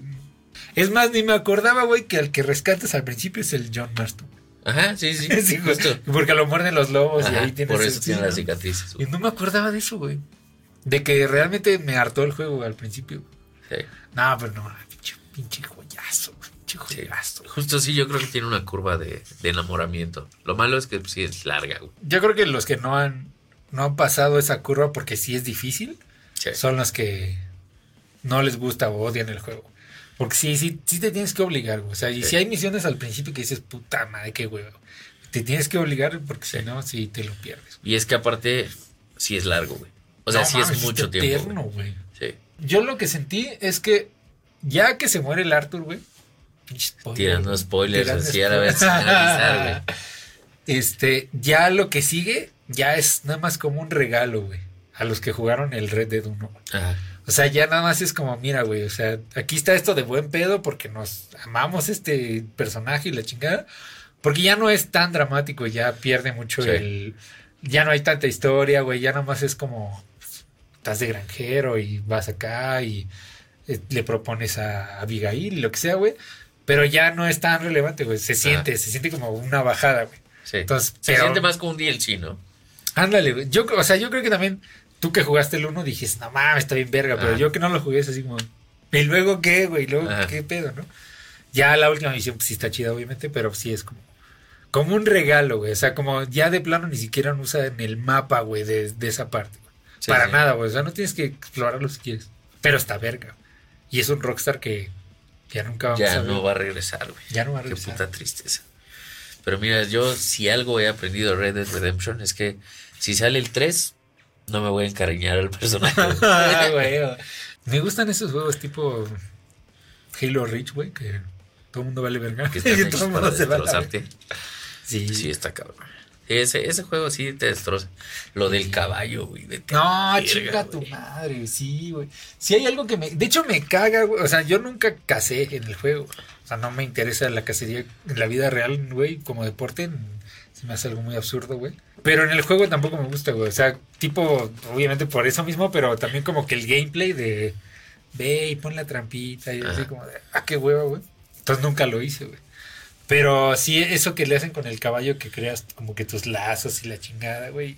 Speaker 3: Es más, ni me acordaba, güey, que al que rescatas al principio es el John Marston.
Speaker 4: Ajá, sí, sí.
Speaker 3: Sí,
Speaker 4: justo.
Speaker 3: porque lo muerden los lobos y ahí tienes
Speaker 4: por eso tiene
Speaker 3: ¿no?
Speaker 4: las cicatrices.
Speaker 3: Y no me acordaba de eso, güey. De que realmente me hartó el juego al principio.
Speaker 4: Sí.
Speaker 3: No, pero no, pinche, pinche joyazo,
Speaker 4: Justo sí, yo creo que tiene una curva de, de enamoramiento. Lo malo es que pues, sí es larga, güey.
Speaker 3: Yo creo que los que no han, no han pasado esa curva porque sí es difícil,
Speaker 4: Sí.
Speaker 3: son los que no les gusta o odian el juego. Porque sí, sí, sí te tienes que obligar, güey. O sea, y
Speaker 4: Sí.
Speaker 3: si hay misiones al principio que dices, puta madre, qué huevo. Te tienes que obligar porque si no, sí te lo pierdes.
Speaker 4: Y es que aparte, sí es largo, güey. O sea,
Speaker 3: No
Speaker 4: sí
Speaker 3: mames,
Speaker 4: es mucho tiempo.
Speaker 3: eterno,
Speaker 4: güey.
Speaker 3: güey.
Speaker 4: Sí.
Speaker 3: Yo lo que sentí es que ya que se muere el Arthur, güey. Spoiler,
Speaker 4: Tirando spoilers
Speaker 3: tirando
Speaker 4: así a la vez sin avisar, güey.
Speaker 3: Este, ya lo que sigue, ya es nada más como un regalo, güey. A los que jugaron el Red Dead 1.
Speaker 4: Ajá.
Speaker 3: O sea, ya nada más es como, mira, güey, o sea, aquí está esto de buen pedo porque nos amamos este personaje y la chingada. Porque ya no es tan dramático, ya pierde mucho
Speaker 4: Sí.
Speaker 3: el... Ya no hay tanta historia, güey, ya nada más es como... estás de granjero y vas acá y eh, le propones a Abigail y lo que sea, güey. Pero ya no es tan relevante, güey. Se siente, se siente como una bajada, güey.
Speaker 4: Sí.
Speaker 3: Entonces,
Speaker 4: Se
Speaker 3: pero-
Speaker 4: siente más como un DLC, ¿no?
Speaker 3: Ándale, güey. Yo, o sea, yo creo que también tú que jugaste el 1 dijiste, no mames, está bien verga, pero yo que no lo jugué es así como, ¿y luego qué, güey? ¿Y luego
Speaker 4: Ajá.
Speaker 3: qué pedo, no? Ya la última misión pues, sí está chida, obviamente, pero sí es como, como un regalo, güey. O sea, como ya de plano ni siquiera usa en el mapa, güey, de, de esa parte. güey.
Speaker 4: Sí,
Speaker 3: Para
Speaker 4: sí.
Speaker 3: nada, güey. O sea, no tienes que explorarlo si quieres. Pero está verga. Y es un rockstar que ya nunca vamos a
Speaker 4: Ya
Speaker 3: ver.
Speaker 4: no va a regresar, güey.
Speaker 3: Ya no va a
Speaker 4: Qué
Speaker 3: regresar.
Speaker 4: puta tristeza. Pero mira, yo si algo he aprendido de Red Dead Redemption es que si sale el 3, no me voy a encariñar al personaje.
Speaker 3: Ah, güey. Me gustan esos juegos tipo Halo Reach, güey, que todo el mundo vale verga.
Speaker 4: que
Speaker 3: Y todo el mundo se va a. Sí.
Speaker 4: Sí, está cabrón. Ese, ese juego sí te destroza. Lo del caballo, güey. a
Speaker 3: No,
Speaker 4: verga,
Speaker 3: chinga tu madre, sí, güey. Si hay algo que me... De hecho, me caga, güey. O sea, yo nunca casé en el juego. O sea, no me interesa la cacería en la vida real, güey, como deporte. Se me hace algo muy absurdo, güey. Pero en el juego tampoco me gusta, güey. O sea, tipo, obviamente por eso mismo, pero también como que el gameplay de... Ve y pon la trampita y así como de... Ah, qué hueva, güey. Entonces nunca lo hice, güey. Pero sí, eso que le hacen con el caballo, que creas como que tus lazos y la chingada, güey.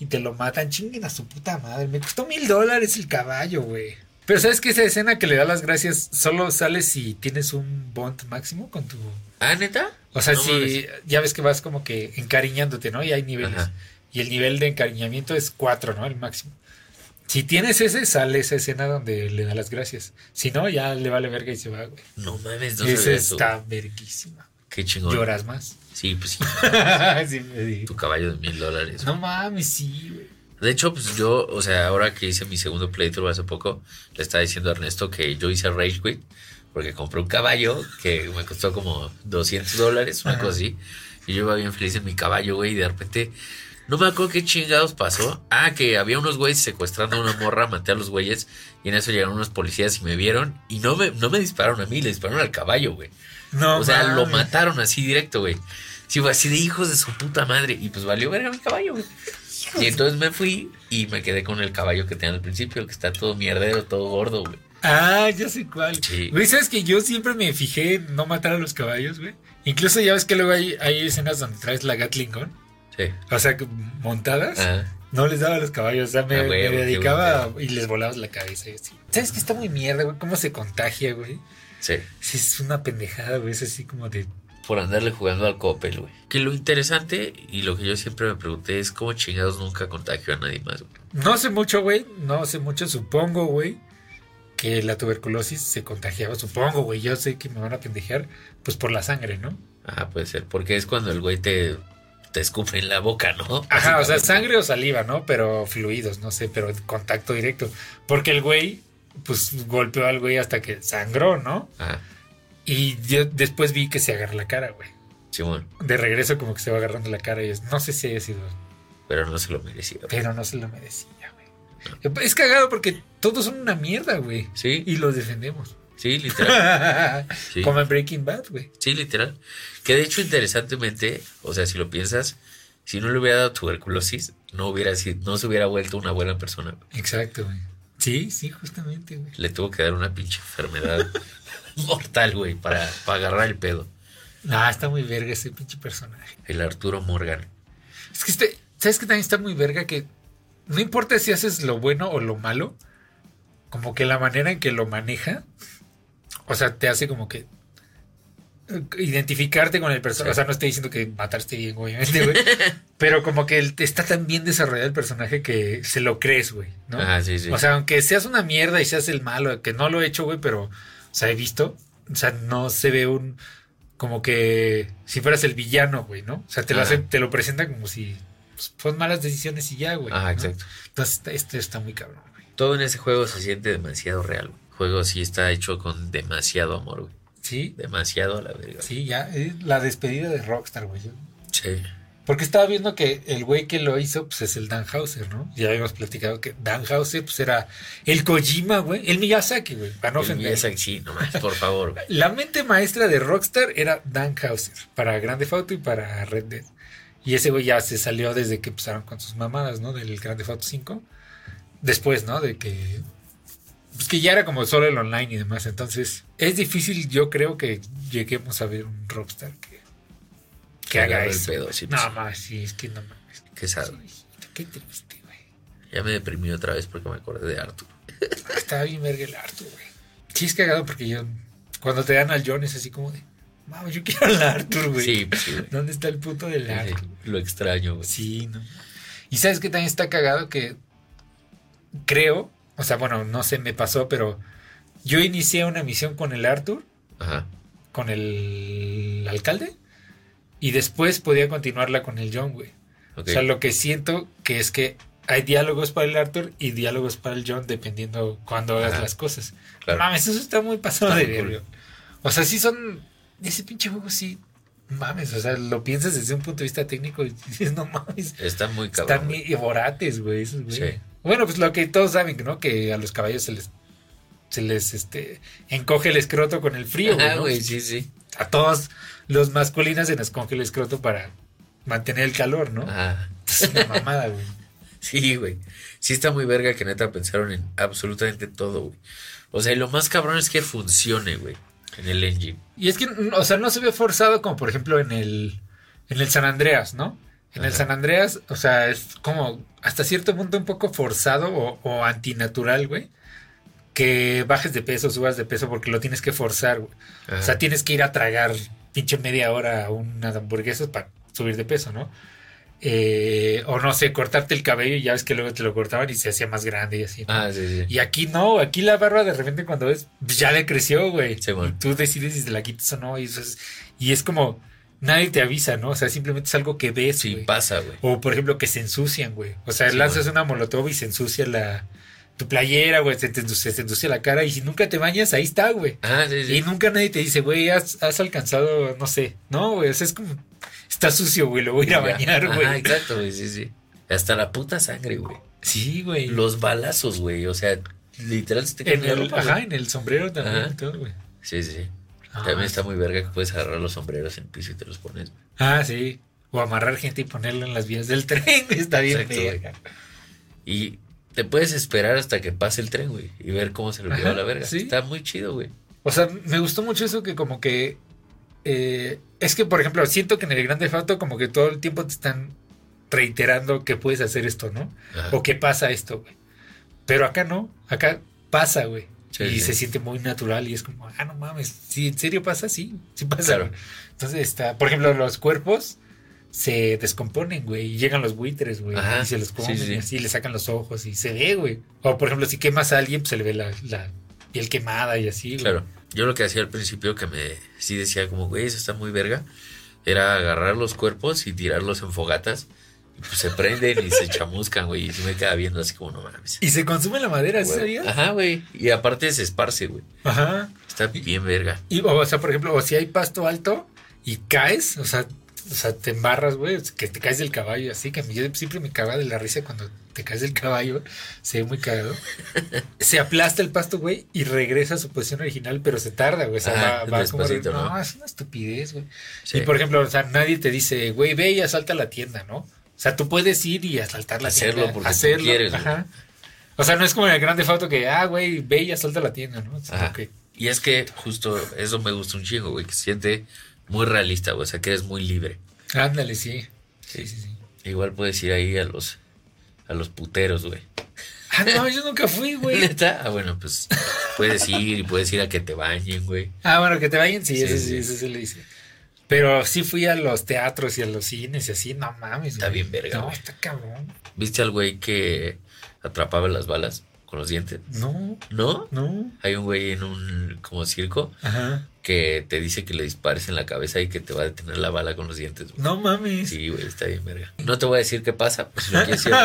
Speaker 3: Y te lo matan, chinguen a su puta madre. Me costó mil dólares el caballo, güey. Pero ¿sabes que esa escena que le da las gracias solo sale si tienes un bond máximo con tu...
Speaker 4: ¿Ah, neta?
Speaker 3: O sea,
Speaker 4: No
Speaker 3: si
Speaker 4: mames.
Speaker 3: ya ves que vas como que encariñándote, ¿no? Y hay niveles.
Speaker 4: Ajá.
Speaker 3: Y el nivel de encariñamiento es cuatro, ¿no? El máximo. Si tienes ese, sale esa escena donde le da las gracias. Si no, ya le vale verga y se va, güey.
Speaker 4: No mames, no
Speaker 3: Esa está verguísima.
Speaker 4: Qué chingón.
Speaker 3: Lloras más.
Speaker 4: Sí, pues sí. Tu caballo de mil dólares.
Speaker 3: No mames, sí, güey.
Speaker 4: De hecho, pues yo, o sea, ahora que hice mi segundo playthrough hace poco, le estaba diciendo a Ernesto que yo hice Rage Quit porque compré un caballo que me costó como 200 dólares, una
Speaker 3: Ajá.
Speaker 4: cosa así. Y yo iba bien feliz en mi caballo, güey, y de repente, no me acuerdo qué chingados pasó. Ah, que había unos güeyes secuestrando a una morra, maté a los güeyes, y en eso llegaron unos policías y me vieron, y no me, no me dispararon a mí, le dispararon al caballo, güey.
Speaker 3: No,
Speaker 4: o sea, lo mataron así directo, güey. Sí, fue así de hijos de su puta madre. Y pues valió verga mi caballo, güey. Y entonces me fui y me quedé con el caballo que tenía al principio, que está todo mierdero, todo gordo, güey.
Speaker 3: Ah, ya sé cuál.
Speaker 4: Sí.
Speaker 3: Güey, ¿sabes que yo siempre me fijé en no matar a los caballos, güey? Incluso ya ves que luego hay, hay escenas donde traes la Gatling Gun.
Speaker 4: Sí.
Speaker 3: O sea, que montadas.
Speaker 4: Ajá.
Speaker 3: No les daba a los caballos. O sea, me,
Speaker 4: Ah, güey,
Speaker 3: me
Speaker 4: güey, qué
Speaker 3: dedicaba y les volabas la cabeza y así. ¿Sabes que está muy mierda, güey? ¿Cómo se contagia, güey?
Speaker 4: Sí.
Speaker 3: Sí, es una pendejada, güey. Es así como de.
Speaker 4: Por andarle jugando al copel, güey. Que lo interesante y lo que yo siempre me pregunté es cómo chingados nunca contagio a nadie más, güey.
Speaker 3: No sé mucho, güey. No sé mucho. Supongo, güey, que la tuberculosis se contagiaba. Supongo, güey. Yo sé que me van a pendejear, pues por la sangre, ¿no?
Speaker 4: Ah, puede ser. Porque es cuando el güey te, te escupe en la boca, ¿no?
Speaker 3: Ajá, o sea, sangre o saliva, ¿no? Pero fluidos, no sé, pero contacto directo. Porque el güey, pues golpeó al güey hasta que sangró, ¿no?
Speaker 4: Ajá.
Speaker 3: Y yo después vi que se agarra la cara, güey.
Speaker 4: Simón.
Speaker 3: De regreso como que se va agarrando la cara y es, no sé si haya sido,
Speaker 4: Pero no se lo merecía. güey.
Speaker 3: pero no se lo merecía, güey. Es cagado porque todos son una mierda, güey.
Speaker 4: Sí,
Speaker 3: Y los defendemos.
Speaker 4: sí, literal. Sí.
Speaker 3: Como en Breaking Bad, güey.
Speaker 4: Sí, literal. Que de hecho, interesantemente, o sea, si lo piensas, si no le hubiera dado tuberculosis, no hubiera sido, no se hubiera vuelto una buena persona.
Speaker 3: Exacto, güey. Sí, sí, justamente, güey.
Speaker 4: Le tuvo que dar una pinche enfermedad mortal, güey, para, para agarrar el pedo.
Speaker 3: Ah, está muy verga ese pinche personaje.
Speaker 4: El Arturo Morgan.
Speaker 3: Es que este, ¿sabes que también está muy verga? Que no importa si haces lo bueno o lo malo, como que la manera en que lo maneja, o sea, te hace como que identificarte con el personaje.
Speaker 4: Sí.
Speaker 3: O sea, no estoy diciendo que mataste bien, obviamente, güey. pero como que el- está tan bien desarrollado el personaje que se lo crees, güey, ¿no?
Speaker 4: Ah, sí, sí.
Speaker 3: O sea, aunque seas una mierda y seas el malo, que no lo he hecho, güey, pero, o sea, he visto, o sea, no se ve un, como que si fueras el villano, güey, ¿no? O sea, te lo,
Speaker 4: Ajá.
Speaker 3: hacen- te lo presentan como si pues, malas decisiones y ya, güey.
Speaker 4: Ah,
Speaker 3: ¿no?
Speaker 4: exacto.
Speaker 3: Entonces, este- este está muy cabrón, güey.
Speaker 4: Todo en ese juego se siente demasiado real. güey. El juego sí está hecho con demasiado amor, güey.
Speaker 3: Sí,
Speaker 4: Demasiado la verga.
Speaker 3: sí, ya, es la despedida de Rockstar, güey.
Speaker 4: Sí.
Speaker 3: Porque estaba viendo que el güey que lo hizo, pues es el Dan Hauser, ¿no? Ya habíamos platicado que Dan Hauser, pues era el Kojima, güey, el Miyazaki, güey, para no
Speaker 4: El
Speaker 3: ofender.
Speaker 4: Miyazaki, sí, nomás, por favor, güey.
Speaker 3: La mente maestra de Rockstar era Dan Hauser para Grande Auto y para Red Dead. Y ese güey ya se salió desde que empezaron con sus mamadas, ¿no? Del Grande Auto 5. Después, ¿no? De que. Pues que ya era como solo el online y demás. Entonces, es difícil, yo creo que lleguemos a ver un Rockstar que, que
Speaker 4: Que
Speaker 3: haga
Speaker 4: agarre el
Speaker 3: eso.
Speaker 4: pedo, sí, pues.
Speaker 3: no más, sí, es que no mames.
Speaker 4: Qué sad.
Speaker 3: Qué triste, güey.
Speaker 4: Ya me deprimí otra vez porque me acordé de Arthur.
Speaker 3: Estaba bien verga el Arthur, güey. Sí, es cagado porque yo. Cuando te dan al John es así como de. Mames, yo quiero al Arthur, güey.
Speaker 4: Sí, pues sí, güey.
Speaker 3: ¿Dónde está el puto del Arthur?
Speaker 4: sí, Lo extraño, güey.
Speaker 3: Sí, no. Y sabes que también está cagado que creo, o sea, bueno, no sé, me pasó, pero yo inicié una misión con el Arthur,
Speaker 4: Ajá.
Speaker 3: con el alcalde, y después podía continuarla con el John, güey. O sea, lo que siento que es que hay diálogos para el Arthur y diálogos para el John dependiendo cuando hagas
Speaker 4: Ajá.
Speaker 3: las cosas.
Speaker 4: Claro.
Speaker 3: Mames, eso está muy pasado
Speaker 4: Está
Speaker 3: de verga. O sea, sí son. Ese pinche juego sí. Mames, o sea, lo piensas desde un punto de vista técnico y dices, no mames.
Speaker 4: Está muy cabrón.
Speaker 3: Están muy vorates, güey, esos güey.
Speaker 4: Sí.
Speaker 3: Bueno, pues lo que todos saben, ¿no? Que a los caballos se les. Se les este, encoge el escroto con el frío, güey.
Speaker 4: Ah,
Speaker 3: ¿no?
Speaker 4: sí, sí.
Speaker 3: A todos los masculinos se les encoge el escroto para mantener el calor, ¿no?
Speaker 4: Ah,
Speaker 3: Es una mamada, güey.
Speaker 4: sí, güey. Sí está muy verga que neta pensaron en absolutamente todo, güey. O sea, y lo más cabrón es que funcione, güey. En el engine.
Speaker 3: Y es que, o sea, no se ve forzado como por ejemplo en el, en el San Andreas, ¿no? En el. San Andreas, o sea, es como hasta cierto punto un poco forzado o, o antinatural, güey. Que bajes de peso, subas de peso porque lo tienes que forzar, güey.
Speaker 4: Ajá.
Speaker 3: O sea, tienes que ir a tragar pinche media hora unas hamburguesas para subir de peso, ¿no? Eh, o no sé, cortarte el cabello y ya ves que luego te lo cortaban y se hacía más grande y así. ¿no?
Speaker 4: Ah, sí, sí.
Speaker 3: Y aquí no, aquí la barba de repente cuando ves, pues, ya le creció, güey.
Speaker 4: Sí, bueno.
Speaker 3: y tú decides si te la quitas o no. Y, eso es, y es como, nadie te avisa, ¿no? O sea, simplemente es algo que ves,
Speaker 4: Sí, pasa, güey.
Speaker 3: o por ejemplo, que se ensucian, güey. O sea,
Speaker 4: Sí,
Speaker 3: lanzas
Speaker 4: bueno.
Speaker 3: una molotov y se ensucia la tu playera, güey. Se te ensucia, se te ensucia la cara. Y si nunca te bañas, ahí está, güey.
Speaker 4: Ah, sí,
Speaker 3: Y
Speaker 4: sí.
Speaker 3: nunca nadie te dice, güey, has, has alcanzado, no sé. No, güey. O sea, es como, está sucio, güey. Lo voy a ir a bañar, güey.
Speaker 4: exacto, güey, sí, sí. Hasta la puta sangre, güey.
Speaker 3: Sí, güey.
Speaker 4: Los balazos, güey. O sea, literal se te
Speaker 3: En el,
Speaker 4: ropa,
Speaker 3: ajá, en el sombrero también. Y todo, güey.
Speaker 4: Sí, sí.
Speaker 3: Ah,
Speaker 4: También está muy verga que puedes agarrar los sombreros en piso y te los pones.
Speaker 3: Ah, sí. O amarrar gente y ponerlo en las vías del tren. Está bien
Speaker 4: Exacto,
Speaker 3: verga.
Speaker 4: Y te puedes esperar hasta que pase el tren, güey. Y ver cómo se lo lleva la verga.
Speaker 3: sí.
Speaker 4: Está muy chido, güey.
Speaker 3: O sea, me gustó mucho eso que como que... eh, es que, por ejemplo, siento que en el Grande Auto como que todo el tiempo te están reiterando que puedes hacer esto, ¿no?
Speaker 4: Ajá.
Speaker 3: O que pasa esto, güey. Pero acá no. Acá pasa, güey.
Speaker 4: Sí,
Speaker 3: y
Speaker 4: sí.
Speaker 3: se siente muy natural y es como, ah, no mames, si en serio pasa, sí, sí pasa.
Speaker 4: Claro.
Speaker 3: Entonces está, por ejemplo, los cuerpos se descomponen, güey, y llegan los buitres, güey,
Speaker 4: Ajá,
Speaker 3: y se los comen,
Speaker 4: sí.
Speaker 3: y así le sacan los ojos y se ve, güey. O por ejemplo, si quemas a alguien, pues se le ve la, la piel quemada y así, güey.
Speaker 4: Claro. Yo lo que hacía al principio que me sí decía como, güey, eso está muy verga, era agarrar los cuerpos y tirarlos en fogatas. Pues se prenden y se chamuscan, güey. Y sí me quedaba viendo así como, no mames.
Speaker 3: Y se consume la madera, ¿sí sabías?
Speaker 4: Ajá, güey. Y aparte se esparce, güey.
Speaker 3: Ajá.
Speaker 4: Está bien verga.
Speaker 3: Y, o sea, por ejemplo, o si hay pasto alto y caes, o sea, o sea, te embarras, güey, que te caes del caballo, así que a mí yo siempre me cagaba de la risa cuando te caes del caballo, se ve muy cagado. se aplasta el pasto, güey, y regresa a su posición original, pero se tarda, güey. O sea,
Speaker 4: Ah,
Speaker 3: va, va como. No,
Speaker 4: ¿no?
Speaker 3: es una estupidez, güey.
Speaker 4: Sí.
Speaker 3: Y por ejemplo, o sea, nadie te dice, güey, ve y asalta la tienda, ¿no? O sea, tú puedes ir y asaltar la
Speaker 4: Hacerlo
Speaker 3: tienda.
Speaker 4: porque
Speaker 3: hacerlo,
Speaker 4: quieres, güey.
Speaker 3: Ajá. O sea, no es como en el grande foto que, ah, güey, ve y asalta la tienda, ¿no? Como
Speaker 4: Ajá.
Speaker 3: que-
Speaker 4: Y es que justo eso me gusta un chingo, güey, que se siente Muy realista, güey. O sea, que eres muy libre.
Speaker 3: Ándale, sí. Sí, sí, sí.
Speaker 4: Igual puedes ir ahí a los, a los puteros, güey.
Speaker 3: Ah, no, yo nunca fui, güey.
Speaker 4: ¿Neta? Ah, bueno, pues puedes ir y puedes ir a que te bañen, güey.
Speaker 3: Ah, bueno, que te vayan, sí,
Speaker 4: Sí,
Speaker 3: eso sí,
Speaker 4: sí.
Speaker 3: eso sí le dice. Pero sí fui a los teatros y a los cines y así, no mames.
Speaker 4: Está
Speaker 3: güey.
Speaker 4: bien verga,
Speaker 3: No,
Speaker 4: güey.
Speaker 3: está cabrón.
Speaker 4: ¿Viste al güey que atrapaba las balas con los dientes?
Speaker 3: No,
Speaker 4: ¿No?
Speaker 3: no.
Speaker 4: Hay un güey en un como circo
Speaker 3: Ajá.
Speaker 4: que te dice que le dispares en la cabeza y que te va a detener la bala con los dientes. güey.
Speaker 3: No mames.
Speaker 4: Sí, güey, está bien verga. No te voy a decir qué pasa, pues lo quieres ir a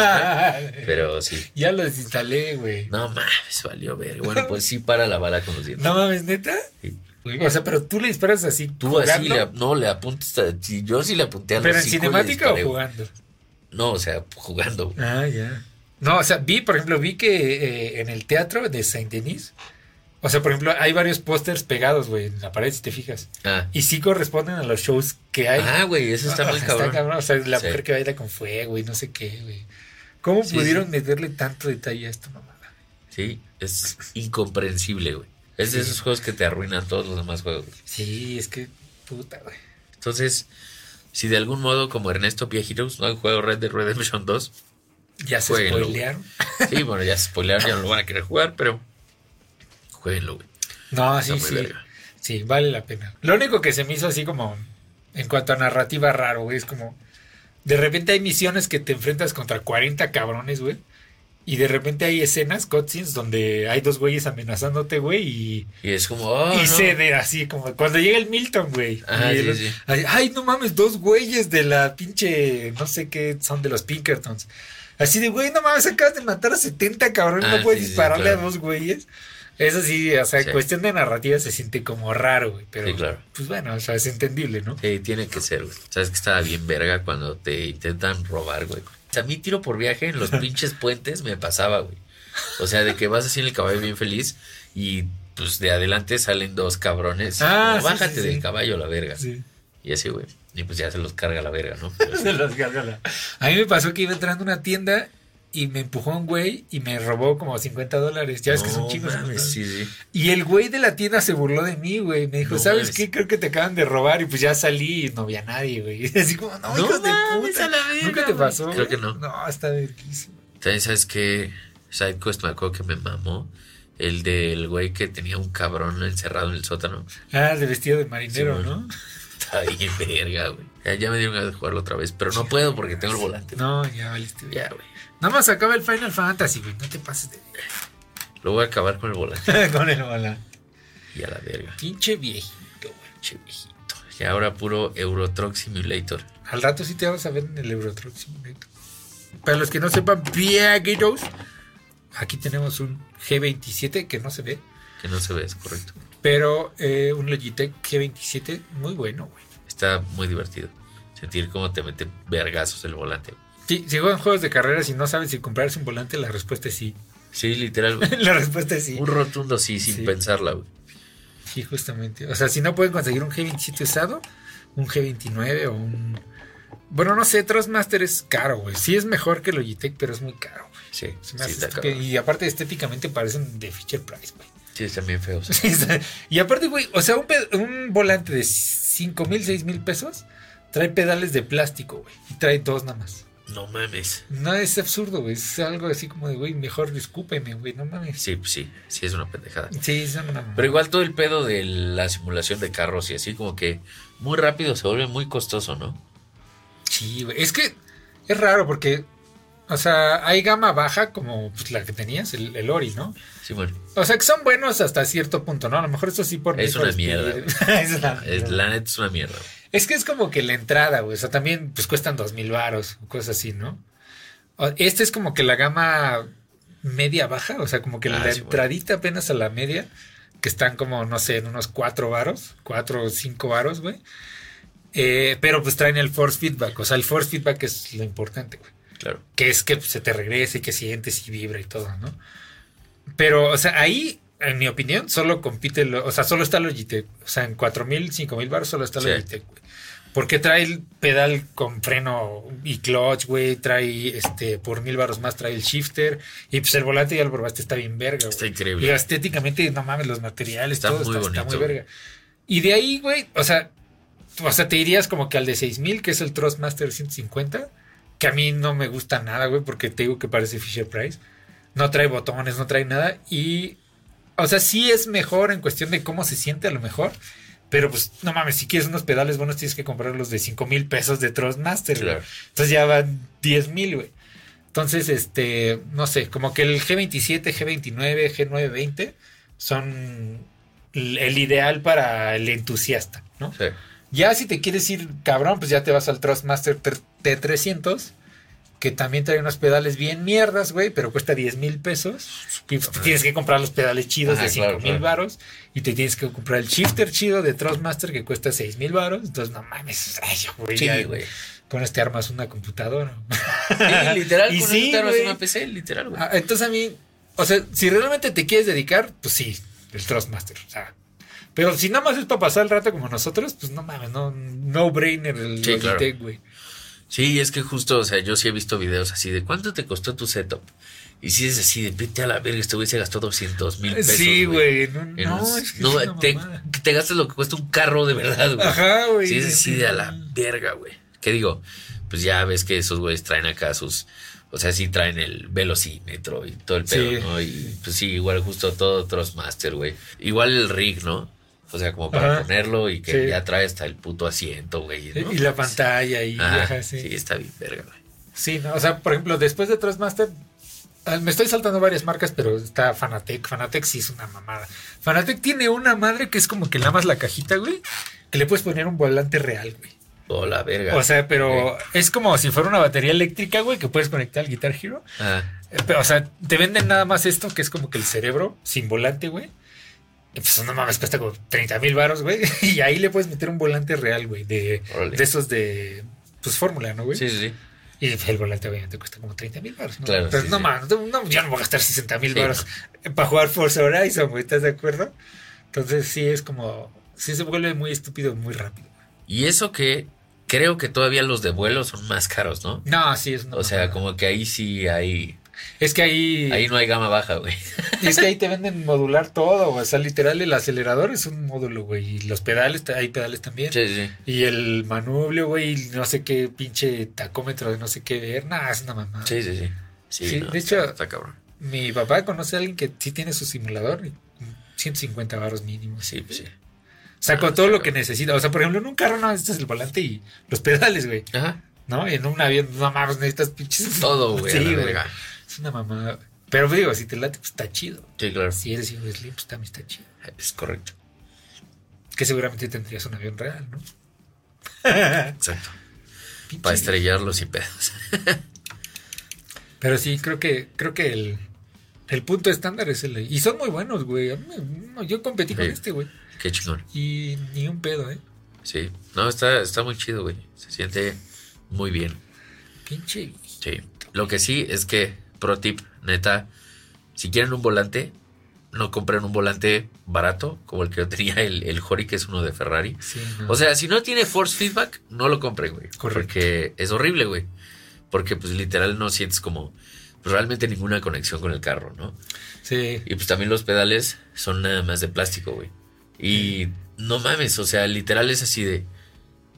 Speaker 4: buscar, pero sí.
Speaker 3: Ya lo desinstalé, güey.
Speaker 4: No mames, valió verga. Bueno, pues sí para la bala con los dientes.
Speaker 3: No mames, neta.
Speaker 4: Sí.
Speaker 3: O sea, pero tú le disparas así.
Speaker 4: Tú así
Speaker 3: jugando?
Speaker 4: le, no le apuntas, a- yo sí le apunté a
Speaker 3: ¿Pero en cinemática o jugando?
Speaker 4: No, o sea, jugando.
Speaker 3: Ah, ya. No, o sea, vi, por ejemplo, vi que eh, en el teatro de Saint Denis, o sea, por ejemplo, hay varios pósters pegados, güey, en la pared, si te fijas.
Speaker 4: Ah,
Speaker 3: Y sí corresponden a los shows que hay.
Speaker 4: ah, güey, eso está
Speaker 3: Ah,
Speaker 4: muy cabrón.
Speaker 3: O sea, la
Speaker 4: Sí.
Speaker 3: mujer que baila con fuego y no sé qué, güey. ¿Cómo
Speaker 4: Sí,
Speaker 3: pudieron
Speaker 4: sí.
Speaker 3: meterle tanto detalle a esta mamada?
Speaker 4: Sí, es incomprensible, güey. Es de esos juegos que te arruinan todos los demás juegos.
Speaker 3: Sí, es que puta, güey.
Speaker 4: Entonces, si de algún modo, como Ernesto Viejitos, no han jugado Red Dead Redemption 2,
Speaker 3: Ya se
Speaker 4: Jueguenlo,
Speaker 3: spoilearon.
Speaker 4: sí, bueno, ya se spoilearon, ya no lo van a querer jugar, pero jueguenlo, güey.
Speaker 3: No,
Speaker 4: Está
Speaker 3: sí, sí. Sí, vale la pena. Lo único que se me hizo así como en cuanto a narrativa raro, güey, es como de repente hay misiones que te enfrentas contra 40 cabrones, güey. Y de repente hay escenas, cutscenes, donde hay dos güeyes amenazándote, güey, y,
Speaker 4: Y es como, oh,
Speaker 3: y
Speaker 4: no.
Speaker 3: se de así, como cuando llega el Milton, güey.
Speaker 4: Ajá,
Speaker 3: Y
Speaker 4: sí,
Speaker 3: el-
Speaker 4: sí.
Speaker 3: Ay, ay, no mames, dos güeyes de la pinche, no sé qué, son de los Pinkertons. Así de, güey, no mames, acabas de matar a 70 cabrones,
Speaker 4: Ah,
Speaker 3: no puedes
Speaker 4: sí,
Speaker 3: dispararle
Speaker 4: claro.
Speaker 3: a dos güeyes. Eso sí, o sea, cuestión de narrativa se siente como raro, güey. Pero,
Speaker 4: Sí, claro.
Speaker 3: pues bueno, o sea, es entendible, ¿no?
Speaker 4: Sí, tiene que ser, güey. Sabes que estaba bien verga cuando te intentan robar, güey. A mí tiro por viaje en los pinches puentes me pasaba, güey. O sea, de que vas así en el caballo bien feliz y pues de adelante salen dos cabrones.
Speaker 3: Ah,
Speaker 4: Como, Bájate
Speaker 3: sí, sí.
Speaker 4: del caballo la verga.
Speaker 3: Sí.
Speaker 4: Y así, güey. Y pues ya se los carga la verga, ¿no? Pero.
Speaker 3: Se los carga la- A mí me pasó que iba entrando a una tienda y me empujó un güey y me robó como 50 dólares. Ya es que son chicos.
Speaker 4: mames, sí, sí.
Speaker 3: Y el güey de la tienda se burló de mí, güey. Me dijo,
Speaker 4: No
Speaker 3: ¿sabes
Speaker 4: mames.
Speaker 3: qué? Creo que te acaban de robar. Y pues ya salí y no vi a nadie, güey. Así como, no,
Speaker 4: No
Speaker 3: hijos de puta.
Speaker 4: a la verga,
Speaker 3: ¿Nunca te pasó?
Speaker 4: Creo
Speaker 3: güey?
Speaker 4: que no.
Speaker 3: No, está verguísimo.
Speaker 4: También sabes que SideQuest me acuerdo que me mamó. El del güey que tenía un cabrón encerrado en el sótano.
Speaker 3: Ah, de vestido de marinero,
Speaker 4: Sí,
Speaker 3: ¿no?
Speaker 4: Está bien verga, güey. Ya, ya me dieron ganas de jugarlo otra vez, pero no puedo porque tengo el volante.
Speaker 3: No, ya valiste.
Speaker 4: Ya, güey.
Speaker 3: Nada más acaba el Final Fantasy, güey. No te pases de...
Speaker 4: Lo voy a acabar con el volante.
Speaker 3: con el bola.
Speaker 4: Y a la verga.
Speaker 3: Pinche viejito, güey.
Speaker 4: Che, viejito. Y ahora puro Euro Truck Simulator.
Speaker 3: Al rato sí te vamos a ver en el Euro Truck Simulator. Para los que no sepan, viejitos, aquí tenemos un G27 que no se ve,
Speaker 4: Que no se ve, es correcto.
Speaker 3: pero eh, un Logitech G27 muy bueno, güey.
Speaker 4: Está muy divertido. Sentir cómo te mete vergazos el volante.
Speaker 3: Si juegan juegos de carreras y no saben si comprarse un volante, la respuesta es sí.
Speaker 4: Sí, literal, güey.
Speaker 3: la respuesta es sí.
Speaker 4: Un rotundo sí, sin
Speaker 3: Sí.
Speaker 4: pensarla, güey.
Speaker 3: Sí, justamente. O sea, si no pueden conseguir un G27 usado, un G29 o un... Bueno, no sé, Trustmaster es caro, güey. Sí es mejor que Logitech, pero es muy caro, güey.
Speaker 4: Sí,
Speaker 3: Se me
Speaker 4: sí,
Speaker 3: hace y aparte estéticamente parecen de Fisher Price, güey.
Speaker 4: Sí, están bien feos.
Speaker 3: Sí, y aparte, güey, o sea, un, un volante de 5 mil, 6 mil pesos trae pedales de plástico, güey. Y trae dos nada más.
Speaker 4: No mames.
Speaker 3: No es absurdo, güey. Es algo así como de, güey, mejor escúpeme, güey. No mames.
Speaker 4: Sí, pues sí, sí es una pendejada.
Speaker 3: Sí, son una.
Speaker 4: Pero igual todo el pedo de la simulación de carros y así como que muy rápido se vuelve muy costoso, ¿no?
Speaker 3: Sí, güey. Es que es raro porque, o sea, hay gama baja como pues, la que tenías, el, el Ori, ¿no?
Speaker 4: Sí, bueno.
Speaker 3: O sea, que son buenos hasta cierto punto, ¿no? A lo mejor eso sí por
Speaker 4: Es una mierda,
Speaker 3: es una
Speaker 4: Es, la neta es una mierda. güey.
Speaker 3: Es que es como que la entrada, güey. O sea, también pues cuestan dos mil varos, cosas así, ¿no? Este es como que la gama media baja, o sea, como que
Speaker 4: Ah,
Speaker 3: la
Speaker 4: sí,
Speaker 3: entradita apenas a la media, que están como, no sé, en unos cuatro varos, cuatro o cinco varos, güey. Eh, pero pues traen el force feedback, o sea, el force feedback es lo importante, güey.
Speaker 4: Claro.
Speaker 3: Que es que pues, se te regrese y que sientes y vibra y todo, ¿no? Pero, o sea, ahí, en mi opinión, solo compite, lo- o sea, solo está Logitech. O sea, en 4000, 5000 baros solo está
Speaker 4: Sí.
Speaker 3: Logitech, güey. Porque trae el pedal con freno y clutch, güey. Trae, este, por mil baros más trae el shifter. Y pues el volante ya lo probaste, está bien verga, güey.
Speaker 4: Está increíble.
Speaker 3: Y estéticamente, no mames, los materiales,
Speaker 4: Está
Speaker 3: todo
Speaker 4: muy
Speaker 3: está, está
Speaker 4: bonito,
Speaker 3: muy verga. Y de ahí, güey, o sea, o sea, te irías como que al de 6000, que es el Trustmaster 150, que a mí no me gusta nada, güey, porque te digo que parece Fisher Price. No trae botones, no trae nada. Y, o sea, sí es mejor en cuestión de cómo se siente a lo mejor. Pero pues, no mames, si quieres unos pedales buenos tienes que comprar los de 5 mil pesos de Trustmaster.
Speaker 4: Claro.
Speaker 3: Entonces ya van 10 mil, güey. Entonces, este, no sé, como que el G27, G29, G920 son el ideal para el entusiasta, ¿no?
Speaker 4: Sí.
Speaker 3: Ya si te quieres ir cabrón, pues ya te vas al Trustmaster T- T300, que también trae unos pedales bien mierdas, güey, pero cuesta 10 mil pesos. Y te tienes que comprar los pedales chidos
Speaker 4: Ajá,
Speaker 3: de 5
Speaker 4: claro,
Speaker 3: mil
Speaker 4: claro.
Speaker 3: varos. Y te tienes que comprar el shifter chido de Trustmaster que cuesta 6 mil varos. Entonces, no mames, güey.
Speaker 4: Sí, güey.
Speaker 3: Con este armas una computadora.
Speaker 4: Sí, literal,
Speaker 3: Y
Speaker 4: con
Speaker 3: sí,
Speaker 4: eso te armas una PC, literal, güey.
Speaker 3: Ah, entonces a mí, o sea, si realmente te quieres dedicar, pues sí, el Trustmaster. O sea, pero si nada más es para pasar el rato como nosotros, pues no mames, no, no brainer el
Speaker 4: Sí, claro.
Speaker 3: Güey.
Speaker 4: Sí, es que justo, o sea, yo sí he visto videos así de cuánto te costó tu setup. Y si es así de vete a la verga, este güey se gastó 200 mil pesos.
Speaker 3: Sí, güey. No, no,
Speaker 4: un-
Speaker 3: es que
Speaker 4: no,
Speaker 3: es
Speaker 4: te, gastas lo que cuesta un carro de verdad, güey.
Speaker 3: Ajá, güey.
Speaker 4: Sí, es así de a la verga, güey. ¿Qué digo? Pues ya ves que esos güeyes traen acá sus. O sea, sí traen el velocímetro y todo el pedo,
Speaker 3: Sí.
Speaker 4: ¿no? Y pues sí, igual justo todo Trustmaster, güey. Igual el rig, ¿no? O sea, como para
Speaker 3: Ajá.
Speaker 4: ponerlo y que
Speaker 3: Sí.
Speaker 4: ya trae hasta el puto asiento, güey. ¿no?
Speaker 3: Y la pantalla y
Speaker 4: ajá, sí.
Speaker 3: sí.
Speaker 4: está bien verga, güey.
Speaker 3: Sí, no, o sea, por ejemplo, después de Trustmaster, ah, me estoy saltando varias marcas, pero está Fanatec. Fanatec sí es una mamada. Fanatec tiene una madre que es como que lamas la cajita, güey, que le puedes poner un volante real, güey.
Speaker 4: Oh, la verga.
Speaker 3: O sea, pero es como si fuera una batería eléctrica, güey, que puedes conectar al Guitar Hero.
Speaker 4: Ah,
Speaker 3: Eh, Pero, o sea, te venden nada más esto, que es como que el cerebro sin volante, güey. Y pues no mames, cuesta como 30 mil baros, güey. Y ahí le puedes meter un volante real, güey, de,
Speaker 4: Órale.
Speaker 3: de esos de, pues, fórmula, ¿no, güey?
Speaker 4: sí, sí, sí.
Speaker 3: Y el volante obviamente cuesta como 30 mil baros, ¿no?
Speaker 4: Claro,
Speaker 3: Pero
Speaker 4: sí,
Speaker 3: no
Speaker 4: sí.
Speaker 3: mames, no, no, yo no voy a gastar 60 mil
Speaker 4: Sí,
Speaker 3: baros para jugar Forza Horizon, güey, ¿estás de acuerdo? Entonces sí es como, sí se vuelve muy estúpido muy rápido.
Speaker 4: Y eso que creo que todavía los de vuelo son más caros, ¿no?
Speaker 3: No, sí es una
Speaker 4: O sea, como que ahí sí hay.
Speaker 3: Es que ahí...
Speaker 4: Ahí no hay gama baja, güey.
Speaker 3: Es que ahí te venden modular todo, o sea, literal el acelerador es un módulo, güey, y los pedales, hay pedales también.
Speaker 4: Sí, sí.
Speaker 3: Y el manubrio, güey, no sé qué pinche tacómetro de no sé qué ver, nada, es una mamada.
Speaker 4: Sí, sí, sí. Sí,
Speaker 3: Sí,
Speaker 4: no,
Speaker 3: de hecho-
Speaker 4: está cabrón.
Speaker 3: Mi papá conoce a alguien que sí tiene su simulador, y 150 baros mínimo.
Speaker 4: Sí, pues sí.
Speaker 3: O sea, con
Speaker 4: Ah,
Speaker 3: todo lo que necesita. O sea, por ejemplo, en un carro no necesitas el volante y los pedales, güey.
Speaker 4: Ajá.
Speaker 3: ¿No? Y en un avión, no mames, necesitas pinches.
Speaker 4: Todo, güey.
Speaker 3: Sí, güey. Es una mamada. Pero digo, si te late, pues está chido.
Speaker 4: Sí, claro.
Speaker 3: Si eres hijo de Slim, pues también está chido.
Speaker 4: Es correcto.
Speaker 3: Que seguramente tendrías un avión real, ¿no?
Speaker 4: Exacto.
Speaker 3: Pinche-
Speaker 4: Para estrellarlos y pedos.
Speaker 3: Pero sí, creo que, creo que el, el punto estándar es el. Y son muy buenos, güey. Yo competí con este, güey.
Speaker 4: Qué chingón.
Speaker 3: Y ni un pedo, ¿eh?
Speaker 4: Sí. No, está, está muy chido, güey. Se siente muy bien.
Speaker 3: Pinche.
Speaker 4: Sí. Lo que sí es que, pro tip, neta, si quieren un volante, no compren un volante barato, como el que yo tenía, el, el Hori, que es uno de Ferrari.
Speaker 3: Sí, no.
Speaker 4: O sea, si no tiene force feedback, no lo compren, güey.
Speaker 3: Correcto.
Speaker 4: Porque es horrible, güey. Porque, pues, literal no sientes como pues, realmente ninguna conexión con el carro, ¿no?
Speaker 3: Sí.
Speaker 4: Y pues también los pedales son nada más de plástico, güey. Y no mames, o sea, literal es así de...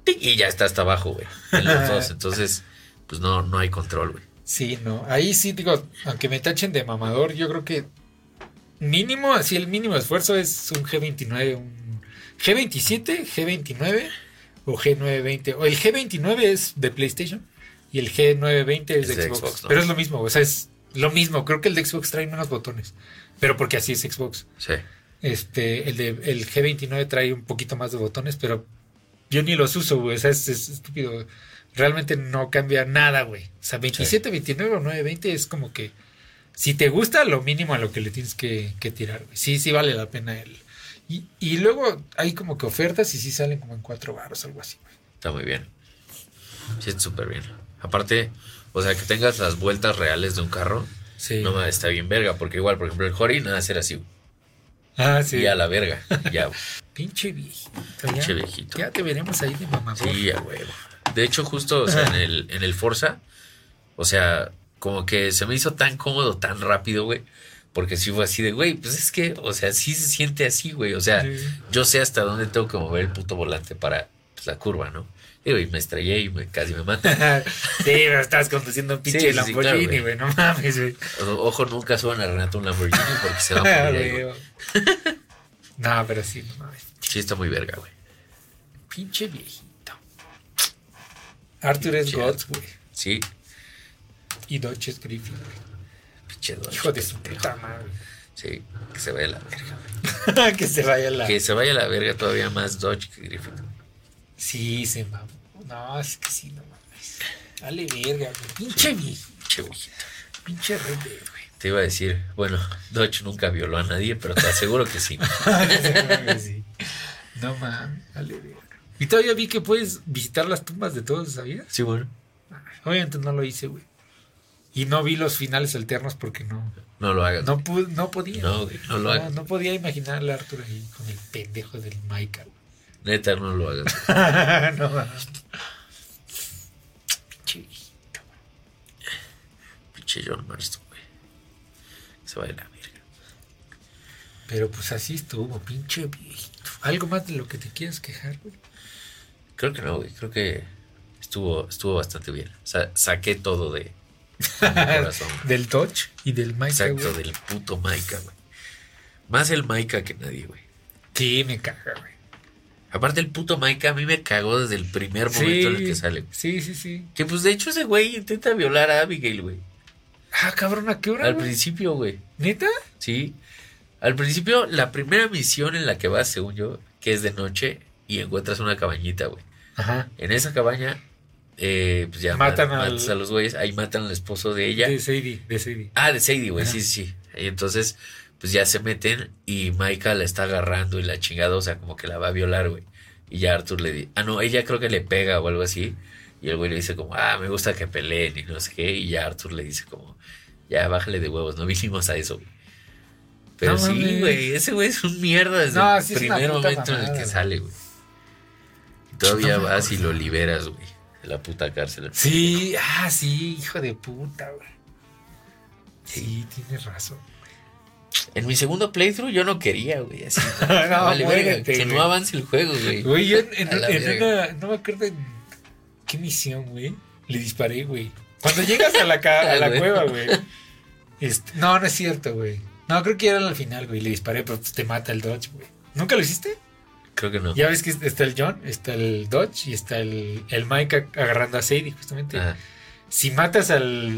Speaker 4: Y ya está hasta abajo, güey. En los dos. Entonces, pues no, no hay control, güey.
Speaker 3: Sí, no. Ahí sí, digo, aunque me tachen de mamador, yo creo que mínimo, así el mínimo esfuerzo es un G29, un G27, G29 o G920. O el G29 es de PlayStation y el G920 es, de, Xbox.
Speaker 4: ¿no?
Speaker 3: Pero es lo mismo, o sea, es lo mismo. Creo que el de Xbox trae menos botones, pero porque así es Xbox.
Speaker 4: Sí.
Speaker 3: Este, el de el G29 trae un poquito más de botones, pero yo ni los uso, güey. O sea, es, es estúpido. Realmente no cambia nada, güey. O sea, 27, 29 o 920 es como que si te gusta, lo mínimo a lo que le tienes que, que tirar, güey. Sí, sí vale la pena el. Y, y luego hay como que ofertas y sí salen como en cuatro baros, algo así, güey.
Speaker 4: Está muy bien. Sí, está súper bien. Aparte, o sea, que tengas las vueltas reales de un carro,
Speaker 3: Sí.
Speaker 4: no está bien verga. Porque igual, por ejemplo, el Hori nada hacer así.
Speaker 3: ah, sí.
Speaker 4: Y a la verga. Ya.
Speaker 3: Pinche viejito.
Speaker 4: Pinche
Speaker 3: ya,
Speaker 4: viejito.
Speaker 3: Ya te veremos ahí de mamá.
Speaker 4: Sí, a huevo. De hecho, justo, o sea, en el, en el Forza, o sea, como que se me hizo tan cómodo, tan rápido, güey. Porque sí fue así de, güey, pues es que, o sea, sí se siente así, güey. O sea,
Speaker 3: Sí.
Speaker 4: yo sé hasta dónde tengo que mover el puto volante para pues, la curva, ¿no? Digo, y me estrellé y me, casi me mato.
Speaker 3: sí, pero estás conduciendo un pinche
Speaker 4: Sí, sí, sí,
Speaker 3: Lamborghini,
Speaker 4: claro,
Speaker 3: güey. no mames, güey.
Speaker 4: Ojo, nunca suban a Renato un Lamborghini porque se va a morir güey.
Speaker 3: Güey. no, pero sí, no mames.
Speaker 4: Sí, está muy verga, güey.
Speaker 3: Pinche viejito. Arthur es
Speaker 4: Pinche
Speaker 3: God,
Speaker 4: Arthur.
Speaker 3: güey.
Speaker 4: Sí,
Speaker 3: Y Dodge es Griffin, güey.
Speaker 4: pinche Dodge,
Speaker 3: Hijo de su puta madre.
Speaker 4: Sí, que se vaya a la verga.
Speaker 3: que se vaya la.
Speaker 4: Que se vaya a la verga todavía más Dodge que Griffin.
Speaker 3: Sí, se mamó. No, es que sí, no mames. Dale verga, güey. Pinche viejito.
Speaker 4: Pinche viejito.
Speaker 3: Pinche Dead, güey.
Speaker 4: Te iba a decir, bueno, Dodge nunca violó a nadie, pero te aseguro que sí.
Speaker 3: Sí. No mames, dale verga. Y todavía vi que puedes visitar las tumbas de todos, ¿sabías?
Speaker 4: Sí, bueno.
Speaker 3: Obviamente no lo hice, güey. Y no vi los finales alternos porque no.
Speaker 4: No lo hagas.
Speaker 3: No, pu- no podía.
Speaker 4: No, güey, no lo hagas.
Speaker 3: no podía imaginar a Arthur ahí con el pendejo del Michael.
Speaker 4: Neta, no lo hagas.
Speaker 3: no mames. Pinche viejito.
Speaker 4: Pinche John Marston, güey. Se vaya a la verga.
Speaker 3: Pero pues así estuvo, pinche viejito. Algo más de lo que te quieras quejar, güey.
Speaker 4: Creo que no, güey. Creo que estuvo, estuvo bastante bien. O sea, saqué todo de, mi corazón.
Speaker 3: Del Dodge y del Michael.
Speaker 4: Exacto, del puto Maika, güey. Más el Maika que nadie, güey.
Speaker 3: Sí, me caga, güey.
Speaker 4: Aparte, el puto Maika a mí me cagó desde el primer momento en el que sale. güey.
Speaker 3: Sí, sí, sí.
Speaker 4: Que pues de hecho ese güey intenta violar a Abigail, güey.
Speaker 3: Ah, cabrón, ¿a qué hora?
Speaker 4: Al
Speaker 3: güey?
Speaker 4: principio, güey.
Speaker 3: ¿Neta?
Speaker 4: Sí. Al principio, la primera misión en la que vas, según yo, que es de noche y encuentras una cabañita, güey.
Speaker 3: Ajá.
Speaker 4: En esa cabaña, eh, pues ya
Speaker 3: Matan al-
Speaker 4: a los güeyes. Ahí matan al esposo de ella.
Speaker 3: De Sadie, de Sadie.
Speaker 4: Ah, de Sadie, güey,
Speaker 3: Ajá.
Speaker 4: sí, sí. Y entonces, pues ya se meten y Maika la está agarrando y la chingada, o sea, como que la va a violar, güey. Y ya Arthur le dice, ah, no, ella creo que le pega o algo así. Y el güey le dice como, ah, me gusta que peleen y no sé qué. Y ya Arthur le dice como, ya bájale de huevos, no vinimos a eso, güey. Pero
Speaker 3: No
Speaker 4: sí, güey, ese güey es un mierda desde
Speaker 3: No,
Speaker 4: el primer momento en el que sale, güey. Todavía
Speaker 3: No
Speaker 4: vas y lo liberas, güey, de la puta cárcel.
Speaker 3: Sí, ah, sí, hijo de puta, güey. Sí, tienes razón.
Speaker 4: En mi segundo playthrough yo no quería, güey, así.
Speaker 3: No,
Speaker 4: Vale, verga,
Speaker 3: muérete,
Speaker 4: que no avance el juego, güey.
Speaker 3: Güey, yo en, en-
Speaker 4: la
Speaker 3: una, no me acuerdo en qué misión, güey, le disparé, güey. Cuando llegas a la, a la
Speaker 4: Ah, güey.
Speaker 3: cueva, güey. este, no, no es cierto, güey. No, creo que era al final, güey. Le disparé, pero te mata el Dodge, güey. ¿Nunca lo hiciste?
Speaker 4: Creo que no.
Speaker 3: Ya ves que está el John, está el Dodge y está el, el Micah agarrando a Sadie, justamente. Si matas al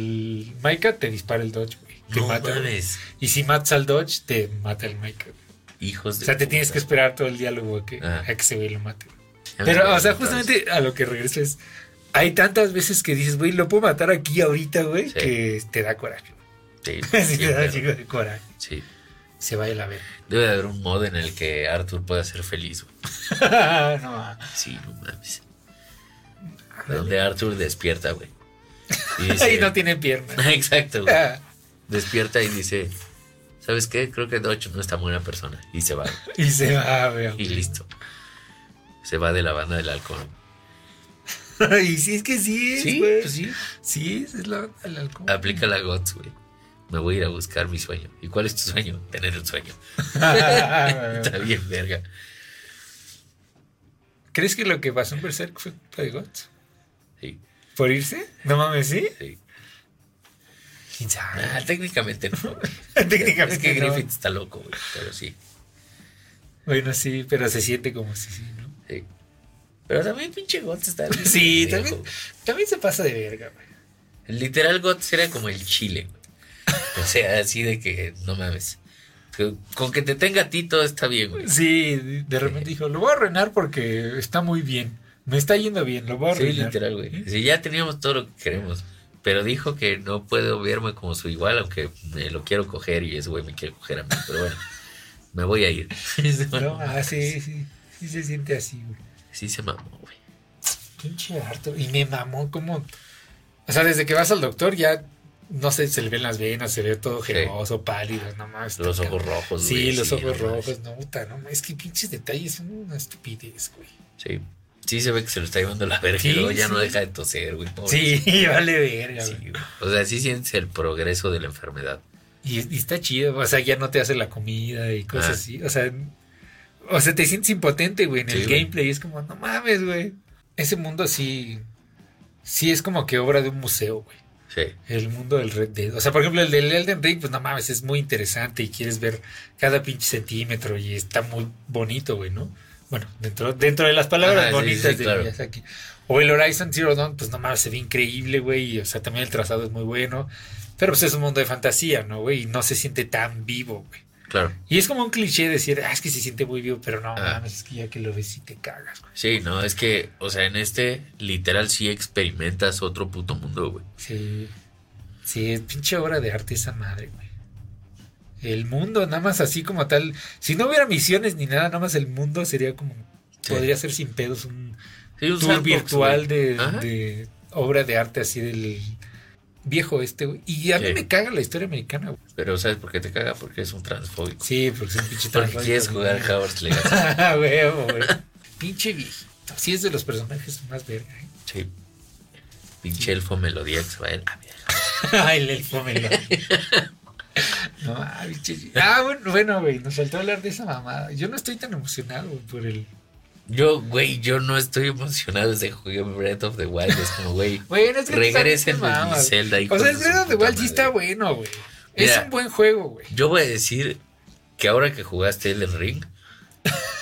Speaker 3: Micah, te dispara el Dodge, güey. Te
Speaker 4: no
Speaker 3: mata,
Speaker 4: mames.
Speaker 3: Y si matas al Dodge, te mata el Micah.
Speaker 4: Hijos de
Speaker 3: O sea, te
Speaker 4: puta.
Speaker 3: tienes que esperar todo el diálogo a que, a que ese güey lo mate.
Speaker 4: Ya
Speaker 3: Pero, o sea, justamente a lo que regreso es. Hay tantas veces que dices, güey, lo puedo matar aquí ahorita, güey,
Speaker 4: Sí.
Speaker 3: que te da coraje.
Speaker 4: Sí,
Speaker 3: sí, te da
Speaker 4: perro.
Speaker 3: chico de coraje.
Speaker 4: Sí.
Speaker 3: Se vaya a la ver.
Speaker 4: Debe de haber un mod en el que Arthur pueda ser feliz, güey.
Speaker 3: no,
Speaker 4: Sí, no mames. Donde Arthur despierta, güey. Y dice-
Speaker 3: no tiene piernas.
Speaker 4: Exacto, güey. Despierta y dice, ¿sabes qué? Creo que Dodge no es tan buena persona. Y se va.
Speaker 3: y se va, güey.
Speaker 4: Y listo. Se va de la banda del alcohol.
Speaker 3: y sí, es que sí, es,
Speaker 4: Sí,
Speaker 3: güey.
Speaker 4: pues sí.
Speaker 3: Sí, es la, el alcohol.
Speaker 4: Aplica la GOTS, güey. Me voy a ir a buscar mi sueño. ¿Y cuál es tu sueño? Tener el sueño. Está bien, verga.
Speaker 3: ¿Crees que lo que pasó en Berserk fue culpa de Guts?
Speaker 4: Sí,
Speaker 3: ¿Por irse? No mames, ¿sí?
Speaker 4: sí.
Speaker 3: ¿Quién sabe?
Speaker 4: Ah, técnicamente no.
Speaker 3: Técnicamente
Speaker 4: Es que
Speaker 3: no.
Speaker 4: Griffith está loco, güey. Pero sí,
Speaker 3: Bueno, sí, pero se siente como si sí, ¿no?
Speaker 4: sí. Pero también pinche GOTS está bien
Speaker 3: Sí, también, también se pasa de verga, güey.
Speaker 4: Literal GOTS era como el chile, güey. O sea, así de que no mames. Con que te tenga a ti todo está bien, güey.
Speaker 3: Sí, de repente dijo, lo voy a arruinar porque está muy bien. Me está yendo bien, lo voy a
Speaker 4: Sí,
Speaker 3: arruinar.
Speaker 4: literal, güey. Sí, ya teníamos todo lo que queremos. Pero dijo que no puedo verme como su igual, aunque me lo quiero coger y ese güey me quiere coger a mí. Pero bueno, me voy a ir.
Speaker 3: No, ah, sí, sí, sí se siente así, güey.
Speaker 4: Sí se mamó, güey.
Speaker 3: Pinche harto. Y me mamó como... O sea, desde que vas al doctor ya, no sé, se le ven las venas, se ve todo
Speaker 4: Sí.
Speaker 3: geloso, pálido, nada más.
Speaker 4: Los ojos rojos,
Speaker 3: Sí,
Speaker 4: güey,
Speaker 3: los
Speaker 4: sí,
Speaker 3: ojos
Speaker 4: no
Speaker 3: rojos, no, puta, no, es que pinches detalles son una estupidez, güey.
Speaker 4: Sí. Sí se ve que se lo está llevando la verga
Speaker 3: Sí,
Speaker 4: y luego ya no
Speaker 3: sí.
Speaker 4: deja de toser, güey. pobre.
Speaker 3: Sí, vale verga,
Speaker 4: Sí,
Speaker 3: güey.
Speaker 4: güey. O sea, sí sientes el progreso de la enfermedad.
Speaker 3: Y, y está chido, o sea, ya no te hace la comida y cosas
Speaker 4: Ah.
Speaker 3: así. O sea, O sea, te sientes impotente, güey, en
Speaker 4: Sí,
Speaker 3: el
Speaker 4: güey.
Speaker 3: gameplay. Es como, no mames, güey. Ese mundo sí. Sí es como que obra de un museo, güey.
Speaker 4: Sí.
Speaker 3: El mundo del Red Dead. O sea, por ejemplo, el del Elden Ring, pues no mames, es muy interesante y quieres ver cada pinche centímetro y está muy bonito, güey, ¿no? Bueno, dentro, dentro de las palabras bonitas
Speaker 4: sí,
Speaker 3: de
Speaker 4: claro.
Speaker 3: Miyazaki. O el Horizon Zero Dawn, pues no mames, se ve increíble, güey. y, O sea, también el trazado es muy bueno. Pero pues es un mundo de fantasía, ¿no, güey? Y no se siente tan vivo, güey.
Speaker 4: Claro.
Speaker 3: Y es como un cliché decir, ah, es que se siente muy vivo, pero no
Speaker 4: Ah.
Speaker 3: mames, es que ya que lo ves y te cagas, güey.
Speaker 4: Sí, no, es que, o sea, en este literal sí experimentas otro puto mundo, güey.
Speaker 3: Sí. Sí, es pinche obra de arte esa madre, güey. El mundo, nada más así como tal. Si no hubiera misiones ni nada, nada más el mundo sería como.
Speaker 4: Sí.
Speaker 3: Podría ser sin pedos un
Speaker 4: Sí, un
Speaker 3: tour
Speaker 4: sandbox,
Speaker 3: virtual de, de obra de arte así del viejo este, güey. Y a mí me caga la historia americana, güey.
Speaker 4: Pero ¿sabes por qué te caga? Porque es un transfóbico.
Speaker 3: Sí, porque es un pinche
Speaker 4: Porque
Speaker 3: transfóbico,
Speaker 4: quieres
Speaker 3: güey.
Speaker 4: jugar Hogwarts Legacy.
Speaker 3: Ah, huevo, güey. Pinche viejito. Sí es de los personajes más verga, ¿eh?
Speaker 4: Sí. Pinche elfo melodía que se va a ir. Ah,
Speaker 3: el elfo me lo- No, ah, pinche- Ah, bueno, bueno, güey, nos faltó hablar de esa mamada. Yo no estoy tan emocionado güey, por el.
Speaker 4: Yo, güey, yo no estoy emocionado desde que jugué Breath of the Wild. Es como, güey,
Speaker 3: Bueno, es que
Speaker 4: Regresen a mi. Zelda,
Speaker 3: O
Speaker 4: hijos
Speaker 3: sea, el Breath of the Wild sí está bueno, güey. Es un buen juego, güey.
Speaker 4: yo voy a decir que ahora que jugaste Elden Ring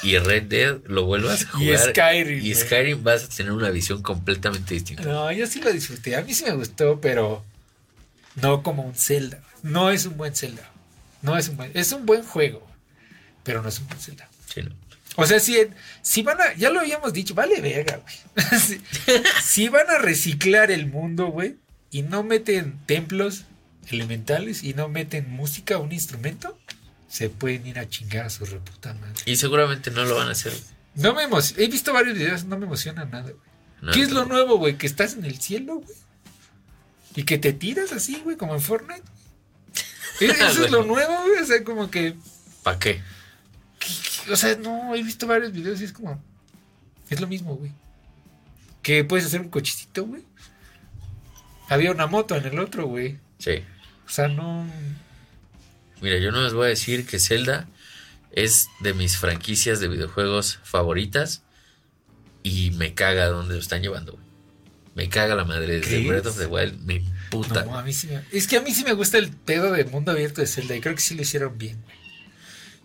Speaker 4: y Red Dead lo vuelvas a
Speaker 3: Y
Speaker 4: jugar.
Speaker 3: Skyrim,
Speaker 4: Y. Skyrim vas a tener una visión completamente distinta.
Speaker 3: No, yo sí lo disfruté. A mí sí me gustó, pero no como un Zelda. No es un buen Zelda. No es un buen. Es un buen juego, pero no es un buen Zelda.
Speaker 4: Sí, ¿no?
Speaker 3: O sea, si, si van a, ya lo habíamos dicho, vale verga, güey. si, si van a reciclar el mundo, güey, y no meten templos elementales y no meten música, un instrumento, se pueden ir a chingar a su reputa madre.
Speaker 4: Y seguramente no lo van a hacer.
Speaker 3: No me emociona, he visto varios videos, no me emociona nada, güey.
Speaker 4: No,
Speaker 3: ¿Qué es lo nuevo, güey? Que estás en el cielo, güey. Y que te tiras así, güey, como en Fortnite. E- Eso es lo nuevo, güey. O sea, como que
Speaker 4: ¿Para qué?
Speaker 3: O sea, no, he visto varios videos y es como. Es lo mismo, güey. Que puedes hacer un cochecito, güey. Había una moto en el otro, güey.
Speaker 4: Sí.
Speaker 3: O sea, no.
Speaker 4: Mira, yo no les voy a decir que Zelda es de mis franquicias de videojuegos favoritas y me caga dónde lo están llevando. güey. Me caga la madre.
Speaker 3: ¿Crees?
Speaker 4: Breath of the Wild me puta.
Speaker 3: No, a mí sí me. Es que a mí sí me gusta el pedo del mundo abierto de Zelda y creo que sí lo hicieron bien, güey.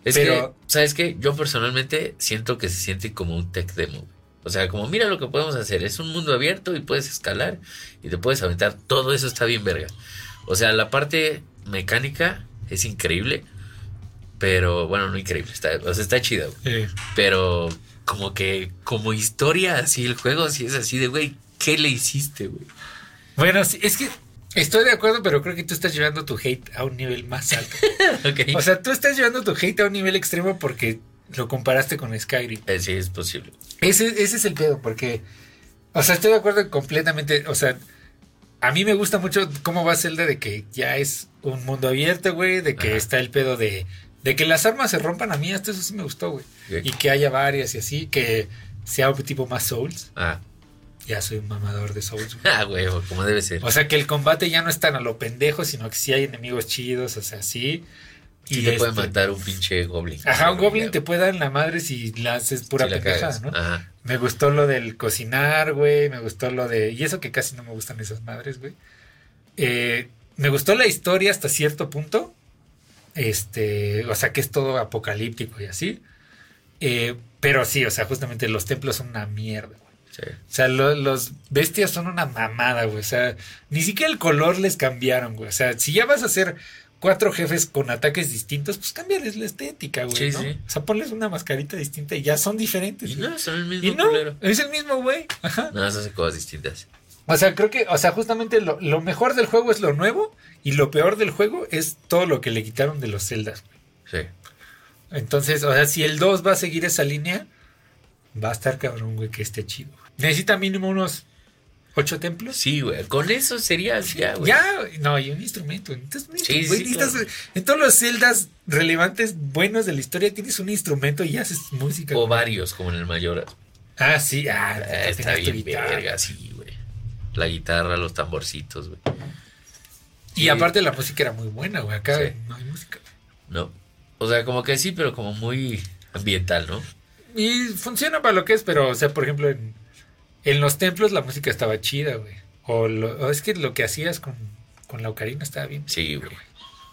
Speaker 4: Es
Speaker 3: pero-
Speaker 4: que, ¿sabes qué? Yo personalmente siento que se siente como un tech demo. O sea, como mira lo que podemos hacer. Es un mundo abierto y puedes escalar y te puedes aventar. Todo eso está bien verga. O sea, la parte mecánica es increíble. Pero, bueno, no increíble. Está, o sea, está chida. güey. Pero como que, como historia, así el juego, así es así de, güey, ¿qué le hiciste, güey?
Speaker 3: Bueno, sí, es que estoy de acuerdo, pero creo que tú estás llevando tu hate a un nivel más alto. O sea, tú estás llevando tu hate a un nivel extremo porque lo comparaste con Skyrim.
Speaker 4: Eh, sí, es posible.
Speaker 3: Ese, ese es el pedo, porque, o sea, estoy de acuerdo completamente, o sea, a mí me gusta mucho cómo va Zelda de que ya es un mundo abierto, güey, de que
Speaker 4: Ajá.
Speaker 3: está el pedo de, de que las armas se rompan a mí, hasta eso sí me gustó, güey. Y que haya varias y así, que sea un tipo más Souls.
Speaker 4: Ah,
Speaker 3: Ya soy un mamador de Souls,
Speaker 4: ah, güey, como debe ser.
Speaker 3: O sea, que el combate ya no es tan a lo pendejo, sino que sí hay enemigos chidos, o sea, sí.
Speaker 4: Y te puede
Speaker 3: este-
Speaker 4: matar un pinche goblin.
Speaker 3: Ajá, un goblin te puede dar en la madre si la haces pura
Speaker 4: Si
Speaker 3: pendejada. ¿no?
Speaker 4: Ajá.
Speaker 3: Me gustó lo del cocinar, güey. Me gustó lo de. Y eso que casi no me gustan esas madres, güey. Eh, me gustó la historia hasta cierto punto. Este. O sea que es todo apocalíptico y así. Eh, pero sí, o sea, justamente los templos son una mierda, güey.
Speaker 4: Sí.
Speaker 3: O sea, lo- los bestias son una mamada, güey. O sea, ni siquiera el color les cambiaron, güey. O sea, si ya vas a hacer cuatro jefes con ataques distintos, pues cámbiales la estética, güey.
Speaker 4: Sí,
Speaker 3: ¿no?
Speaker 4: sí.
Speaker 3: O sea, ponles una mascarita distinta y ya son diferentes.
Speaker 4: Y
Speaker 3: güey.
Speaker 4: no, son el
Speaker 3: Y
Speaker 4: mismo
Speaker 3: no, es el mismo güey. Ajá.
Speaker 4: No, hacen cosas distintas.
Speaker 3: O sea, creo que, o sea, justamente lo, lo mejor del juego es lo nuevo y lo peor del juego es todo lo que le quitaron de los celdas.
Speaker 4: Sí.
Speaker 3: Entonces, o sea, si el 2 va a seguir esa línea, va a estar cabrón, güey, que esté chido. Necesita mínimo unos ocho templos.
Speaker 4: Sí, güey. Con eso sería ya, güey.
Speaker 3: Ya, no, y un instrumento. Un
Speaker 4: Sí,
Speaker 3: instrumento,
Speaker 4: sí, claro.
Speaker 3: En todos los celdas relevantes, buenos de la historia, tienes un instrumento y haces música.
Speaker 4: O
Speaker 3: güey.
Speaker 4: varios, como en el mayor.
Speaker 3: Ah, sí, ah,
Speaker 4: Eh, está bien verga, sí, güey. La guitarra, los tamborcitos, güey.
Speaker 3: Y
Speaker 4: Sí.
Speaker 3: aparte la música era muy buena, güey. Acá
Speaker 4: Sí.
Speaker 3: no hay música.
Speaker 4: No. O sea, como que sí, pero como muy ambiental, ¿no?
Speaker 3: Y funciona para lo que es, pero, o sea, por ejemplo, en, en los templos la música estaba chida, güey. O, lo- o es que lo que hacías con, con la ocarina estaba bien.
Speaker 4: Sí, güey.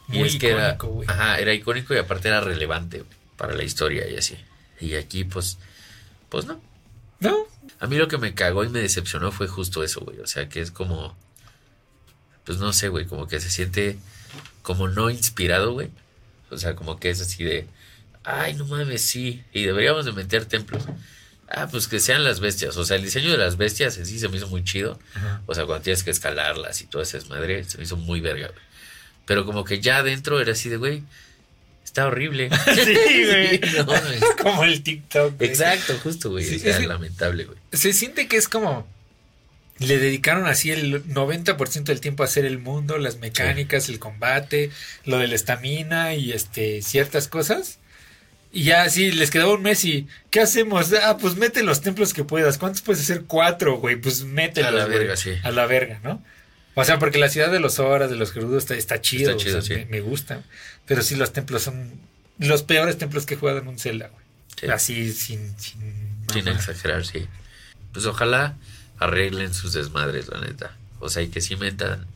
Speaker 4: Y
Speaker 3: Muy
Speaker 4: es que era,
Speaker 3: icónico, güey.
Speaker 4: ajá, era icónico y aparte era relevante para la historia y así. Y aquí, pues, pues no.
Speaker 3: ¿No?
Speaker 4: A mí lo que me cagó y me decepcionó fue justo eso, güey. O sea, que es como, pues no sé, güey, como que se siente como no inspirado, güey. O sea, como que es así de, ay, no mames, sí. Y deberíamos de meter templos. Ah, pues que sean las bestias. O sea, el diseño de las bestias en sí se me hizo muy chido.
Speaker 3: Ajá.
Speaker 4: O sea, cuando tienes que escalarlas y todo ese desmadre, se me hizo muy verga, güey. Pero como que ya adentro era así de, güey, está horrible.
Speaker 3: Sí, güey.
Speaker 4: no.
Speaker 3: Como el TikTok. güey.
Speaker 4: Exacto, justo, güey.
Speaker 3: Sí,
Speaker 4: o sea,
Speaker 3: es
Speaker 4: lamentable, güey.
Speaker 3: Se siente que es como. Le dedicaron así el 90% del tiempo a hacer el mundo, las mecánicas, el combate, lo de la estamina y este ciertas cosas. Y ya así les quedó un mes y ¿qué hacemos? Ah, pues mete los templos que puedas. ¿Cuántos puedes hacer? Cuatro, güey. Pues mételos.
Speaker 4: A la
Speaker 3: güey.
Speaker 4: verga, sí.
Speaker 3: A la verga, ¿no? O sea, porque la ciudad de los horas, de los gerudos, está, está chido.
Speaker 4: Está chido,
Speaker 3: o sea,
Speaker 4: sí.
Speaker 3: me, me gusta. Pero sí, los templos son los peores templos que he jugado en un Zelda, güey.
Speaker 4: Sí.
Speaker 3: Así, sin... Sin,
Speaker 4: exagerar, sí. Pues ojalá arreglen sus desmadres, la neta. O sea, y que sí metan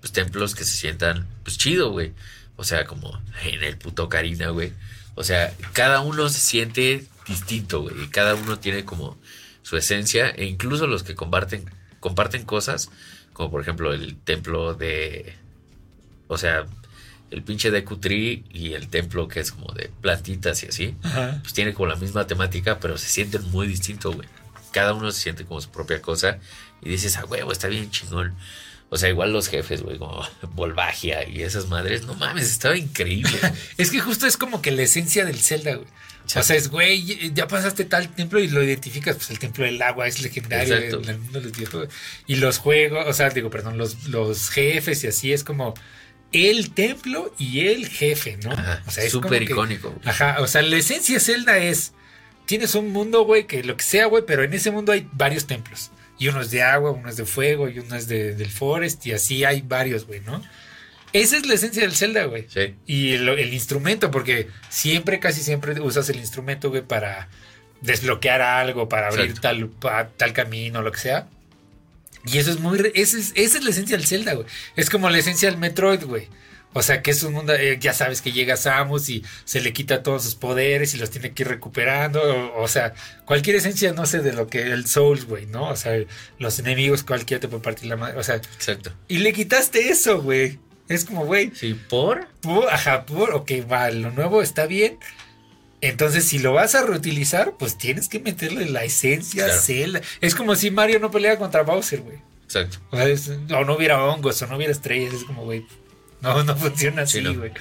Speaker 4: pues, templos que se sientan, pues chido, güey. O sea, como en el puto Karina, güey. O sea, cada uno se siente distinto, güey. Y cada uno tiene como su esencia. E incluso los que comparten, comparten cosas, como por ejemplo el templo de. O sea, el pinche de Tree y el templo que es como de plantitas y así
Speaker 3: Ajá.
Speaker 4: pues tiene como la misma temática, pero se sienten muy distintos, güey. Cada uno se siente como su propia cosa y dices, ah, huevo, está bien chingón. O sea, igual los jefes, güey, como Volvagia y esas madres, no mames, estaba increíble.
Speaker 3: Es que justo es como que la esencia del Zelda, güey. O sea, es, güey, ya pasaste tal templo y lo identificas, pues el templo del agua es legendario en el mundo de los. Y los juegos, o sea, digo, perdón, los, los jefes y así es como el templo y el jefe, ¿no?
Speaker 4: Ajá,
Speaker 3: o sea, es
Speaker 4: súper
Speaker 3: que-
Speaker 4: icónico.
Speaker 3: Ajá, o sea, la esencia de Zelda es, tienes un mundo, güey, que lo que sea, güey, pero en ese mundo hay varios templos. Y uno es de agua, uno es de fuego, y uno es de, del forest, y así hay varios, güey, ¿no? Esa es la esencia del Zelda, güey.
Speaker 4: Sí,
Speaker 3: Y el, el instrumento, porque siempre, casi siempre usas el instrumento, güey, para desbloquear algo, para abrir
Speaker 4: Exacto.
Speaker 3: tal, tal camino, lo que sea. Y eso es muy... ese es- esa es la esencia del Zelda, güey. Es como la esencia del Metroid, güey. O sea, que es un mundo, eh, ya sabes que llega Samus y se le quita todos sus poderes y los tiene que ir recuperando. O, o sea, cualquier esencia, no sé, de lo que el Souls, güey, ¿no? O sea, los enemigos cualquiera te puede partir la madre. O sea,
Speaker 4: exacto.
Speaker 3: y le quitaste eso, güey. Es como, güey,
Speaker 4: Sí, por.
Speaker 3: Pu- Ajá, por, ok, va, lo nuevo está bien. Entonces, si lo vas a reutilizar, pues tienes que meterle la esencia
Speaker 4: Claro.
Speaker 3: Zelda. Es como si Mario no pelea contra Bowser, güey.
Speaker 4: Exacto.
Speaker 3: O, sea, es- o no hubiera hongos, o no hubiera estrellas. Es como, güey, no, no funciona
Speaker 4: Sí,
Speaker 3: así,
Speaker 4: no.
Speaker 3: güey.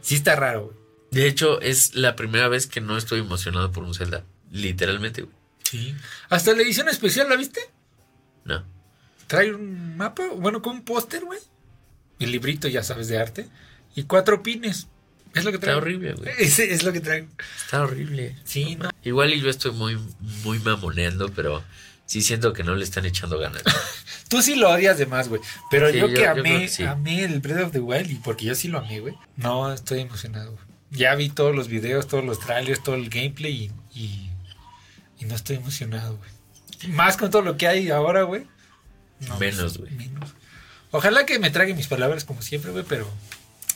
Speaker 3: Sí está raro, güey.
Speaker 4: De hecho, es la primera vez que no estoy emocionado por un Zelda. Literalmente, güey.
Speaker 3: Sí. Hasta la edición especial, ¿la viste?
Speaker 4: No.
Speaker 3: Trae un mapa, bueno, con un póster, güey. El librito, ya sabes, de arte. Y cuatro pines. Es lo que trae.
Speaker 4: Está horrible, güey.
Speaker 3: Ese es lo que traen.
Speaker 4: Está horrible.
Speaker 3: Sí, no.
Speaker 4: Igual y yo estoy muy, muy mamoneando, pero sí siento que no le están echando ganas.
Speaker 3: Tú sí lo odias de más, güey. Pero
Speaker 4: Sí,
Speaker 3: yo
Speaker 4: yo-
Speaker 3: que amé,
Speaker 4: que sí.
Speaker 3: amé el Breath of the Wild y porque yo sí lo amé, güey. No, estoy emocionado, güey. Ya vi todos los videos, todos los trailers, todo el gameplay y, y, y no estoy emocionado, güey. Más con todo lo que hay ahora, güey. No,
Speaker 4: Menos, güey.
Speaker 3: Menos. Ojalá que me trague mis palabras como siempre, güey, pero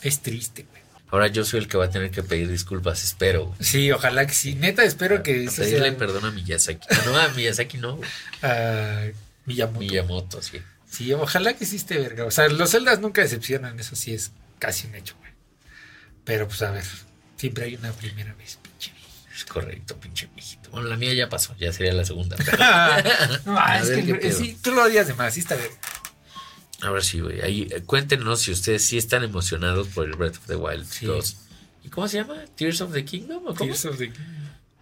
Speaker 3: es triste, güey.
Speaker 4: Ahora yo soy el que va a tener que pedir disculpas, espero. güey.
Speaker 3: Sí, ojalá que sí. Neta, espero que
Speaker 4: A pedirle perdón a Miyazaki. Ah, no, a Miyazaki no. güey.
Speaker 3: a Miyamoto.
Speaker 4: Miyamoto, sí.
Speaker 3: Sí, ojalá que sí esté verga. O sea, los celdas nunca decepcionan, eso sí es casi un hecho, güey. Pero pues a ver, siempre hay una primera vez, pinche.
Speaker 4: Es correcto, pinche viejito. Bueno, la mía ya pasó, ya sería la segunda.
Speaker 3: no,
Speaker 4: A
Speaker 3: es que sí, tú lo odias de más, sí está verga.
Speaker 4: Ahora sí, güey. Ahí, eh, cuéntenos si ustedes sí están emocionados por el Breath of the Wild
Speaker 3: Sí.
Speaker 4: 2. ¿Y cómo se llama? ¿Tears of the Kingdom? ¿O cómo?
Speaker 3: Tears of the-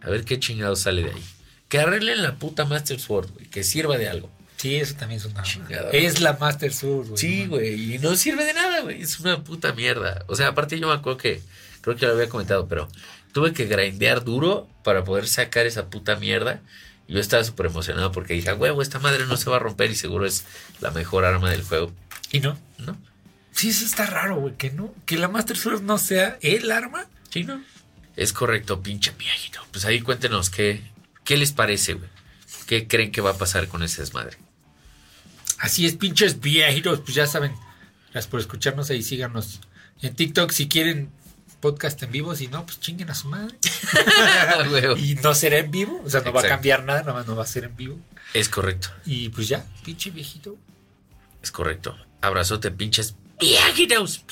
Speaker 4: A ver qué chingado sale de ahí. Que arreglen la puta Master Sword, güey. Que sirva de algo.
Speaker 3: Sí, eso también es una.
Speaker 4: Chingada,
Speaker 3: Es la Master Sword, güey.
Speaker 4: Sí, güey, y no sirve de nada, güey. Es una puta mierda. O sea, aparte yo me acuerdo que, creo que lo había comentado, pero tuve que grindear duro para poder sacar esa puta mierda. Yo estaba súper emocionado porque dije, "Ah, huevo, esta madre no se va a romper y seguro es la mejor arma del juego.
Speaker 3: ¿Y no?
Speaker 4: ¿No?
Speaker 3: Sí, eso está raro, güey. Que no, que la Master Sword no sea el arma.
Speaker 4: Sí, no. Es correcto, pinche viejito. Pues ahí cuéntenos qué, qué les parece, güey. ¿Qué creen que va a pasar con ese desmadre?
Speaker 3: Así es, pinches viejitos, pues ya saben. Gracias por escucharnos ahí, síganos en TikTok si quieren podcast en vivo, si no, pues chinguen a su madre. Y no será en vivo, o sea, no va a cambiar nada, nada más no va a ser en vivo.
Speaker 4: es correcto,
Speaker 3: Y pues ya, pinche viejito.
Speaker 4: es correcto. Abrazote, pinches viejitos.